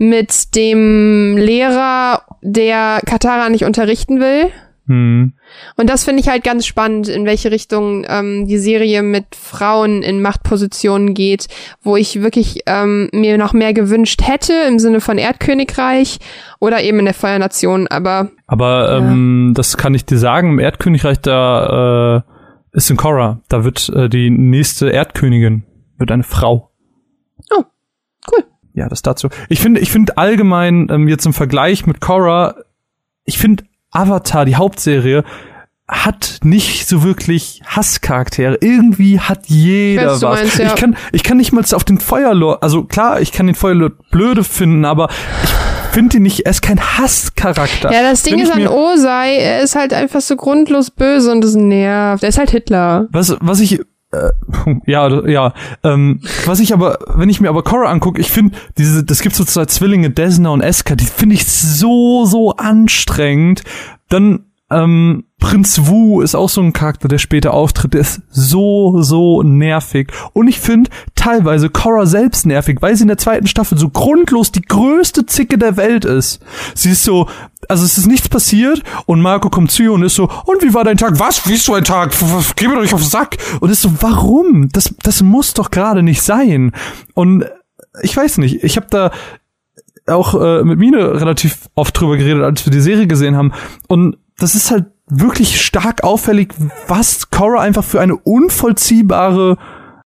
mit dem Lehrer, der Katara nicht unterrichten will. Hm. Und das finde ich halt ganz spannend, in welche Richtung ähm, die Serie mit Frauen in Machtpositionen geht, wo ich wirklich ähm, mir noch mehr gewünscht hätte im Sinne von Erdkönigreich oder eben in der Feuernation. Aber Aber ähm, das kann ich dir sagen, im Erdkönigreich da äh, ist in Korra, da wird äh, die nächste Erdkönigin wird eine Frau. Oh, cool. Ja, das dazu. Ich finde, ich finde allgemein ähm, jetzt im Vergleich mit Korra, ich finde Avatar, die Hauptserie, hat nicht so wirklich Hasscharaktere. Irgendwie hat jeder was. meinst, ja. Ich kann, ich kann nicht mal auf den Feuerlord, also klar, ich kann den Feuerlord blöde finden, aber ich finde ihn nicht, er ist kein Hasscharakter. Ja, das Ding Wenn ist an Osei, er ist halt einfach so grundlos böse und das nervt. Er ist halt Hitler. Was, was ich, äh, ja, ja, ähm, was ich aber, wenn ich mir aber Korra angucke, ich finde, diese, das gibt so zwei Zwillinge, Desna und Eska, die finde ich so, so anstrengend. Dann, ähm, Prinz Wu ist auch so ein Charakter, der später auftritt, der ist so, so nervig. Und ich finde teilweise Korra selbst nervig, weil sie in der zweiten Staffel so grundlos die größte Zicke der Welt ist. Sie ist so, also es ist nichts passiert und Marco kommt zu ihr und ist so, und wie war dein Tag? Was? Wie ist so ein Tag? Geh mir doch nicht auf den Sack. Und ist so, warum? Das, das muss doch gerade nicht sein. Und ich weiß nicht, ich habe da auch äh, mit Mine relativ oft drüber geredet, als wir die Serie gesehen haben. Und das ist halt wirklich stark auffällig, was Korra einfach für eine unvollziehbare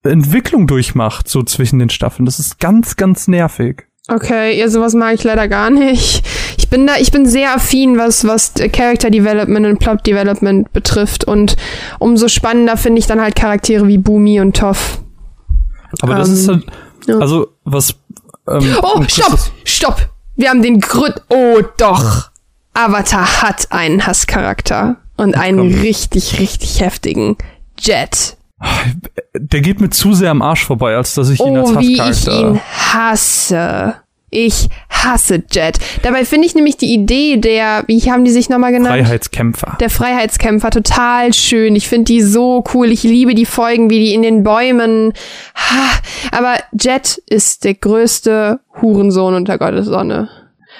Entwicklung durchmacht, so zwischen den Staffeln. Das ist ganz, ganz nervig. Okay, ja, sowas mag ich leider gar nicht. Ich bin da, ich bin sehr affin, was, was Character Development und Plot Development betrifft. Und umso spannender finde ich dann halt Charaktere wie Boomy und Toff. Aber das Ähm, ist halt, ja. also was. Ähm, Oh, stopp! Stopp! Wir haben den Grund. Oh, doch! Avatar hat einen Hasscharakter. Und einen Komm. richtig, richtig heftigen Jet. Der geht mir zu sehr am Arsch vorbei, als dass ich ihn als Oh, wie ich Hasscharakter. ihn hasse. Ich hasse Jet. Dabei finde ich nämlich die Idee der, wie haben die sich nochmal genannt? Freiheitskämpfer. Der Freiheitskämpfer total schön. Ich finde die so cool. Ich liebe die Folgen, wie die in den Bäumen. Ha, Aber Jet ist der größte Hurensohn unter Gottes Sonne.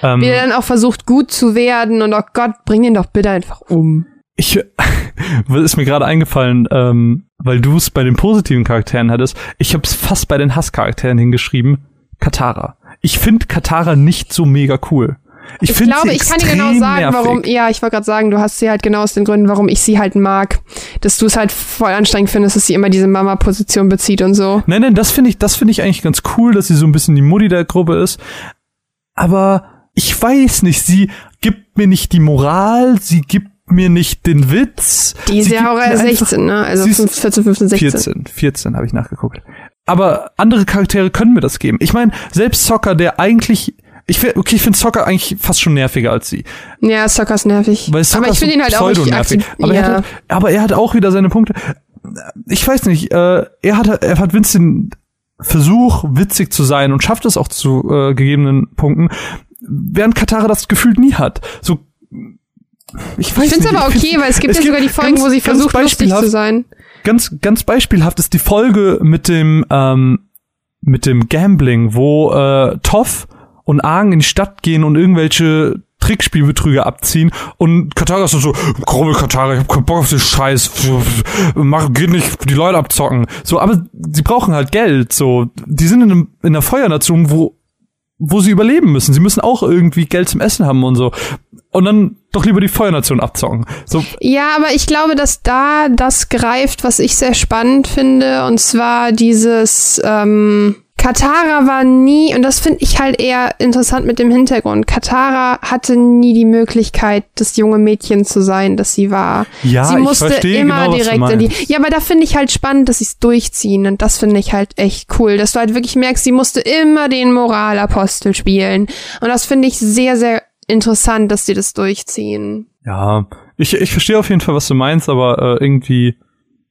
Ähm, Wie er dann auch versucht, gut zu werden und oh Gott, bring ihn doch bitte einfach um. ich ist mir gerade eingefallen, ähm, weil du es bei den positiven Charakteren hattest. Ich habe es fast bei den Hasscharakteren hingeschrieben. Katara. Ich finde Katara nicht so mega cool. Ich, Ich glaube, ich kann dir genau sagen, nervig. warum. Ja, ich wollte gerade sagen, du hast sie halt genau aus den Gründen, warum ich sie halt mag. Dass du es halt voll anstrengend findest, dass sie immer diese Mama-Position bezieht und so. Nein, nein, das finde ich, das finde ich eigentlich ganz cool, dass sie so ein bisschen die Mutti der Gruppe ist. Aber ich weiß nicht, sie gibt mir nicht die Moral, sie gibt mir nicht den Witz. Die ist ja auch erst einfach- 16, ne? Also sie ist 15, 14, 15, 16. 14, 14 habe ich nachgeguckt. Aber andere Charaktere können mir das geben. Ich meine, selbst Soccer, der eigentlich ich find, okay, ich finde Soccer eigentlich fast schon nerviger als sie. Ja, Soccer ist nervig. Weil Soccer aber ich so finde ihn halt auch aktiv. Aber, ja. er hat, aber er hat auch wieder seine Punkte. Ich weiß nicht, äh, er hat, er hat Vince den Versuch, witzig zu sein und schafft es auch zu äh, gegebenen Punkten, während Katara das gefühlt nie hat. So, ich weiß ich finde es nicht, aber okay, weil es gibt ja sogar die Folgen, ganz- wo sie versucht, lustig zu sein. ganz, ganz beispielhaft ist die Folge mit dem, ähm, mit dem Gambling, wo äh, Toff und Aang in die Stadt gehen und irgendwelche Trickspielbetrüger abziehen und Katara ist so, grobe Katara, ich hab keinen Bock auf den Scheiß, mach, geht nicht die Leute abzocken. So, aber sie brauchen halt Geld, so. Die sind in, einem, in einer Feuernation, wo, wo sie überleben müssen. Sie müssen auch irgendwie Geld zum Essen haben und so. Und dann doch lieber die Feuernation abzocken. So. Ja, aber ich glaube, dass da das greift, was ich sehr spannend finde, und zwar dieses ähm, Katara war nie, und das finde ich halt eher interessant mit dem Hintergrund, Katara hatte nie die Möglichkeit, das junge Mädchen zu sein, das sie war. Ja, sie musste immer genau, direkt in die. Ja, aber da finde ich halt spannend, dass sie es durchziehen. Und das finde ich halt echt cool, dass du halt wirklich merkst, sie musste immer den Moralapostel spielen. Und das finde ich sehr, sehr interessant, dass sie das durchziehen. Ja, ich, ich verstehe auf jeden Fall, was du meinst, aber äh, irgendwie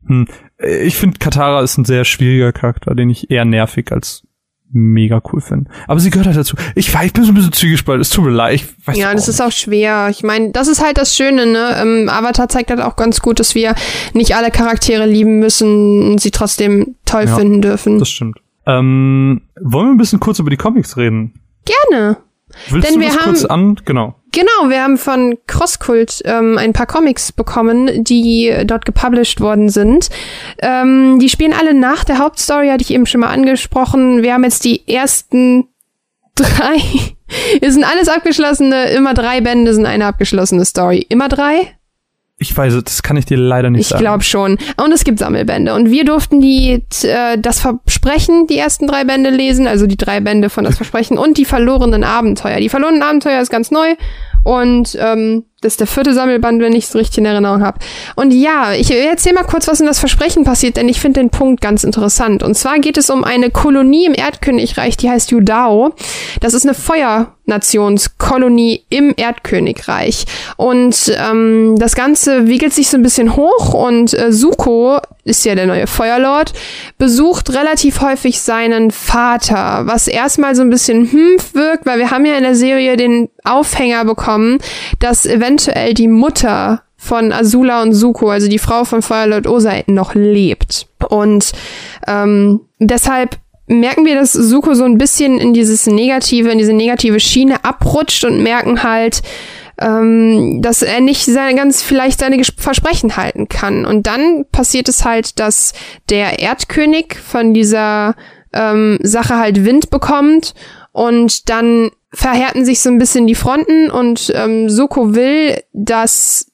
hm. Ich finde, Katara ist ein sehr schwieriger Charakter, den ich eher nervig als mega cool finde. Aber sie gehört halt dazu. Ich weiß, ich bin so ein bisschen zwiegespalten. Es tut mir leid. Ich weiß ja, das ist auch schwer. Ich meine, das ist halt das Schöne, ne? Ähm, Avatar zeigt halt auch ganz gut, dass wir nicht alle Charaktere lieben müssen und sie trotzdem toll ja, finden dürfen. Das stimmt. Ähm, wollen wir ein bisschen kurz über die Comics reden? Gerne. Willst Denn du das wir kurz an? Genau. Genau, wir haben von Crosskult ähm, ein paar Comics bekommen, die dort gepublished worden sind. Ähm, die spielen alle nach der Hauptstory, hatte ich eben schon mal angesprochen. Wir haben jetzt die ersten drei. Es sind alles abgeschlossene, immer drei Bände sind eine abgeschlossene Story. Immer drei? Ich weiß, das kann ich dir leider nicht ich sagen. Ich glaube schon. Und es gibt Sammelbände. Und wir durften die äh, das Versprechen, die ersten drei Bände lesen, also die drei Bände von das Versprechen und die verlorenen Abenteuer. Die verlorenen Abenteuer ist ganz neu und ähm, das ist der vierte Sammelband, wenn ich es richtig in Erinnerung habe. Und ja, ich erzähle mal kurz, was in das Versprechen passiert, denn ich finde den Punkt ganz interessant. Und zwar geht es um eine Kolonie im Erdkönigreich, die heißt Yudao. Das ist eine Feuernationskolonie im Erdkönigreich. Und ähm, das Ganze wiegelt sich so ein bisschen hoch und äh, Suko ist ja der neue Feuerlord, besucht relativ häufig seinen Vater, was erstmal so ein bisschen hm wirkt, weil wir haben ja in der Serie den Aufhänger bekommen, dass eventuell die Mutter von Azula und Suko, also die Frau von Feuerlord Osei, noch lebt. Und ähm, deshalb merken wir, dass Suko so ein bisschen in dieses negative, in diese negative Schiene abrutscht und merken halt, ähm, dass er nicht seine, ganz vielleicht seine Versprechen halten kann. Und dann passiert es halt, dass der Erdkönig von dieser ähm, Sache halt Wind bekommt und dann verhärten sich so ein bisschen die Fronten und ähm, Soko will, dass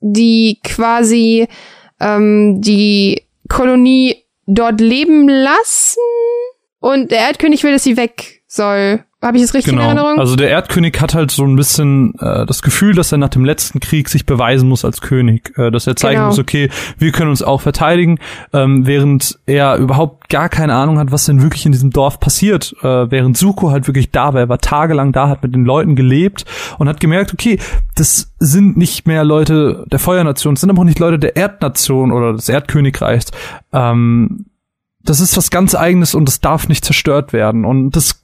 die quasi ähm, die Kolonie dort leben lassen und der Erdkönig will, dass sie weg soll. Habe ich das richtig genau. in Erinnerung? Also der Erdkönig hat halt so ein bisschen äh, das Gefühl, dass er nach dem letzten Krieg sich beweisen muss als König, äh, dass er zeigen genau. muss, okay, wir können uns auch verteidigen, ähm, während er überhaupt gar keine Ahnung hat, was denn wirklich in diesem Dorf passiert. Äh, während Suko halt wirklich da war, er war tagelang da, hat mit den Leuten gelebt und hat gemerkt, okay, das sind nicht mehr Leute der Feuernation, das sind aber auch nicht Leute der Erdnation oder des Erdkönigreichs. Ähm, das ist was ganz eigenes und das darf nicht zerstört werden. Und das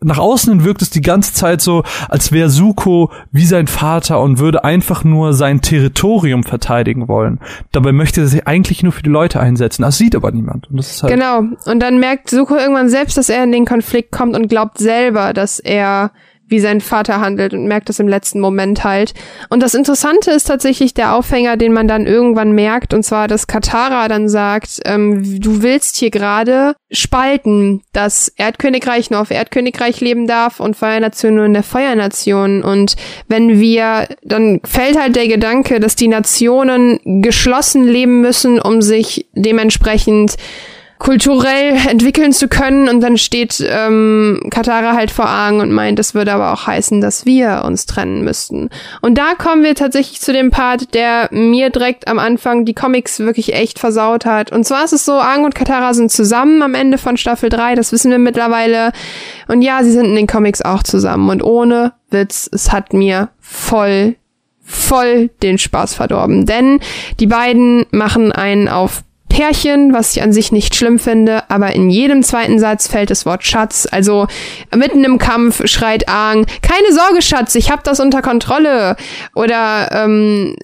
nach außen wirkt es die ganze Zeit so, als wäre Suko wie sein Vater und würde einfach nur sein Territorium verteidigen wollen. Dabei möchte er sich eigentlich nur für die Leute einsetzen. Das sieht aber niemand. Und das ist halt genau. Und dann merkt Suko irgendwann selbst, dass er in den Konflikt kommt und glaubt selber, dass er wie sein Vater handelt und merkt das im letzten Moment halt. Und das Interessante ist tatsächlich der Aufhänger, den man dann irgendwann merkt, und zwar, dass Katara dann sagt, ähm, du willst hier gerade spalten, dass Erdkönigreich nur auf Erdkönigreich leben darf und Feuernation nur in der Feuernation. Und wenn wir, dann fällt halt der Gedanke, dass die Nationen geschlossen leben müssen, um sich dementsprechend kulturell entwickeln zu können. Und dann steht ähm, Katara halt vor Aang und meint, das würde aber auch heißen, dass wir uns trennen müssten. Und da kommen wir tatsächlich zu dem Part, der mir direkt am Anfang die Comics wirklich echt versaut hat. Und zwar ist es so, Aang und Katara sind zusammen am Ende von Staffel 3, das wissen wir mittlerweile. Und ja, sie sind in den Comics auch zusammen. Und ohne Witz, es hat mir voll voll den Spaß verdorben. Denn die beiden machen einen auf Pärchen, was ich an sich nicht schlimm finde, aber in jedem zweiten Satz fällt das Wort Schatz. Also mitten im Kampf schreit Aang, keine Sorge, Schatz, ich hab das unter Kontrolle. Oder ähm,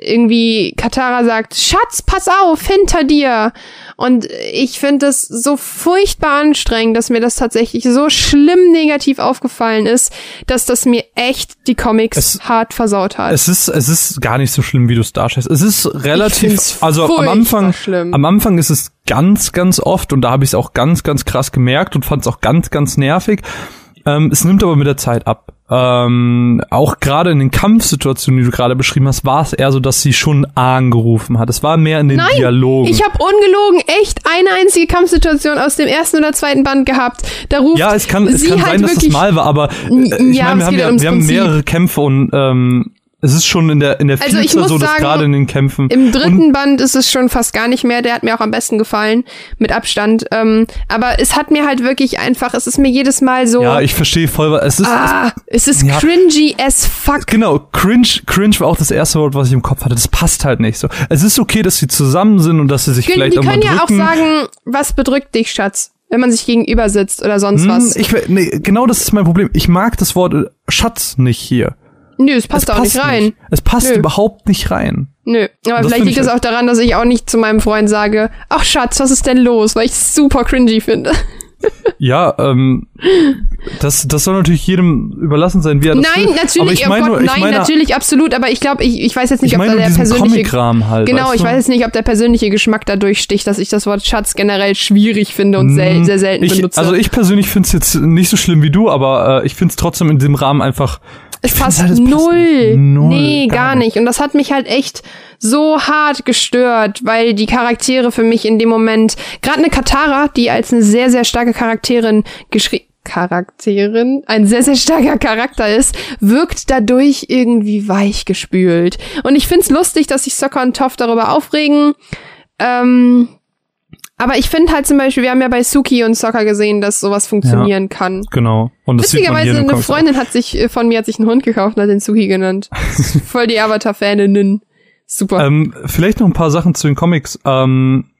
irgendwie Katara sagt, Schatz, pass auf, hinter dir. Und ich finde es so furchtbar anstrengend, dass mir das tatsächlich so schlimm negativ aufgefallen ist, dass das mir echt die Comics es, hart versaut hat. Es ist, es ist gar nicht so schlimm, wie du es darstellst. Es ist relativ, also am Anfang, schlimm. am Anfang ist es ganz, ganz oft und da habe ich es auch ganz, ganz krass gemerkt und fand es auch ganz, ganz nervig. Ähm, es nimmt aber mit der Zeit ab. Ähm, auch gerade in den Kampfsituationen, die du gerade beschrieben hast, war es eher so, dass sie schon Ahn gerufen hat. Es war mehr in den Nein, Dialogen. Ich habe ungelogen echt eine einzige Kampfsituation aus dem ersten oder zweiten Band gehabt. Da ruft ja, es kann, es kann halt sein, dass es wirklich, mal war, aber äh, ich Ja, meine, wir haben, ja, ums wir haben mehrere Kämpfe und ähm, es ist schon in der in der Also ich Vielzahl muss so, dass sagen, gerade in den Kämpfen Im und dritten Band ist es schon fast gar nicht mehr. Der hat mir auch am besten gefallen, mit Abstand. Ähm, aber es hat mir halt wirklich einfach, es ist mir jedes Mal so, ja, ich verstehe voll, es ist ah, es ist Ja. cringy as fuck. Genau, cringe, cringe war auch das erste Wort, was ich im Kopf hatte. Das passt halt nicht so. Es ist okay, dass sie zusammen sind und dass sie sich Die vielleicht auch mal können ja auch drücken. sagen, was bedrückt dich, Schatz, wenn man sich gegenüber sitzt oder sonst Hm, was. ich, nee, genau das ist mein Problem. Ich mag das Wort äh, Schatz nicht hier. Nö, es passt es auch nicht rein. Es passt Nö. überhaupt nicht rein. Nö, aber vielleicht liegt es auch daran, dass ich auch nicht zu meinem Freund sage, ach Schatz, was ist denn los? Weil ich es super cringy finde. Ja, ähm, das, das soll natürlich jedem überlassen sein, wie er das Nein, will. natürlich, Aber ich oh Gott, nur, nein, meine, natürlich, absolut, aber ich glaube, ich, ich weiß jetzt nicht, ich ob da der persönliche halt. Genau, ich du? weiß jetzt nicht, ob der persönliche Geschmack dadurch sticht, dass ich das Wort Schatz generell schwierig finde und sel Hm, sehr selten ich, benutze. Also ich persönlich finde es jetzt nicht so schlimm wie du, aber äh, ich finde es trotzdem in diesem Rahmen einfach. Es find's passt halt, null. nicht. Null, nee, gar gar nicht. Und das hat mich halt echt so hart gestört, weil die Charaktere für mich in dem Moment, gerade eine Katara, die als eine sehr, sehr starke Charakterin geschrieben Charakterin, ein sehr, sehr starker Charakter ist, wirkt dadurch irgendwie weichgespült. Und ich find's lustig, dass sich Sokka und Toph darüber aufregen. Ähm, aber ich finde halt zum Beispiel, wir haben ja bei Suki und Sokka gesehen, dass sowas funktionieren kann. Genau. Und das Witzigerweise, eine auch. Freundin hat sich, äh, von mir hat sich einen Hund gekauft und hat den Suki genannt. Voll die Avatar-Faninnen. Super. Ähm, vielleicht noch ein paar Sachen zu den Comics. Ähm,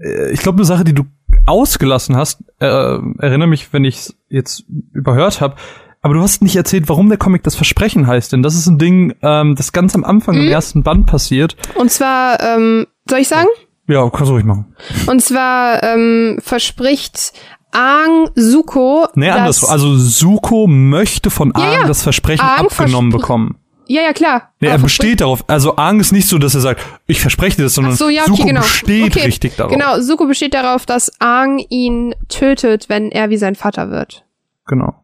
äh, ich glaube, eine Sache, die du ausgelassen hast, äh, erinnere mich, wenn ich jetzt überhört habe. Aber du hast nicht erzählt, warum der Comic das Versprechen heißt, denn das ist ein Ding, ähm, das ganz am Anfang Mhm. im ersten Band passiert. Und zwar, ähm, soll ich sagen? Ja, kannst du ruhig machen. Und zwar ähm, verspricht Aang Zuko, Nee, andersrum. Also Suko möchte von Aang ja. das Versprechen Aang abgenommen verspr- bekommen. ja, ja, klar. Nee, er besteht darauf. Also Aang ist nicht so, dass er sagt, ich verspreche dir das, sondern Ach so, ja, okay, Suko genau. besteht okay. richtig darauf. Genau, Zuko besteht darauf, dass Aang ihn tötet, wenn er wie sein Vater wird. Genau.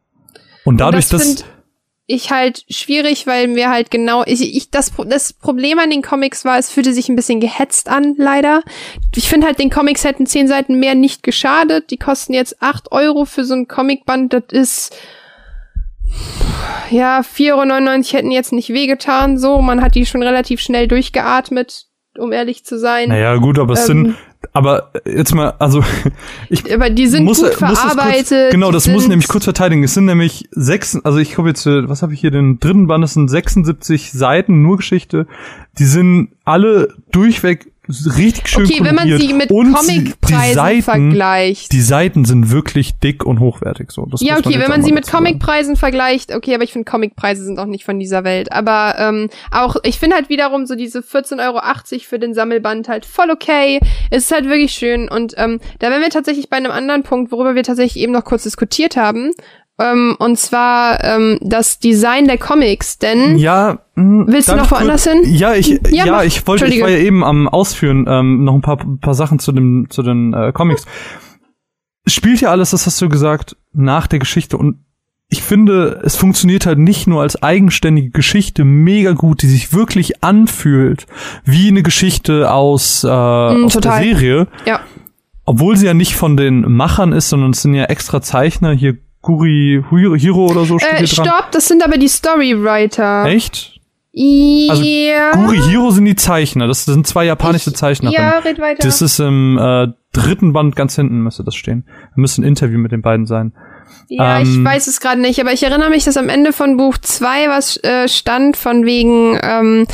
Und dadurch, das dass ich halt schwierig, weil mir halt genau ich, ich das das Problem an den Comics war, es fühlte sich ein bisschen gehetzt an, leider. Ich finde halt, den Comics hätten zehn Seiten mehr nicht geschadet. Die kosten jetzt acht Euro für so ein Comicband. Das ist ja 4,99 Euro hätten jetzt nicht wehgetan. So, man hat die schon relativ schnell durchgeatmet, um ehrlich zu sein. Naja, gut, aber es Ähm, sind, aber jetzt mal, also ich Aber die sind muss, gut muss das verarbeitet. Kurz, genau, das muss nämlich kurz verteidigen. Es sind nämlich sechs, also ich habe jetzt, äh, was habe ich hier, den dritten Band, das sind 76 Seiten, nur Geschichte. Die sind alle durchweg richtig schön Okay, wenn man sie mit Comicpreisen vergleicht. Die Seiten sind wirklich dick und hochwertig. So, das Ja, okay, jetzt wenn man sie mit. Comicpreisen vergleicht, okay, aber ich finde Comicpreise sind auch nicht von dieser Welt. Aber ähm, auch, ich finde halt wiederum so diese 14,80 Euro für den Sammelband halt voll okay. Es ist halt wirklich schön. Und ähm, da wären wir tatsächlich bei einem anderen Punkt, worüber wir tatsächlich eben noch kurz diskutiert haben. Ähm, und zwar ähm, das Design der Comics, denn Ja, mh, Willst du noch woanders hin? Ja, ich, Ja, ja, ich wollte, ich war ja eben am Ausführen ähm, noch ein paar, paar Sachen zu dem, zu den äh, Comics. Spielt ja alles, das hast du gesagt, nach der Geschichte und ich finde, es funktioniert halt nicht nur als eigenständige Geschichte mega gut, die sich wirklich anfühlt wie eine Geschichte aus, äh, aus der. Serie, ja, obwohl sie ja nicht von den Machern ist, sondern es sind ja extra Zeichner, hier Guri Hiro oder so steht äh, hier dran. stopp, das sind aber die Storywriter. Echt? Ja. Guri Hiro sind die Zeichner. Das sind zwei japanische Ich- Zeichnerinnen. Ja, red weiter. Das ist im äh, dritten Band ganz hinten müsste das stehen. Da müsste ein Interview mit den beiden sein. Ja, ich Ähm, weiß es gerade nicht, aber ich erinnere mich, dass am Ende von Buch 2 was äh, stand von wegen, ähm,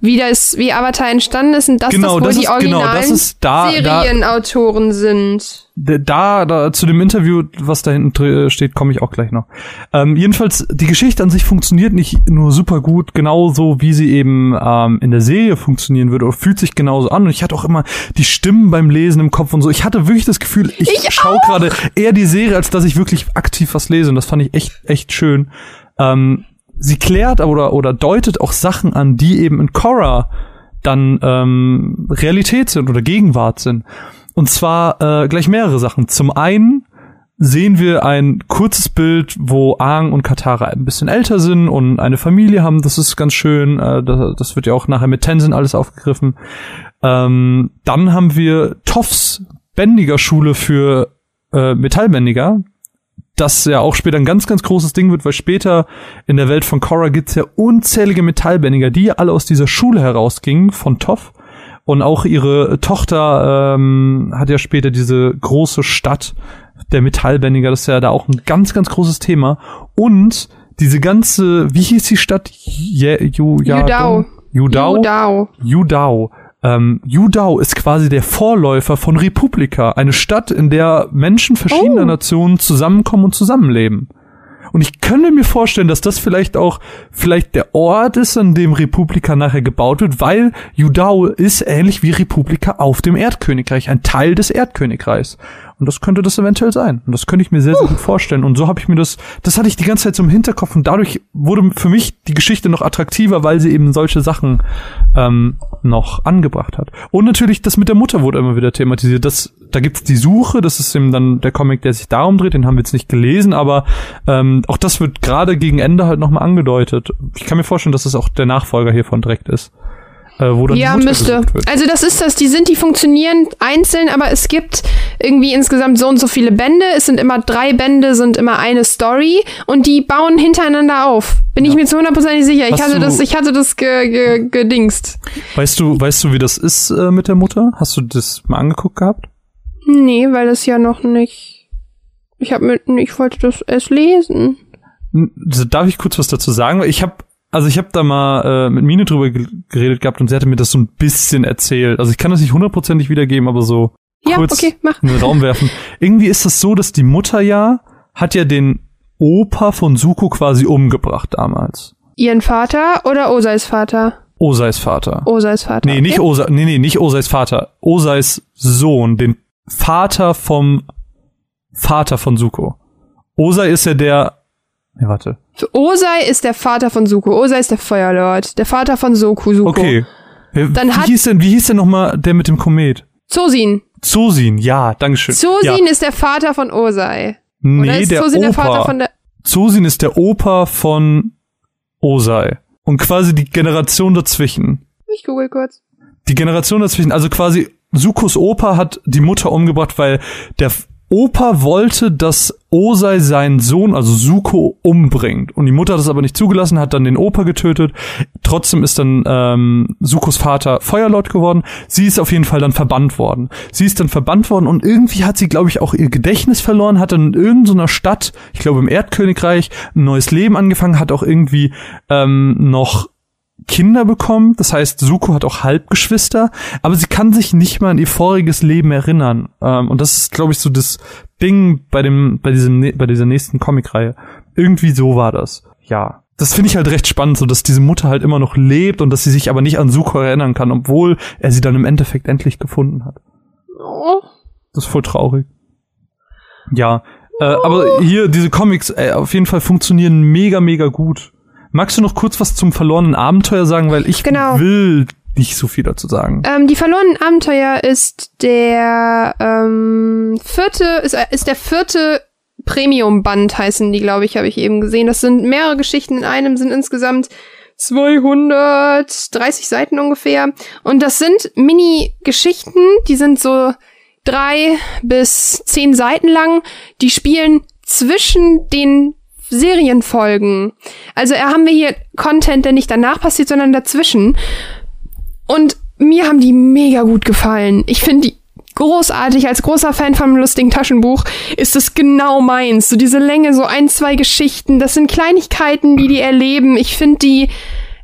wie das, wie Avatar entstanden ist und dass Genau, das wohl das die ist- genau, originalen das ist da- da- Serienautoren sind. Da, da zu dem Interview, was da hinten dr- steht, komme ich auch gleich noch. Ähm, jedenfalls, die Geschichte an sich funktioniert nicht nur super gut, genauso wie sie eben ähm, in der Serie funktionieren würde, oder fühlt sich genauso an. Und ich hatte auch immer die Stimmen beim Lesen im Kopf und so. Ich hatte wirklich das Gefühl, ich, Ich schaue gerade eher die Serie, als dass ich wirklich aktiv was lese. Und das fand ich echt, echt schön. Ähm, sie klärt oder, oder deutet auch Sachen an, die eben in Korra dann ähm, Realität sind oder Gegenwart sind. Und zwar äh, gleich mehrere Sachen. Zum einen sehen wir ein kurzes Bild, wo Aang und Katara ein bisschen älter sind und eine Familie haben. Das ist ganz schön. Äh, das, wird ja auch nachher mit Tenzin alles aufgegriffen. Ähm, dann haben wir Toffs Bändiger-Schule für äh, Metallbändiger, das ja auch später ein ganz, ganz großes Ding wird, weil später in der Welt von Korra gibt's ja unzählige Metallbändiger, die alle aus dieser Schule herausgingen von Toff. Und auch ihre Tochter ähm, hat ja später diese große Stadt der Metallbändiger, das ist ja da auch ein ganz, ganz großes Thema. Und diese ganze, wie hieß die Stadt? Je, Ju, ja, Yudao. Yudao. Yudao. Yudao. Ähm, Yudao ist quasi der Vorläufer von Republika, eine Stadt, in der Menschen verschiedener oh. Nationen zusammenkommen und zusammenleben. Und ich könnte mir vorstellen, dass das vielleicht auch vielleicht der Ort ist, an dem Republika nachher gebaut wird, weil Yudao ist ähnlich wie Republika auf dem Erdkönigreich, ein Teil des Erdkönigreichs. Und das könnte das eventuell sein. Und das könnte ich mir sehr, sehr gut vorstellen. Und so habe ich mir das, das hatte ich die ganze Zeit so im Hinterkopf und dadurch wurde für mich die Geschichte noch attraktiver, weil sie eben solche Sachen ähm, noch angebracht hat. Und natürlich das mit der Mutter wurde immer wieder thematisiert. Das, da gibt's die Suche, das ist eben dann der Comic, der sich darum dreht, den haben wir jetzt nicht gelesen, aber ähm, auch das wird gerade gegen Ende halt nochmal angedeutet. Ich kann mir vorstellen, dass das auch der Nachfolger hiervon direkt ist äh, wo dann ja, müsste. Also das ist das, die sind, die funktionieren einzeln, aber es gibt irgendwie insgesamt so und so viele Bände. Es sind immer drei Bände, sind immer eine Story und die bauen hintereinander auf. Bin ja. ich mir zu hundertprozentig sicher. ich hatte das, ich hatte das ge, ge, gedingst. Weißt du, weißt du, wie das ist äh, mit der Mutter? Hast du das mal angeguckt gehabt? Nee, weil das ja noch nicht. Ich habe mit, ich wollte das erst lesen. Darf ich kurz was dazu sagen? Ich habe also ich habe da mal äh, mit Mine drüber geredet gehabt und sie hatte mir das so ein bisschen erzählt. Also ich kann das nicht hundertprozentig wiedergeben, aber so ja, kurz okay, mach. in den Raum werfen. Irgendwie ist das so, dass die Mutter ja hat ja den Opa von Suko quasi umgebracht damals. Ihren Vater oder Osais Vater? Osais Vater. Osais Vater. Nee, nicht okay. Osa, nee, nee, nicht Osais Vater. Osais Sohn, den Vater vom Vater von Suko. Osai ist ja der Nee, warte. Osei ist der Vater von Suko. Osei ist der Feuerlord. Der Vater von Soku Suko. Okay. Dann wie, hat hieß denn, wie hieß denn nochmal der mit dem Komet? Zosin. Zosin, ja, dankeschön. Zosin ja. ist der Vater von Osei. Nee, Oder ist der Zosin Opa. der Vater von der Zosin ist der Opa von Osei. Und quasi die Generation dazwischen. Ich google kurz. Die Generation dazwischen, also quasi Sukos Opa hat die Mutter umgebracht, weil der Opa wollte, dass Osei seinen Sohn, also Suko, umbringt. Und die Mutter hat das aber nicht zugelassen, hat dann den Opa getötet. Trotzdem ist dann ähm, Sukos Vater Feuerlord geworden. Sie ist auf jeden Fall dann verbannt worden. Sie ist dann verbannt worden und irgendwie hat sie, glaube ich, auch ihr Gedächtnis verloren, hat dann in irgendeiner Stadt, ich glaube im Erdkönigreich, ein neues Leben angefangen, hat auch irgendwie ähm, noch Kinder bekommen. Das heißt, Suko hat auch Halbgeschwister, aber sie kann sich nicht mal an ihr voriges Leben erinnern. Ähm, und das ist, glaube ich, so das Ding bei dem, bei diesem, bei dieser nächsten Comicreihe. Irgendwie so war das. Ja. Das finde ich halt recht spannend, so dass diese Mutter halt immer noch lebt und dass sie sich aber nicht an Suko erinnern kann, obwohl er sie dann im Endeffekt endlich gefunden hat. Oh. Das ist voll traurig. Ja, äh, aber hier, diese Comics, äh, auf jeden Fall funktionieren mega, mega gut. Magst du noch kurz was zum verlorenen Abenteuer sagen, weil ich genau. will nicht so viel dazu sagen. Ähm, die verlorenen Abenteuer ist der ähm, vierte, ist, ist der vierte Premium-Band heißen die, glaube ich, habe ich eben gesehen. Das sind mehrere Geschichten in einem, sind insgesamt 230 Seiten ungefähr. Und das sind Mini-Geschichten, die sind so drei bis zehn Seiten lang. Die spielen zwischen den Serienfolgen. Also haben wir hier Content, der nicht danach passiert, sondern dazwischen. Und mir haben die mega gut gefallen. Ich finde die großartig. Als großer Fan vom lustigen Taschenbuch ist es genau meins. So diese Länge, so ein, zwei Geschichten. Das sind Kleinigkeiten, die die erleben. Ich finde die,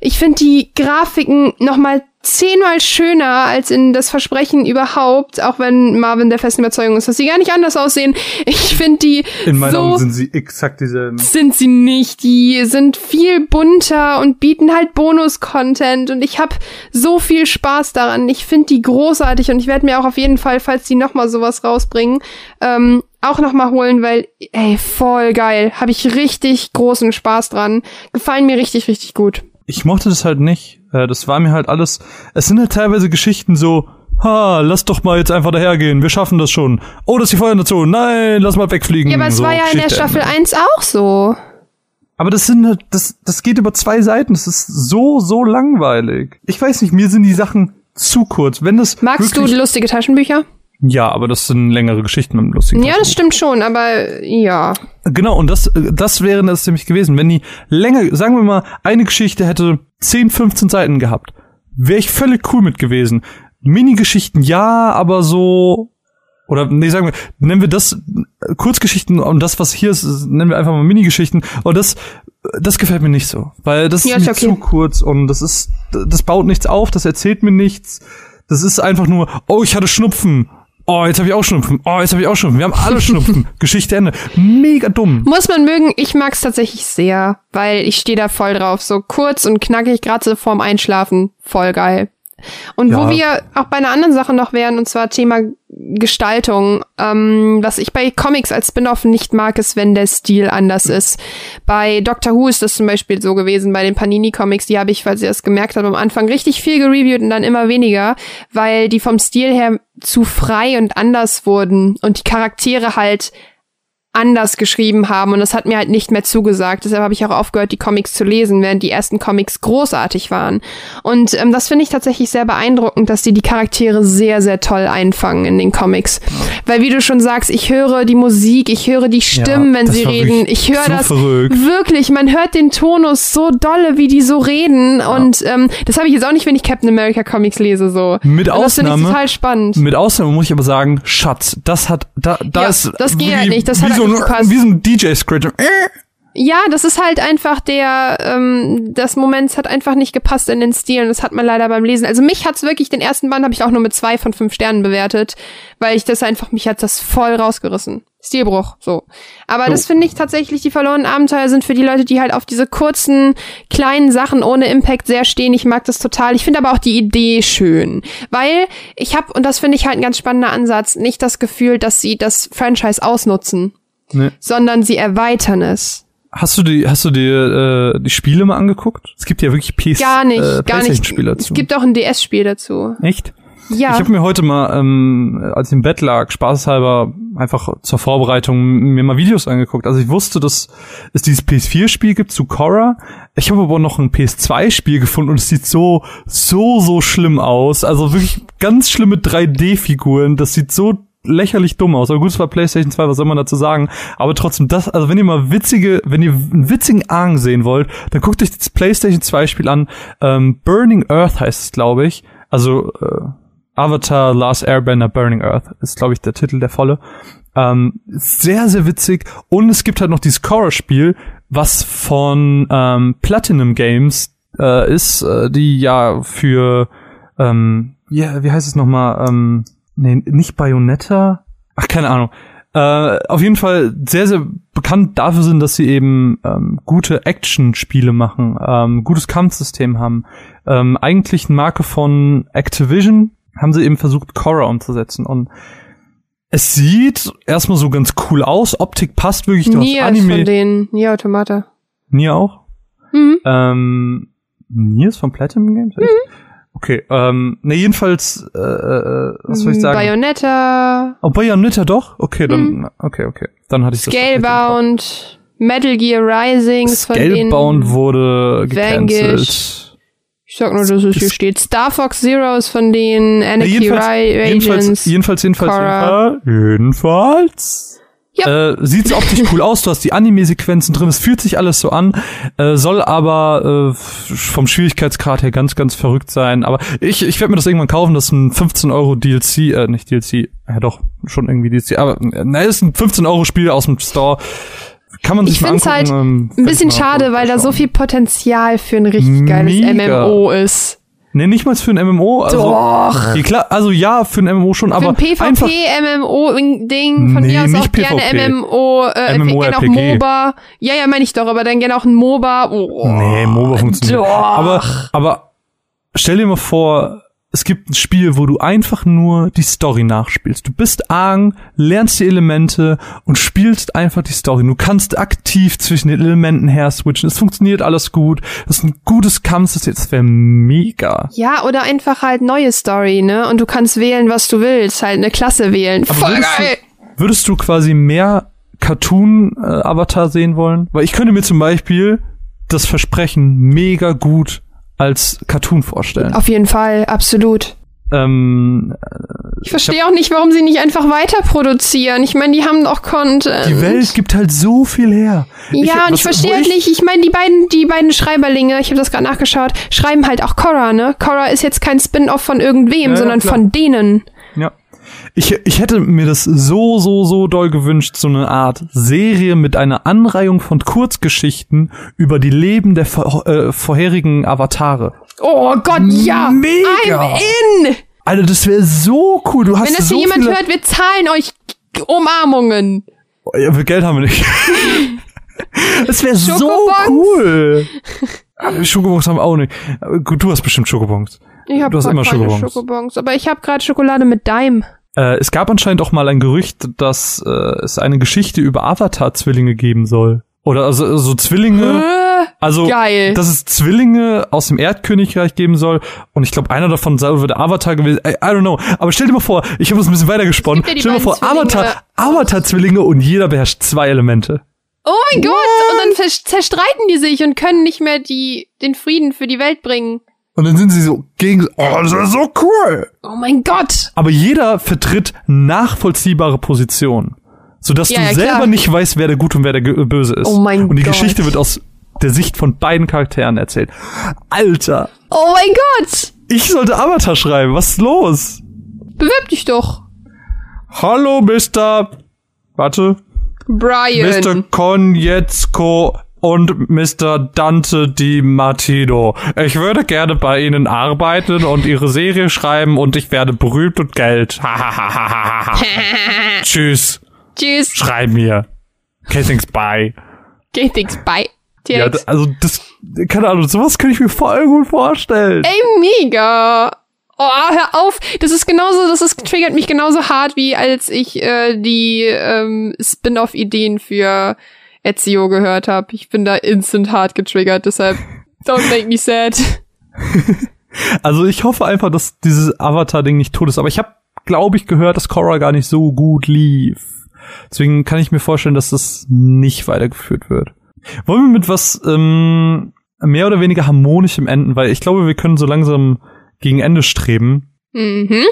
ich finde die Grafiken nochmal zehnmal schöner als in das Versprechen überhaupt, auch wenn Marvin der festen Überzeugung ist, dass sie gar nicht anders aussehen. Ich finde die in meinen so Augen sind sie exakt dieselben. Sind sie nicht. Die sind viel bunter und bieten halt Bonus-Content und ich habe so viel Spaß daran. Ich finde die großartig und ich werde mir auch auf jeden Fall, falls die noch mal sowas rausbringen, ähm, auch noch mal holen, weil ey voll geil, habe ich richtig großen Spaß dran. Gefallen mir richtig richtig gut ich mochte das halt nicht. Äh, das war mir halt alles. Es sind halt teilweise Geschichten so, ha, lass doch mal jetzt einfach dahergehen, wir schaffen das schon. Oh, das ist die Feuernation, nein, lass mal wegfliegen. Ja, aber es so, war ja in der Geschichte Staffel Ende. 1 auch so. Aber das sind, halt- das, das geht über zwei Seiten, das ist so, so langweilig. Ich weiß nicht, mir sind die Sachen zu kurz. Wenn das Magst du lustige Taschenbücher? Ja, aber das sind längere Geschichten mit einem lustigen Ja, das stimmt schon, aber ja. Genau, und das, das wäre das nämlich gewesen. Wenn die länger, sagen wir mal, eine Geschichte hätte 10, 15 Seiten gehabt, wäre ich völlig cool mit gewesen. Minigeschichten ja, aber so, oder nee, sagen wir, nennen wir das äh, Kurzgeschichten und das, was hier ist, nennen wir einfach mal Minigeschichten. Und das, das gefällt mir nicht so, weil das Ja, ist okay. zu kurz und das ist, das baut nichts auf, das erzählt mir nichts. Das ist einfach nur, oh, ich hatte Schnupfen. Oh, jetzt habe ich auch Schnupfen. Oh, jetzt habe ich auch Schnupfen. Wir haben alle Schnupfen. Geschichte Ende. Mega dumm. Muss man mögen, ich mag's tatsächlich sehr, weil ich stehe da voll drauf. So kurz und knackig, gerade so vorm Einschlafen. Voll geil. Und Ja. wo wir auch bei einer anderen Sache noch wären, und zwar Thema Gestaltung. Ähm, was ich bei Comics als Spin-off nicht mag, ist, wenn der Stil anders ist. Bei Doctor Who ist das zum Beispiel so gewesen, bei den Panini-Comics, die habe ich, falls ihr das gemerkt habt, am Anfang richtig viel gereviewt und dann immer weniger, weil die vom Stil her zu frei und anders wurden und die Charaktere halt anders geschrieben haben und das hat mir halt nicht mehr zugesagt. Deshalb habe ich auch aufgehört, die Comics zu lesen, während die ersten Comics großartig waren. Und ähm, das finde ich tatsächlich sehr beeindruckend, dass die die Charaktere sehr, sehr toll einfangen in den Comics. Weil wie du schon sagst, ich höre die Musik, ich höre die Stimmen, wenn das sie reden. Ich höre so das verrückt. wirklich. Man hört den Tonus so dolle, wie die so reden. Und ähm, das habe ich jetzt auch nicht, wenn ich Captain America Comics lese. So. Mit Und das finde ich Ausnahme- total spannend. Mit Ausnahme muss ich aber sagen, Schatz, das hat, da, da Ja, ist das geht wie, halt nicht, das wie hat so ein, wie so ein DJ-Scratch. Ja, das ist halt einfach der, ähm, das Moment hat einfach nicht gepasst in den Stil und das hat man leider beim Lesen. Also mich hat's wirklich, den ersten Band habe ich auch nur mit zwei von fünf Sternen bewertet, weil ich das einfach, mich hat das voll rausgerissen. Stilbruch, so. Aber das finde ich tatsächlich, die verlorenen Abenteuer sind für die Leute, die halt auf diese kurzen, kleinen Sachen ohne Impact sehr stehen. Ich mag das total. Ich finde aber auch die Idee schön. Weil ich habe, und das finde ich halt ein ganz spannender Ansatz, nicht das Gefühl, dass sie das Franchise ausnutzen, Nee. sondern sie erweitern es. Hast du die, hast du dir äh, die Spiele mal angeguckt? Es gibt ja wirklich PS, Gar nicht, äh, gar nicht. Spiele dazu. Es gibt auch ein DS-Spiel dazu. Echt? Ja. Ich habe mir heute mal, ähm, als ich im Bett lag, spaßeshalber einfach zur Vorbereitung mir mal Videos angeguckt. Also ich wusste, dass es dieses PS4-Spiel gibt zu Korra. Ich habe aber noch ein PS2-Spiel gefunden und es sieht so, so, so schlimm aus. Also wirklich ganz schlimme 3D-Figuren. Das sieht so lächerlich dumm aus. Aber gut, es war PlayStation 2, was soll man dazu sagen? Aber trotzdem, das, also wenn ihr mal witzige, wenn ihr einen witzigen Arm sehen wollt, dann guckt euch das PlayStation 2 Spiel an. Ähm, Burning Earth heißt es, glaube ich. Also äh, Avatar Last Airbender Burning Earth ist, glaube ich, der Titel der volle. Ähm, sehr, sehr witzig. Und es gibt halt noch dieses Korra-Spiel, was von ähm, Platinum Games äh, ist, äh, die ja für ähm, ja, wie heißt es nochmal? Ähm, nee, nicht Bayonetta? Ach, keine Ahnung. Äh, auf jeden Fall sehr, sehr bekannt dafür sind, dass sie eben ähm, gute Action-Spiele machen, ähm, gutes Kampfsystem haben. Ähm, eigentlich eine Marke von Activision haben sie eben versucht, Korra umzusetzen. Und es sieht erstmal so ganz cool aus. Optik passt wirklich. Du Nier hast ist von Anime. denen. Nier Automata. Nier auch? Mhm. Ähm, Nier ist von Platinum Games? Echt? Okay, ähm, ne, jedenfalls, äh, äh, was soll ich sagen? Bayonetta, oh, Bayonetta doch? Okay, dann, Mhm. okay, okay. Dann hatte ich das. im Kopf. Scalebound, Metal Gear Rising Scalebound wurde gecancelt. Ich sag nur, dass es hier steht. Star Fox Zero ist von denen. Ne, Anarchy jedenfalls, Ri- jedenfalls, Agents. jedenfalls, jedenfalls, Korra. jedenfalls, jedenfalls. Ja. Äh, sieht's optisch cool aus, du hast die Anime-Sequenzen drin, es fühlt sich alles so an, äh, soll aber äh, vom Schwierigkeitsgrad her ganz, ganz verrückt sein. Aber ich, ich werde mir das irgendwann kaufen, das ist ein 15 Euro DLC, äh, nicht DLC, ja doch, schon irgendwie DLC, aber na, ist ein 15 Euro Spiel aus dem Store. Kann man sich Ich find's angucken. halt ähm, Ein bisschen schade, weil da so viel Potenzial für ein richtig geiles Mega. MMO ist. Nee, nicht mal für ein MMO. Also, Doch. Ja, klar, also ja, für ein MMO schon, Für aber ein einfach PvP-MMO-Ding, von Nee, mir aus auch gerne PvP. MMO, äh, MMO gerne auch. MOBA. Ja, ja, meine ich doch, aber dann gerne auch ein MOBA. Oh, Nee, MOBA funktioniert. Doch. Aber, aber stell dir mal vor, es gibt ein Spiel, wo du einfach nur die Story nachspielst. Du bist Aang, lernst die Elemente und spielst einfach die Story. Du kannst aktiv zwischen den Elementen her switchen. Es funktioniert alles gut. Das ist ein gutes Kampfsystem. Das wäre mega. Ja, oder einfach halt neue Story, ne? Und du kannst wählen, was du willst. Halt eine Klasse wählen. Aber Voll würdest geil! Du, würdest du quasi mehr Cartoon-Avatar sehen wollen? Weil ich könnte mir zum Beispiel das Versprechen mega gut als Cartoon vorstellen. Auf jeden Fall, absolut. Ähm, Ich verstehe auch nicht, warum sie nicht einfach weiter produzieren. Ich meine, die haben doch Content. die Welt gibt halt so viel her. Ja, und was- ich verstehe halt ich- nicht, ich meine, die beiden, die beiden Schreiberlinge, ich habe das gerade nachgeschaut, schreiben halt auch Korra, ne? Korra ist jetzt kein Spin-off von irgendwem, Ja, sondern klar. von denen. Ja. Ich, ich hätte mir das so, so, so doll gewünscht, so eine Art Serie mit einer Anreihung von Kurzgeschichten über die Leben der vor, äh, vorherigen Avatare. Oh Gott, ja! Mega. I'm in! Alter, das wäre so cool. Du hast Wenn das so hier jemand hört, wir zahlen euch Umarmungen. Ja, für Geld haben wir nicht. Das wäre so cool. Aber Schokobons haben wir auch nicht. Gut, du hast bestimmt Schokobons. Ich hast immer keine Schokobons. Schokobons. Aber ich habe gerade Schokolade mit Dime. Äh, es gab anscheinend auch mal ein Gerücht, dass äh, es eine Geschichte über Avatar-Zwillinge geben soll. Oder also so Zwillinge. Also, Geil. dass es Zwillinge aus dem Erdkönigreich geben soll. Und ich glaube, einer davon soll der Avatar gewesen. I, I don't know. Aber stell dir mal vor, ich habe das ein bisschen weiter gesponnen. Es ja Stell dir mal vor, Zwillinge. Avatar, Avatar-Zwillinge und jeder beherrscht zwei Elemente. oh mein Gott! Und dann zerstreiten die sich und können nicht mehr die, den Frieden für die Welt bringen. Und dann sind sie so gegen. Oh, das ist so cool. Oh mein Gott! Aber jeder vertritt nachvollziehbare Positionen. Sodass Ja, du ja, selber klar. nicht weißt, wer der Gute und wer der Ge- Böse ist. Oh mein Und die Gott. Geschichte wird aus der Sicht von beiden Charakteren erzählt. Alter, Oh mein Gott! ich sollte Avatar schreiben. Was ist los? Bewirb dich doch. Hallo, Mr. Warte. Brian. Mr. Konietzko und Mr. Dante Di Martino. Ich würde gerne bei Ihnen arbeiten und Ihre Serie schreiben und ich werde berühmt und Geld. Tschüss. Tschüss. Schreib mir. Thanks, bye. Thanks, bye. Ja, also das, keine Ahnung, sowas kann ich mir voll gut vorstellen. Ey, mega. Oh, hör auf. Das ist genauso, das ist, triggert mich genauso hart, wie als ich äh, die ähm, Spin-off-Ideen für Ezio gehört habe. Ich bin da instant hart getriggert, deshalb don't make me sad. Also ich hoffe einfach, dass dieses Avatar-Ding nicht tot ist. Aber ich habe, glaube ich, gehört, dass Korra gar nicht so gut lief. Deswegen kann ich mir vorstellen, dass das nicht weitergeführt wird. Wollen wir mit was ähm, mehr oder weniger harmonischem enden? Weil ich glaube, wir können so langsam gegen Ende streben. Mhm.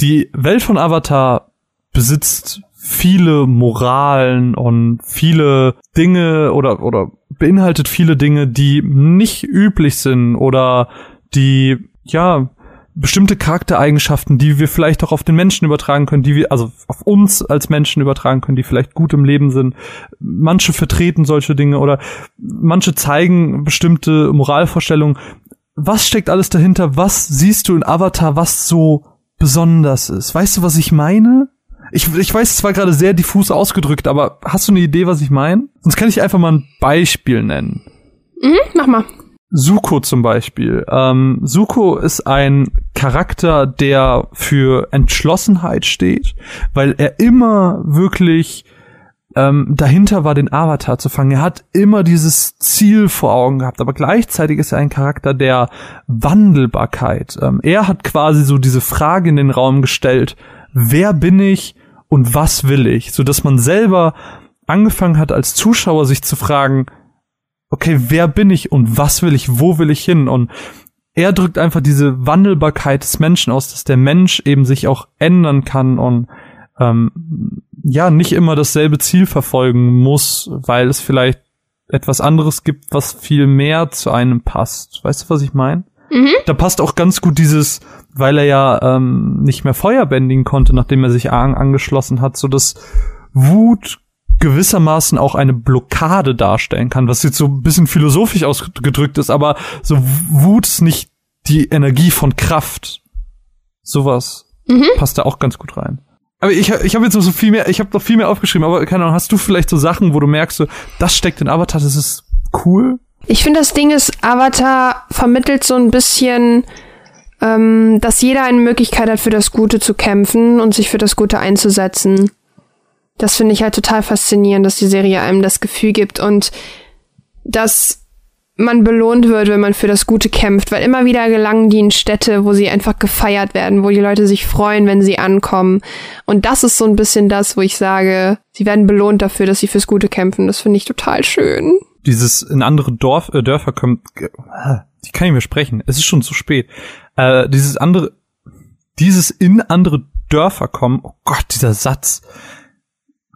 Die Welt von Avatar besitzt viele Moralen und viele Dinge oder oder beinhaltet viele Dinge, die nicht üblich sind oder die ja bestimmte Charaktereigenschaften, die wir vielleicht auch auf den Menschen übertragen können, die wir also auf uns als Menschen übertragen können, die vielleicht gut im Leben sind. Manche vertreten solche Dinge oder manche zeigen bestimmte Moralvorstellungen. Was steckt alles dahinter? Was siehst du in Avatar, was so besonders ist? Weißt du, was ich meine? Ich, ich weiß, es war gerade sehr diffus ausgedrückt, aber hast du eine Idee, was ich meine? Sonst kann ich einfach mal ein Beispiel nennen. Mhm, mach mal. Suko zum Beispiel. Ähm, Suko ist ein Charakter, der für Entschlossenheit steht, weil er immer wirklich ähm, dahinter war, den Avatar zu fangen. Er hat immer dieses Ziel vor Augen gehabt, aber gleichzeitig ist er ein Charakter der Wandelbarkeit. Ähm, er hat quasi so diese Frage in den Raum gestellt, wer bin ich und was will ich, so dass man selber angefangen hat als Zuschauer sich zu fragen, okay, wer bin ich und was will ich, wo will ich hin? Und er drückt einfach diese Wandelbarkeit des Menschen aus, dass der Mensch eben sich auch ändern kann und ähm, ja, nicht immer dasselbe Ziel verfolgen muss, weil es vielleicht etwas anderes gibt, was viel mehr zu einem passt. Weißt du, was ich meine? Mhm. Da passt auch ganz gut dieses, weil er ja ähm, nicht mehr Feuer bändigen konnte, nachdem er sich Aang angeschlossen hat, so dass Wut gewissermaßen auch eine Blockade darstellen kann, was jetzt so ein bisschen philosophisch ausgedrückt ist, aber so Wut ist nicht die Energie von Kraft. Sowas Mhm. passt da auch ganz gut rein. Aber ich, ich habe jetzt noch so viel mehr, ich habe noch viel mehr aufgeschrieben, aber keine Ahnung, hast du vielleicht so Sachen, wo du merkst, so, das steckt in Avatar, das ist cool? Ich finde, das Ding ist, Avatar vermittelt so ein bisschen ähm, dass jeder eine Möglichkeit hat, für das Gute zu kämpfen und sich für das Gute einzusetzen. Das finde ich halt total faszinierend, dass die Serie einem das Gefühl gibt und dass man belohnt wird, wenn man für das Gute kämpft, weil immer wieder gelangen die in Städte, wo sie einfach gefeiert werden, wo die Leute sich freuen, wenn sie ankommen. Und das ist so ein bisschen das, wo ich sage, sie werden belohnt dafür, dass sie fürs Gute kämpfen. Das finde ich total schön. Dieses in andere Dorf, äh, Dörfer kommen, ich kann nicht mehr sprechen, es ist schon zu spät. Äh, dieses andere, dieses in andere Dörfer kommen, oh Gott, dieser Satz.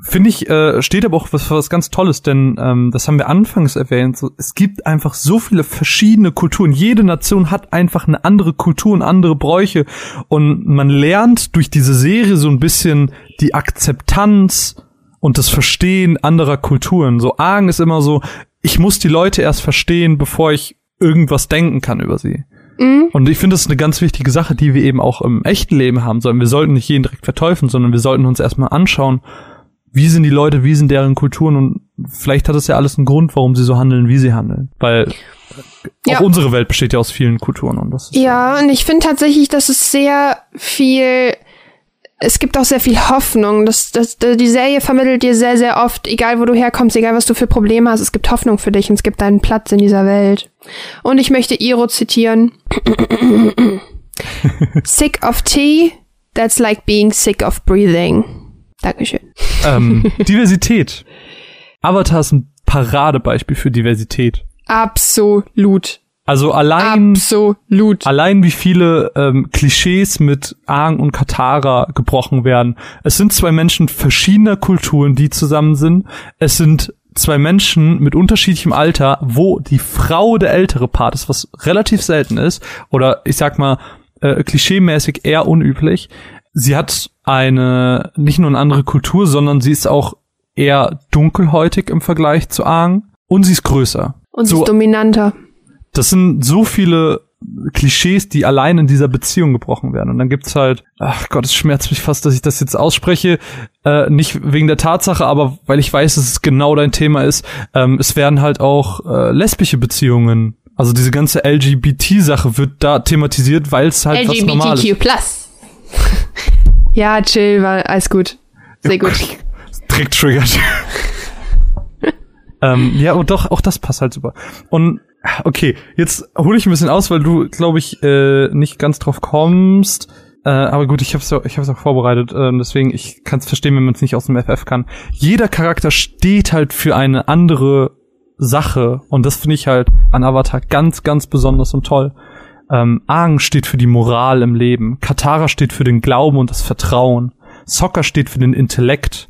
Finde ich, äh, steht aber auch was, was ganz Tolles, denn ähm, das haben wir anfangs erwähnt. So, es gibt einfach so viele verschiedene Kulturen. Jede Nation hat einfach eine andere Kultur und andere Bräuche. Und man lernt durch diese Serie so ein bisschen die Akzeptanz und das Verstehen anderer Kulturen. So Argen ist immer so, ich muss die Leute erst verstehen, bevor ich irgendwas denken kann über sie. Mhm. Und ich finde, das ist eine ganz wichtige Sache, die wir eben auch im echten Leben haben sollen. Wir sollten nicht jeden direkt verteufeln, sondern wir sollten uns erstmal anschauen, wie sind die Leute, wie sind deren Kulturen und vielleicht hat es ja alles einen Grund, warum sie so handeln, wie sie handeln. Weil ja. auch unsere Welt besteht ja aus vielen Kulturen und das. Ja, und ich finde tatsächlich, dass es sehr viel es gibt auch sehr viel Hoffnung. Das, das, die Serie vermittelt dir sehr, sehr oft, egal wo du herkommst, egal was du für Probleme hast, es gibt Hoffnung für dich und es gibt deinen Platz in dieser Welt. Und ich möchte Iro zitieren. sick of tea, that's like being sick of breathing. Dankeschön. Ähm, Diversität. Avatar ist ein Paradebeispiel für Diversität. Absolut. Also allein, Absolut. allein wie viele ähm, Klischees mit Aang und Katara gebrochen werden. Es sind zwei Menschen verschiedener Kulturen, die zusammen sind. Es sind zwei Menschen mit unterschiedlichem Alter, wo die Frau der ältere Part ist, was relativ selten ist, oder ich sag mal, äh, klischeemäßig eher unüblich. Sie hat eine, nicht nur eine andere Kultur, sondern sie ist auch eher dunkelhäutig im Vergleich zu Aang und sie ist größer. Und sie so, ist dominanter. Das sind so viele Klischees, die allein in dieser Beziehung gebrochen werden. Und dann gibt's halt, ach Gott, es schmerzt mich fast, dass ich das jetzt ausspreche, äh, nicht wegen der Tatsache, aber weil ich weiß, dass es genau dein Thema ist. Ähm, es werden halt auch äh, lesbische Beziehungen, also diese ganze LGBT-Sache wird da thematisiert, weil es halt LGBTQ+. was Normales. LGBTQ+. ja, chill, war alles gut. Sehr gut. Trick triggert. ähm, ja, und doch, auch das passt halt super. Und Okay, jetzt hole ich ein bisschen aus, weil du, glaube ich, äh, nicht ganz drauf kommst. Äh, aber gut, ich habe es ich hab's auch vorbereitet, äh, deswegen ich kann es verstehen, wenn man es nicht aus dem FF kann. Jeder Charakter steht halt für eine andere Sache und das finde ich halt an Avatar ganz, ganz besonders und toll. Ähm, Aang steht für die Moral im Leben, Katara steht für den Glauben und das Vertrauen, Sokka steht für den Intellekt,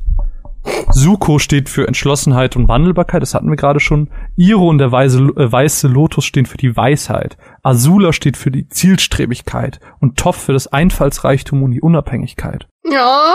Suko steht für Entschlossenheit und Wandelbarkeit, das hatten wir gerade schon. Iro und der weiße, äh, weiße Lotus stehen für die Weisheit. Azula steht für die Zielstrebigkeit und Toph für das Einfallsreichtum und die Unabhängigkeit. Ja.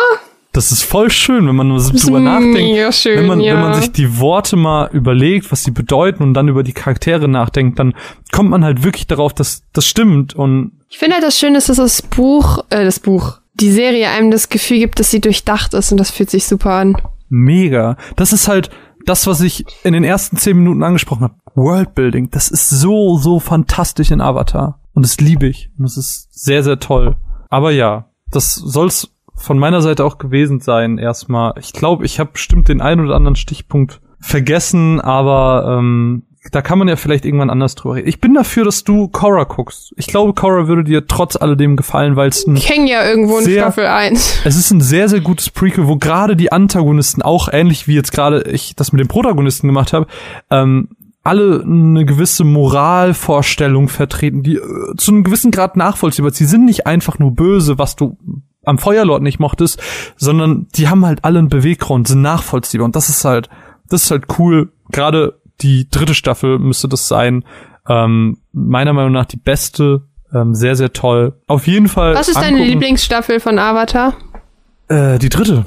Das ist voll schön, wenn man so drüber nachdenkt. Schön, wenn, man, ja. wenn man sich die Worte mal überlegt, was sie bedeuten und dann über die Charaktere nachdenkt, dann kommt man halt wirklich darauf, dass das stimmt. Und ich finde halt das Schöne ist, dass das Buch, äh, das Buch, die Serie einem das Gefühl gibt, dass sie durchdacht ist und das fühlt sich super an mega. Das ist halt das, was ich in den ersten zehn Minuten angesprochen habe. Worldbuilding, das ist so, so fantastisch in Avatar. Und das liebe ich. Und das ist sehr, sehr toll. Aber ja, das soll's von meiner Seite auch gewesen sein erstmal. Ich glaube, ich habe bestimmt den einen oder anderen Stichpunkt vergessen, aber ähm, da kann man ja vielleicht irgendwann anders drüber reden. Ich bin dafür, dass du Korra guckst. Ich glaube, Korra würde dir trotz alledem gefallen, weil es ein. Ich häng ja irgendwo in sehr, Staffel 1. Es ist ein sehr, sehr gutes Prequel, wo gerade die Antagonisten auch ähnlich wie jetzt gerade ich das mit den Protagonisten gemacht habe, ähm, alle eine gewisse Moralvorstellung vertreten, die äh, zu einem gewissen Grad nachvollziehbar ist. Sie sind nicht einfach nur böse, was du am Feuerlord nicht mochtest, sondern die haben halt alle einen Beweggrund, sind nachvollziehbar. Und das ist halt, das ist halt cool. Gerade die dritte Staffel müsste das sein. Ähm, meiner Meinung nach die beste. Ähm, sehr, sehr toll. Auf jeden Fall. Was ist angucken. deine Lieblingsstaffel von Avatar? Äh, die dritte.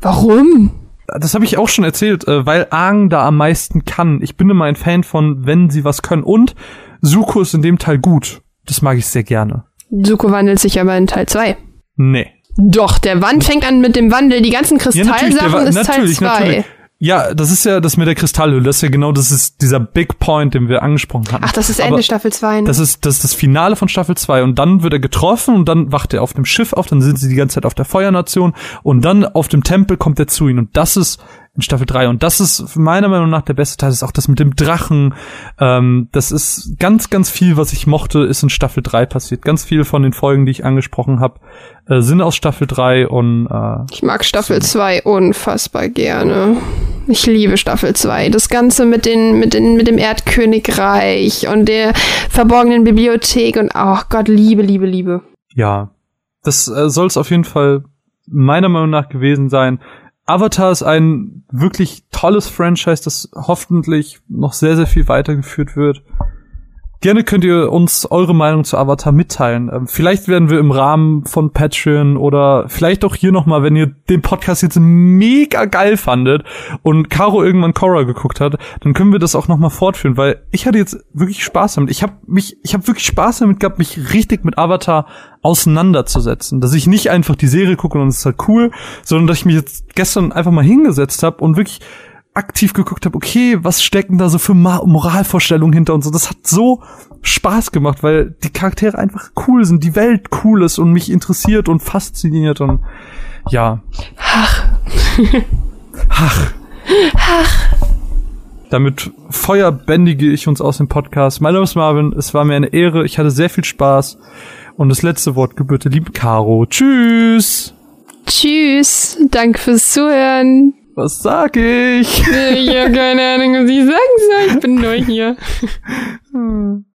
Warum? Das habe ich auch schon erzählt, äh, weil Aang da am meisten kann. Ich bin immer ein Fan von, wenn sie was können. Und Suko ist in dem Teil gut. Das mag ich sehr gerne. Suko wandelt sich aber in Teil 2. Nee. Doch, der Wand fängt an mit dem Wandel. Die ganzen Kristallsachen ja, ist Teil 2. Ja, das ist ja das mit der Kristallhülle. Das ist ja genau das ist dieser Big Point, den wir angesprochen haben. Ach, das ist Ende Aber Staffel 2. Ne? Das ist, das ist das Finale von Staffel 2 und dann wird er getroffen und dann wacht er auf dem Schiff auf, dann sind sie die ganze Zeit auf der Feuernation und dann auf dem Tempel kommt er zu ihnen und das ist in Staffel 3 und das ist meiner Meinung nach der beste Teil, das ist auch das mit dem Drachen, ähm, das ist ganz, ganz viel, was ich mochte, ist in Staffel 3 passiert. Ganz viele von den Folgen, die ich angesprochen habe, äh, sind aus Staffel 3 und äh, ich mag Staffel 2 unfassbar gerne. Ich liebe Staffel 2. Das Ganze mit den, mit den, mit dem Erdkönigreich und der verborgenen Bibliothek und oh Gott, Liebe, Liebe, Liebe. ja, das äh, soll es auf jeden Fall meiner Meinung nach gewesen sein. Avatar ist ein wirklich tolles Franchise, das hoffentlich noch sehr, sehr viel weitergeführt wird. Gerne könnt ihr uns eure Meinung zu Avatar mitteilen. Ähm, vielleicht werden wir im Rahmen von Patreon oder vielleicht auch hier nochmal, wenn ihr den Podcast jetzt mega geil fandet und Caro irgendwann Korra geguckt hat, dann können wir das auch nochmal fortführen, weil ich hatte jetzt wirklich Spaß damit. Ich habe mich, ich habe wirklich Spaß damit gehabt, mich richtig mit Avatar auseinanderzusetzen. Dass ich nicht einfach die Serie gucke und es ist halt cool, sondern dass ich mich jetzt gestern einfach mal hingesetzt habe und wirklich aktiv geguckt habe, okay, was stecken da so für Ma Moralvorstellungen hinter und so. Das hat so Spaß gemacht, weil die Charaktere einfach cool sind, die Welt cool ist und mich interessiert und fasziniert und ja. Ach, Ach. Damit feuerbändige ich uns aus dem Podcast. Mein Name ist Marvin, es war mir eine Ehre, ich hatte sehr viel Spaß. Und das letzte Wort gebührte liebe Caro. Tschüss! tschüss. Danke fürs Zuhören. Was sag ich? Ich habe keine Ahnung, was ich sagen soll. Ich bin neu hier.